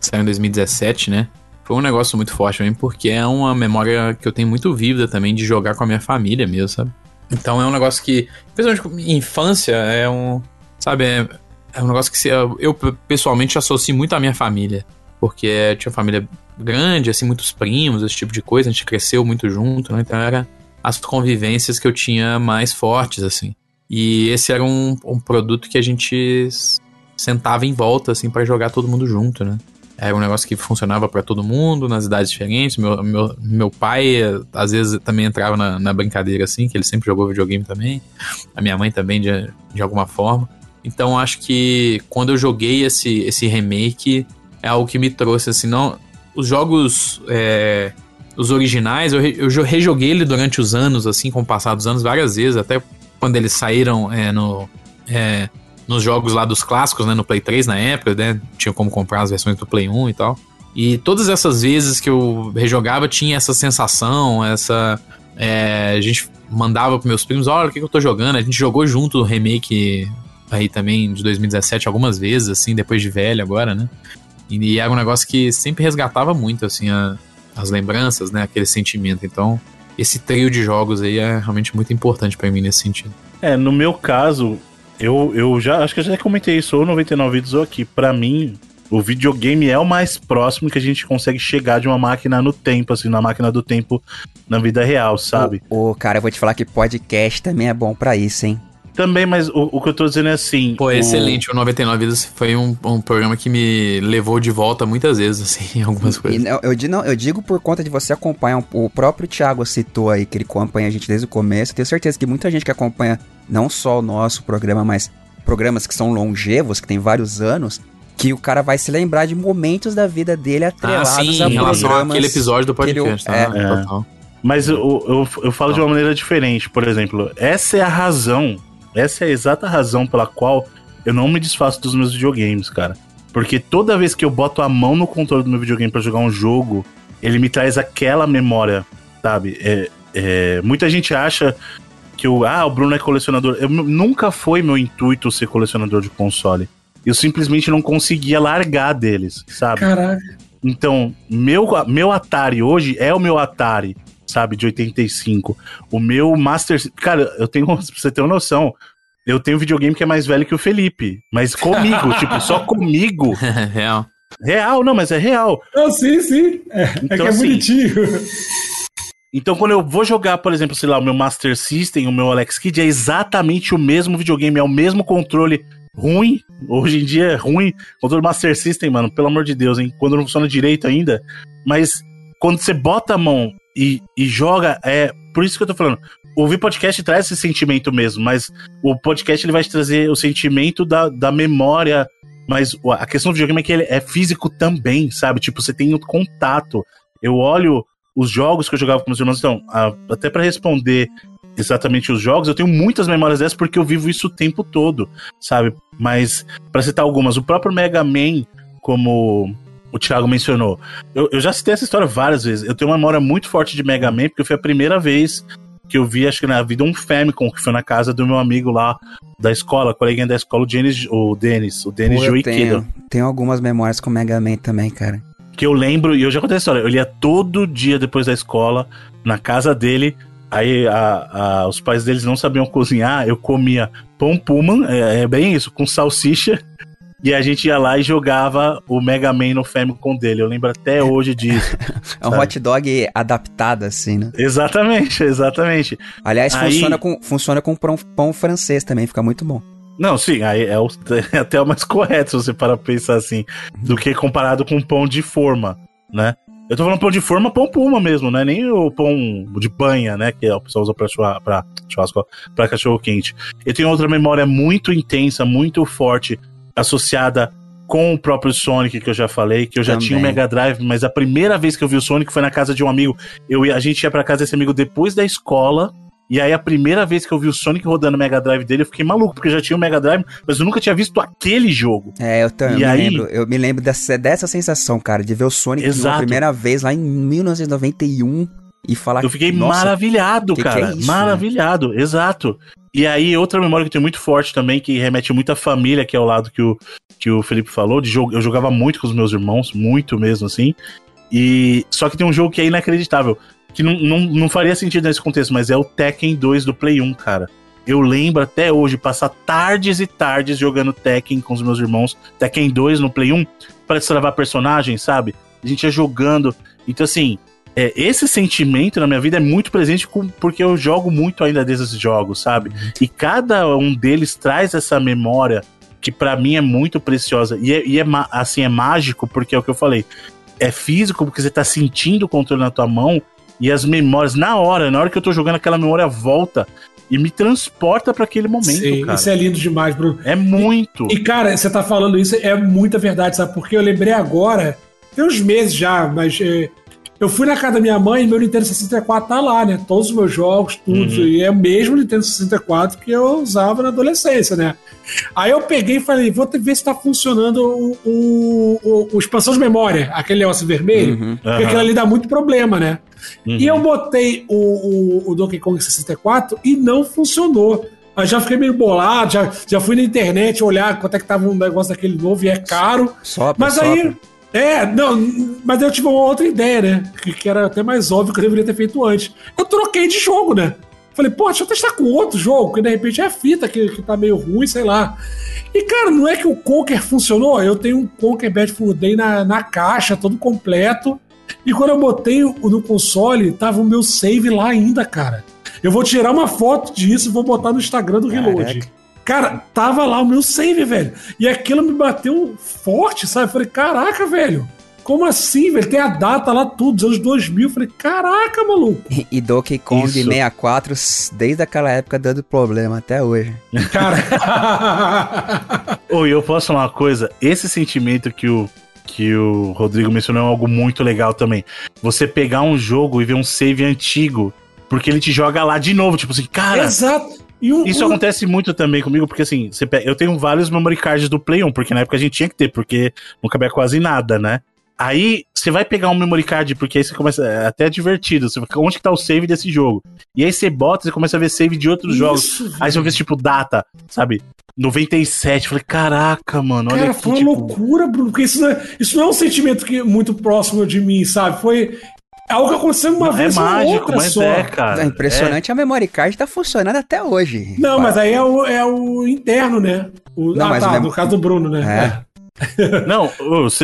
saiu em 2017, né? Foi um negócio muito forte também, porque é uma memória que eu tenho muito vívida também de jogar com a minha família mesmo, sabe? Então é um negócio que, principalmente infância, é um. Sabe, é, é um negócio que eu pessoalmente associo muito à minha família. Porque tinha uma família grande, assim, muitos primos, esse tipo de coisa, a gente cresceu muito junto, né? Então era as convivências que eu tinha mais fortes, assim. E esse era um, um produto que a gente sentava em volta, assim, para jogar todo mundo junto, né? Era um negócio que funcionava para todo mundo, nas idades diferentes. Meu, meu, meu pai, às vezes, também entrava na, na, brincadeira, assim, que ele sempre jogou videogame também. A minha mãe também, de, de alguma forma. Então, acho que quando eu joguei esse, esse remake, é algo que me trouxe, assim, não... Os jogos... É, os originais, eu, eu rejoguei ele durante os anos, assim, com o passar dos anos, várias vezes, até quando eles saíram é, no, é, nos jogos lá dos clássicos, né, no Play 3 na época, né, tinha como comprar as versões do Play 1 e tal. E todas essas vezes que eu rejogava tinha essa sensação, essa. É, a gente mandava pros meus primos: olha o que, que eu tô jogando. A gente jogou junto o remake aí também de 2017 algumas vezes, assim, depois de velho agora, né? E, era um negócio que sempre resgatava muito, assim, a, as lembranças, né? Aquele sentimento. Então, esse trio de jogos aí é realmente muito importante para mim nesse sentido. É, no meu caso, eu, eu já acho que eu já comentei isso ou 99 vídeos ou aqui. Para mim, o videogame é o mais próximo que a gente consegue chegar de uma máquina no tempo, assim, na máquina do tempo na vida real, sabe? Ô, cara, eu vou te falar que podcast também é bom para isso, hein? Também, mas o, o, que eu tô dizendo é assim. Pô, o... excelente. O 99 Vidas foi um, um programa que me levou de volta muitas vezes, *laughs* assim, em algumas coisas. E, eu, eu, não, eu digo por conta de você acompanhar. O próprio Thiago citou aí que ele acompanha a gente desde o começo. Tenho certeza que muita gente que acompanha não só o nosso programa, mas programas que são longevos, que tem vários anos, que o cara vai se lembrar de momentos da vida dele atrelados ah, sim, a em relação àquele episódio do podcast. Ele, tá? é, é. Mas eu, eu, eu falo de uma maneira diferente. Por exemplo, essa é a razão essa é a exata razão pela qual eu não me desfaço dos meus videogames, cara. Porque toda vez que eu boto a mão no controle do meu videogame para jogar um jogo, ele me traz aquela memória, sabe? É, é, muita gente acha que o, ah, o Bruno é colecionador. Eu, nunca foi meu intuito ser colecionador de console. Eu simplesmente não conseguia largar deles, sabe? Caraca. Então, meu, meu Atari hoje é o meu Atari sabe, de 85. O meu Master. Cara, eu tenho. *laughs* Pra você ter uma noção. Eu tenho um videogame que é mais velho que o Felipe. Mas comigo, *laughs* tipo, só comigo. *laughs* real. Real, não, mas é real. Não, sim, sim. É, então, é que é assim, bonitinho. Então, quando eu vou jogar, por exemplo, sei lá, o meu Master System, o meu Alex Kidd, é exatamente o mesmo videogame, é o mesmo controle ruim. Hoje em dia é ruim. Controle Master System, mano, pelo amor de Deus, hein? Quando não funciona direito ainda. Mas quando você bota a mão e, e joga. É por isso que eu tô falando. Ouvir podcast traz esse sentimento mesmo, mas o podcast ele vai te trazer o sentimento da, da memória. Mas a questão do videogame é que ele é físico também, sabe? Tipo, você tem o contato. Eu olho os jogos que eu jogava com meus irmãos. Então, a, até para responder exatamente os jogos, eu tenho muitas memórias dessas porque eu vivo isso o tempo todo, sabe? Mas, para citar algumas, o próprio Mega Man, como o Thiago mencionou, eu, eu já citei essa história várias vezes. Eu tenho uma memória muito forte de Mega Man, porque foi a primeira vez que eu vi, acho que na vida, um Famicom, que foi na casa do meu amigo lá da escola, coleguinha da escola, o Denis, o Denis, o Denis Tenho, tenho algumas memórias com Mega Man também, cara. Que eu lembro, e eu já contei a história, eu ia todo dia depois da escola, na casa dele, Aí a, a, os pais deles não sabiam cozinhar, eu comia pão Pullman, é, é, bem isso, com salsicha. E a gente ia lá e jogava o Mega Man no Famicom dele. Eu lembro até hoje disso. *laughs* é um sabe? hot dog adaptado, assim, né? Exatamente, exatamente. Aliás, aí... funciona, com, funciona com pão, pão francês também, fica muito bom. Não, sim, aí é, o, *laughs* é até o mais correto se você para pensar assim, do que comparado com pão de forma, né? Eu tô falando pão de forma, pão puma mesmo, né? Nem o pão de banha, né? Que o pessoal usa pra, churrasco, pra, churrasco, pra cachorro quente. Eu tenho outra memória muito intensa, muito forte, associada com o próprio Sonic, que eu já falei, que eu já Também. tinha o Mega Drive, mas a primeira vez que eu vi o Sonic foi na casa de um amigo. Eu, a gente ia pra casa desse amigo depois da escola. E aí, a primeira vez que eu vi o Sonic rodando o Mega Drive dele, eu fiquei maluco, porque eu já tinha o Mega Drive, mas eu nunca tinha visto aquele jogo. É, eu também. aí... lembro, eu me lembro dessa, dessa sensação, cara, de ver o Sonic pela primeira vez lá em 1991 e falar Eu fiquei maravilhado, que cara. Que é isso, né? maravilhado, né? exato. E aí, outra memória que eu tenho muito forte também, que remete muito à família, que é o lado que o, que o Felipe falou, de jogo. Eu jogava muito com os meus irmãos, muito mesmo, assim. E só que tem um jogo que é inacreditável que não, não, não faria sentido nesse contexto, mas é o Tekken 2 do Play 1, cara. Eu lembro até hoje passar tardes e tardes jogando Tekken com os meus irmãos, Tekken 2 no Play 1, para destravar personagens, sabe? A gente ia jogando. Então, assim, é, esse sentimento na minha vida é muito presente com, porque eu jogo muito ainda desses jogos, sabe? E cada um deles traz essa memória que para mim é muito preciosa. E, é, e é, assim, é mágico, porque é o que eu falei. É físico, porque você tá sentindo o controle na tua mão e as memórias, na hora, na hora que eu tô jogando, aquela memória volta e me transporta para aquele momento, Sim, cara. Isso é lindo demais, Bruno. É muito. E, e, cara, você tá falando isso, é muita verdade, sabe? Porque eu lembrei agora, tem uns meses já, mas é, eu fui na casa da minha mãe e meu Nintendo 64 tá lá, né? Todos os meus jogos, tudo. Uhum. E é o mesmo Nintendo 64 que eu usava na adolescência, né? Aí eu peguei e falei, vou ver se tá funcionando o, o, o, o expansão de memória, aquele negócio vermelho, uhum. porque aquilo ali dá muito problema, né? Uhum. E eu botei o, o, o Donkey Kong 64 e não funcionou. Aí já fiquei meio bolado, já, já fui na internet olhar quanto é que tava um negócio daquele novo e é caro. Sopra, mas aí. É, não, mas eu tive uma outra ideia, né? Que, que, era até mais óbvio que eu deveria ter feito antes. Eu troquei de jogo, né? Falei, pô, deixa eu testar com outro jogo, que de repente é a fita que, que tá meio ruim, sei lá. E, cara, não é que o Conker funcionou? Eu tenho um Conker Bad Fur Day na, na caixa, todo completo. E quando eu botei no console, tava o meu save lá ainda, cara. Eu vou tirar uma foto disso e vou botar no Instagram do Reload. Cara, tava lá o meu save, velho. E aquilo me bateu forte, sabe? Eu falei, caraca, velho. Como assim, velho? Tem a data lá, tudo, dos anos 2000. Eu falei, caraca, maluco. E, e Donkey Kong Isso. 64, desde aquela época, dando problema até hoje. Cara. *laughs* Oi, eu posso falar uma coisa? Esse sentimento que o, que o Rodrigo mencionou é algo muito legal também. Você pegar um jogo e ver um save antigo, porque ele te joga lá de novo, tipo assim, cara. Exato. Um, Isso um... acontece muito também comigo, porque assim, eu tenho vários memory cards do Play 1, porque na época a gente tinha que ter, porque não cabia quase nada, né? Aí você vai pegar um memory card, porque aí você começa. É até divertido. Você, onde que tá o save desse jogo? E aí você bota, você começa a ver save de outros Isso, jogos. Aí você vê tipo data, sabe? 97. Falei, caraca, mano. Olha Cara, aqui, foi uma tipo... loucura, Bruno, porque isso não, é, isso não é um sentimento que, muito próximo de mim, sabe? Foi. É algo que aconteceu uma não, vez é mágico, outra mas só. É, cara. É impressionante, é. a memory card tá funcionando até hoje. Não, mas aí é o, é o interno, né? O, não, ah, tá, no caso do Bruno, né? É. Não,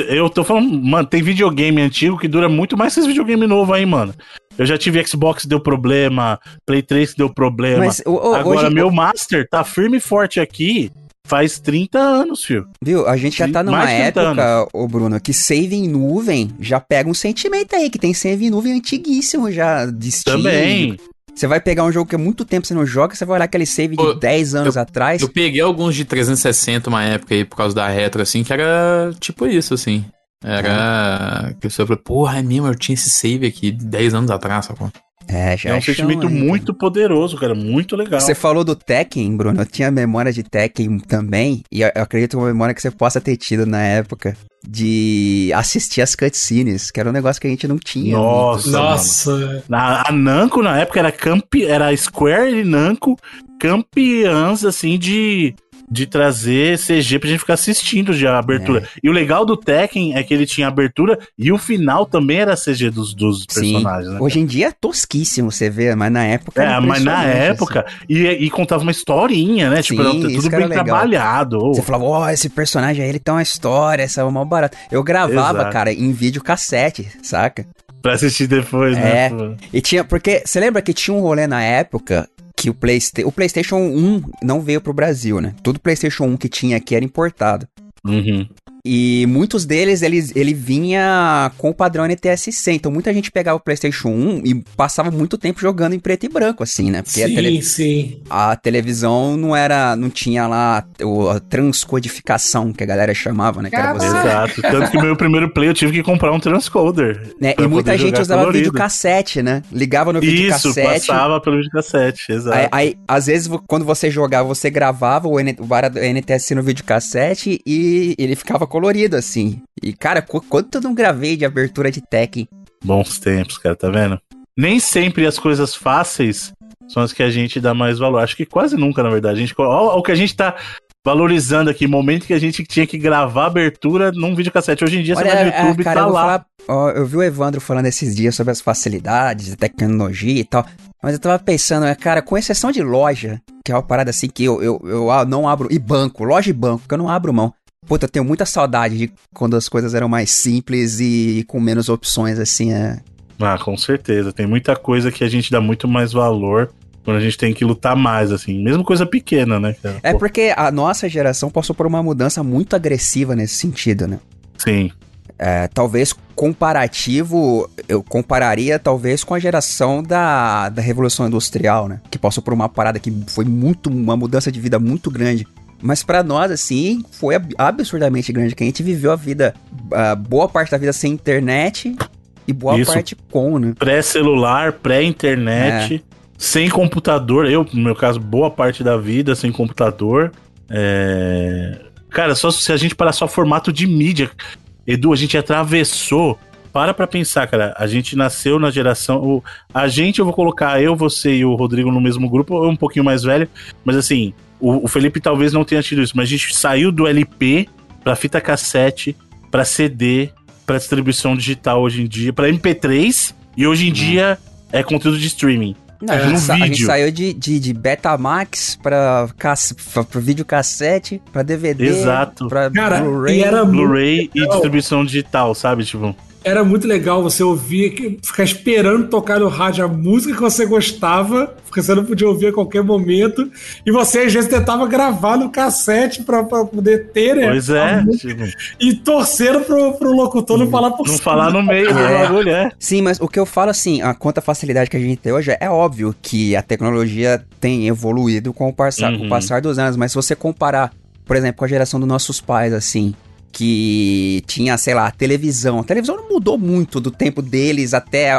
eu tô falando, mano, tem videogame antigo que dura muito mais que esse videogame novo aí, mano. Eu já tive Xbox que deu problema, Play 3 que deu problema. Mas, o, o, Agora, hoje, meu. Master tá firme e forte aqui. Faz 30 anos, filho. Viu? A gente já tá numa época, ô Bruno, que save em nuvem já pega um sentimento aí, que tem save em nuvem antiguíssimo já de Steam. Também. Você vai pegar um jogo que há muito tempo você não joga, você vai olhar aquele save de 10 anos eu, atrás. Eu peguei alguns de 360 uma época aí por causa da retro, assim, que era tipo isso, assim. Era. É. Que você falou, porra, é mesmo, eu tinha esse save aqui 10 anos atrás, sacou? É, já é um sentimento aí, muito cara. poderoso, cara, muito legal. Você falou do Tekken, Bruno, eu tinha memória de Tekken também, e eu acredito uma memória que você possa ter tido na época de assistir as cutscenes, que era um negócio que a gente não tinha. Nossa, nossa. Na, a Namco na época era campe, era Square e Namco campeãs assim de de trazer CG pra gente ficar assistindo de abertura. É. E o legal do Tekken é que ele tinha abertura e o final também era CG dos, dos personagens, né? Hoje em dia é tosquíssimo você vê, mas na época. É, mas na época. Assim. E, e contava uma historinha, né? Tipo, Sim, tipo, tudo bem trabalhado. Você falava, ó, oh, esse personagem aí ele tem uma história, essa é uma barata. Eu gravava, Exato. cara, em vídeo cassete, saca? Pra assistir depois, né? É. E tinha, porque você lembra que tinha um rolê na época que o, Playsta o PlayStation 1 não veio pro Brasil, né? Todo PlayStation 1 que tinha aqui era importado. Uhum. E muitos deles, ele, ele vinha com o padrão NTSC. Então muita gente pegava o PlayStation 1 e passava muito tempo jogando em preto e branco, assim, né? Porque sim, a tele... sim. A televisão não era. não tinha lá a transcodificação que a galera chamava, né? Que era você... Exato. Tanto que o meu primeiro play eu tive que comprar um transcoder. Né? E muita gente usava colorido. videocassete, né? Ligava no videocassete. Isso, passava pelo videocassete, exato. Aí, aí, às vezes, quando você jogava, você gravava o, N... o NTSC no videocassete e ele ficava colorido, assim. E, cara, quanto eu não gravei de abertura de Tekken? Bons tempos, cara, tá vendo? Nem sempre as coisas fáceis são as que a gente dá mais valor. Acho que quase nunca, na verdade. A gente, ó, o que a gente tá valorizando aqui, momento que a gente tinha que gravar abertura num videocassete. Hoje em dia Olha, você vai no YouTube e tá lá. Falar, ó, eu vi o Evandro falando esses dias sobre as facilidades, a tecnologia e tal. Mas eu tava pensando, né, cara, com exceção de loja, que é uma parada assim que eu, eu, eu não abro. E banco, loja e banco, que eu não abro mão. Puta, eu tenho muita saudade de quando as coisas eram mais simples e com menos opções, assim, é. Ah, com certeza. Tem muita coisa que a gente dá muito mais valor quando a gente tem que lutar mais, assim. Mesmo coisa pequena, né, cara? É porque a nossa geração passou por uma mudança muito agressiva nesse sentido, né? Sim. É, talvez comparativo, eu compararia talvez com a geração da, da Revolução Industrial, né? Que passou por uma parada que foi muito, uma mudança de vida muito grande. Mas para nós, assim, foi absurdamente grande, que a gente viveu a vida, a boa parte da vida sem internet e boa Isso. parte com, né? Pré-celular, pré-internet, é. sem computador. Eu, no meu caso, boa parte da vida sem computador. É... Cara, só se a gente parar só formato de mídia. Edu, a gente atravessou. Para pra pensar, cara. A gente nasceu na geração. O, a gente, eu vou colocar eu, você e o Rodrigo no mesmo grupo, um pouquinho mais velho. Mas assim, o, o Felipe talvez não tenha tido isso, mas a gente saiu do LP para fita cassete, para CD, para distribuição digital hoje em dia, para MP3 e hoje em hum. dia é conteúdo de streaming. Não, a, gente a, gente saiu de, de, de Betamax pra, pra videocassete, pra DVD, Exato. pra Blu-ray. Blu-ray e distribuição digital, sabe? Tipo era muito legal você ouvir, ficar esperando tocar no rádio a música que você gostava, porque você não podia ouvir a qualquer momento, e você às vezes tentava gravar no cassete pra, pra poder ter, né? Pois é. Tipo... E torcendo pro, pro locutor não falar por Não cima. falar no meio do é. bagulho, é. Sim, mas o que eu falo assim, a quanta facilidade que a gente tem hoje, é óbvio que a tecnologia tem evoluído com o passar, uhum. com o passar dos anos, mas se você comparar, por exemplo, com a geração dos nossos pais, assim, que tinha, sei lá, televisão. A televisão não mudou muito do tempo deles até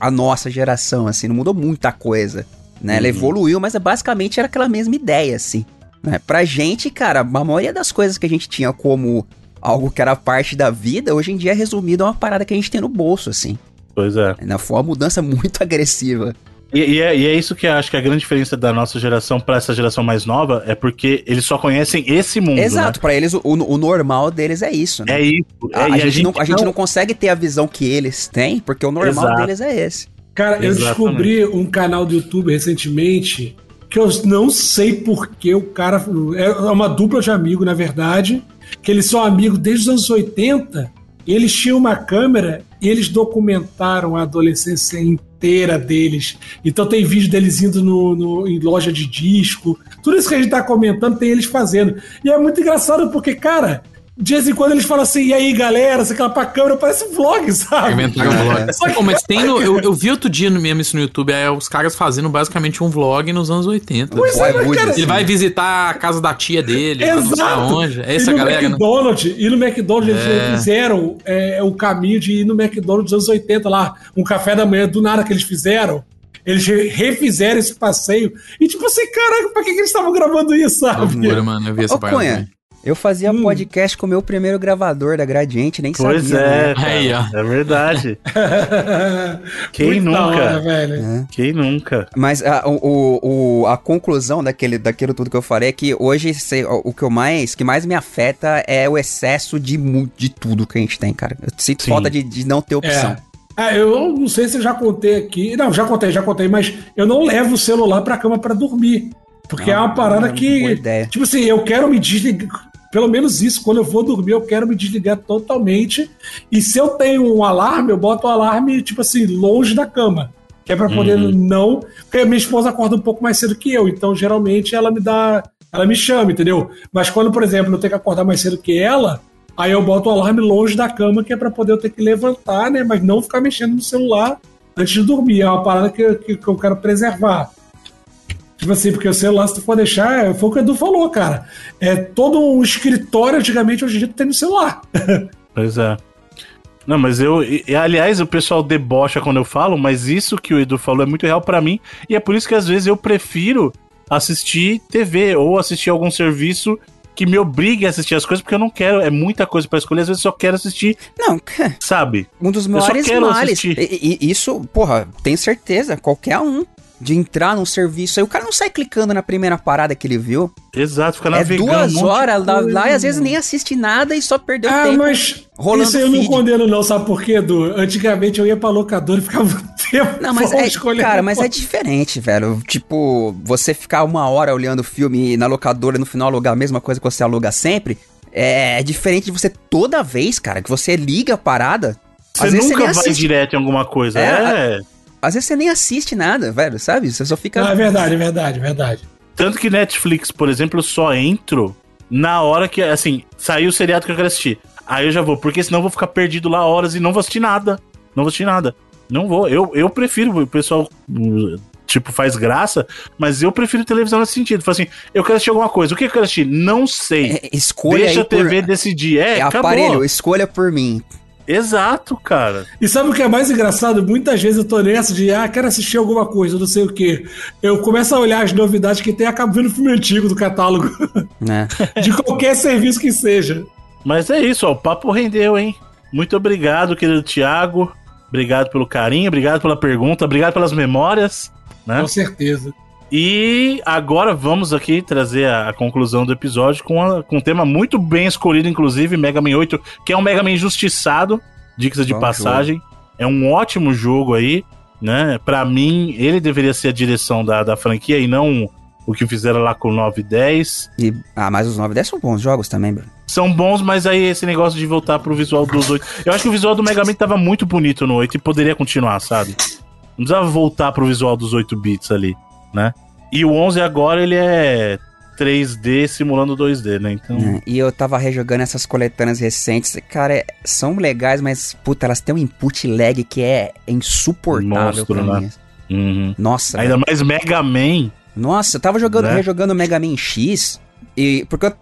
a, nossa geração, assim, não mudou muita coisa, né? Uhum. Ela evoluiu, mas basicamente era aquela mesma ideia, assim. Né? Pra gente, cara, a maioria das coisas que a gente tinha como algo que era parte da vida, hoje em dia é resumido a uma parada que a gente tem no bolso, assim. Pois é. Foi uma mudança *laughs* muito agressiva. E, e, é, e, é, isso que eu acho que é a grande diferença da nossa geração para essa geração mais nova é porque eles só conhecem esse mundo. Exato, né? para eles o, o, normal deles é isso, né? É isso. É, a, a, gente, gente não, a gente não consegue ter a visão que eles têm, porque o normal Exato. deles é esse. Cara, eu descobri um canal do YouTube recentemente que eu não sei porque o cara. É uma dupla de amigo, na verdade, que eles são amigos desde os anos 80. eles tinham uma câmera e eles documentaram a adolescência inteira inteira deles. Então tem vídeo deles indo no, no, em loja de disco. Tudo isso que a gente tá comentando tem eles fazendo. E é muito engraçado porque, cara, de vez em quando eles falam assim, e aí galera, você quer pra câmera, parece um vlog, sabe? Inventaram um vlog. É. Só mas tem no, eu, eu, vi outro dia mesmo isso no YouTube, é os caras fazendo basicamente um vlog nos anos 80. Pois é, mas, cara, Ele vai visitar a casa da tia dele, Exato. onde. É essa e galera. Né? McDonald's, né? E no McDonald's é. eles fizeram é, o caminho de ir no McDonald's dos anos 80 lá, um café da manhã, do nada que eles fizeram. Eles refizeram esse passeio. E tipo assim, caraca, pra que, que eles estavam gravando isso, sabe? Loucura, mano, eu vi essa Ô, parte. Cunha, eu fazia hum. podcast com o meu primeiro gravador da Gradiente, nem pois sabia. Pois é, né? Aí, ó. é verdade. *laughs* Quem Muito nunca? Hora, velho. É. Quem nunca? Mas a, o, o, a conclusão daquele, daquilo tudo que eu falei é que hoje o que eu mais, que mais me afeta é o excesso de, de tudo que a gente tem, cara. Eu sinto Sim. falta de, de não ter opção. É. é. eu não sei se eu já contei aqui. Não, já contei, já contei, mas eu não levo o celular pra cama para dormir. Porque não, é uma parada não, que. Tipo assim, eu quero me desligar pelo menos isso, quando eu vou dormir, eu quero me desligar totalmente. E se eu tenho um alarme, eu boto o alarme, tipo assim, longe da cama. Que é pra poder uhum. não. Porque minha esposa acorda um pouco mais cedo que eu, então geralmente ela me dá. Ela me chama, entendeu? Mas quando, por exemplo, eu tenho que acordar mais cedo que ela, aí eu boto o alarme longe da cama, que é para poder eu ter que levantar, né? Mas não ficar mexendo no celular antes de dormir. É uma parada que, que, que eu quero preservar. Tipo assim, porque o celular, se tu for deixar, foi o que o Edu falou, cara. É todo um escritório, antigamente, hoje em dia, tu tem no celular. *laughs* Pois é. Não, mas eu. E, aliás, o pessoal debocha quando eu falo, mas isso que o Edu falou é muito real para mim. E é por isso que às vezes eu prefiro assistir TV ou assistir algum serviço que me obrigue a assistir as coisas, porque eu não quero, é muita coisa para escolher, às vezes eu só quero assistir. Não, *laughs* sabe? Um dos maiores males. E, e, isso, porra, tenho certeza, qualquer um de entrar num serviço. Aí o cara não sai clicando na primeira parada que ele viu. Exato, fica navegando. É duas um horas lá, lá, e às vezes nem assiste nada e só perdeu ah, tempo. Ah, mas rolando isso eu feed. não condeno não, sabe por quê, Edu? Antigamente eu ia pra locadora e ficava *laughs* tempo Não, mas é, cara, mas é diferente, velho. Tipo, você ficar uma hora olhando o filme e na locadora no final alugar a mesma coisa que você aluga sempre, é diferente de você toda vez, cara, que você liga a parada. Você nunca você vai direto em alguma coisa. É, é. Às vezes você nem assiste nada, velho, sabe? Você só fica. Não, é verdade, é verdade, é verdade. Tanto que Netflix, por exemplo, eu só entro na hora que, assim, saiu o seriado que eu quero assistir. Aí eu já vou, porque senão eu vou ficar perdido lá horas e não vou assistir nada. Não vou assistir nada. Não vou. Eu, eu prefiro, o pessoal, tipo, faz graça, mas eu prefiro televisão nesse sentido. Fala assim, eu quero assistir alguma coisa. O que eu quero assistir? Não sei. É, escolha Deixa a TV por... decidir. É, é aparelho, escolha por mim. Exato, cara. E sabe o que é mais engraçado? Muitas vezes eu tô nessa de, ah, quero assistir alguma coisa, não sei o quê. Eu começo a olhar as novidades que tem e acabo vendo filme antigo do catálogo. *laughs* É. de qualquer serviço que seja. Mas é isso, ó, o papo rendeu, hein? Muito obrigado, querido Thiago. Obrigado pelo carinho, obrigado pela pergunta, obrigado pelas memórias. Né? Com certeza. E agora vamos aqui trazer a, a conclusão do episódio com, a, com um tema muito bem escolhido, inclusive, Mega Man 8, que é um Mega Man injustiçado, dica de Bom passagem. Jogo. É um ótimo jogo aí, né? Para mim, ele deveria ser a direção da, da franquia e não o que fizeram lá com o 9 e 10. E, ah, mas os 9 e 10 são bons jogos também, Bruno. São bons, mas aí esse negócio de voltar pro visual dos 8. Eu acho que o visual do Mega Man tava muito bonito no 8 e poderia continuar, sabe? Não precisava voltar pro visual dos 8 bits ali né? E o 11 agora ele é 3D simulando 2D, né? Então... É, e eu tava rejogando essas coletâneas recentes, cara, é, são legais, mas puta, elas têm um input lag que é insuportável Monstro, pra né? mim. Uhum. Nossa. Ainda velho. mais Mega Man. Nossa, eu tava jogando, né? rejogando Mega Man X e porque eu,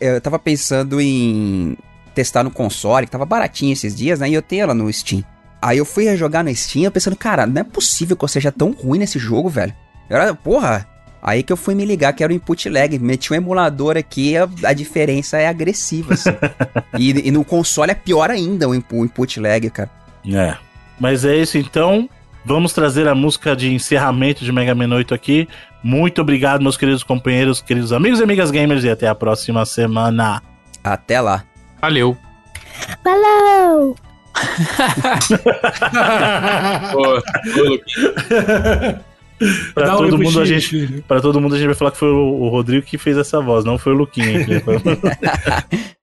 eu tava pensando em testar no console, que tava baratinho esses dias, né? E eu tenho ela no Steam. Aí eu fui rejogar no Steam, pensando, cara, não é possível que eu seja tão ruim nesse jogo, velho. Era, porra, aí que eu fui me ligar que era o input lag. Meti um emulador aqui, a, a diferença é agressiva, assim. *laughs* e, e, no console é pior ainda o input lag, cara. É. Mas é isso então. Vamos trazer a música de encerramento de Mega Man 8 aqui. Muito obrigado, meus queridos companheiros, queridos amigos e amigas gamers, e até a próxima semana. Até lá. Valeu. Valeu! *laughs* Boa. *laughs* Boa, Pra todo, mundo, a gente, pra todo mundo a gente vai falar que foi o, o Rodrigo que fez essa voz, não foi o Luquinha. *laughs*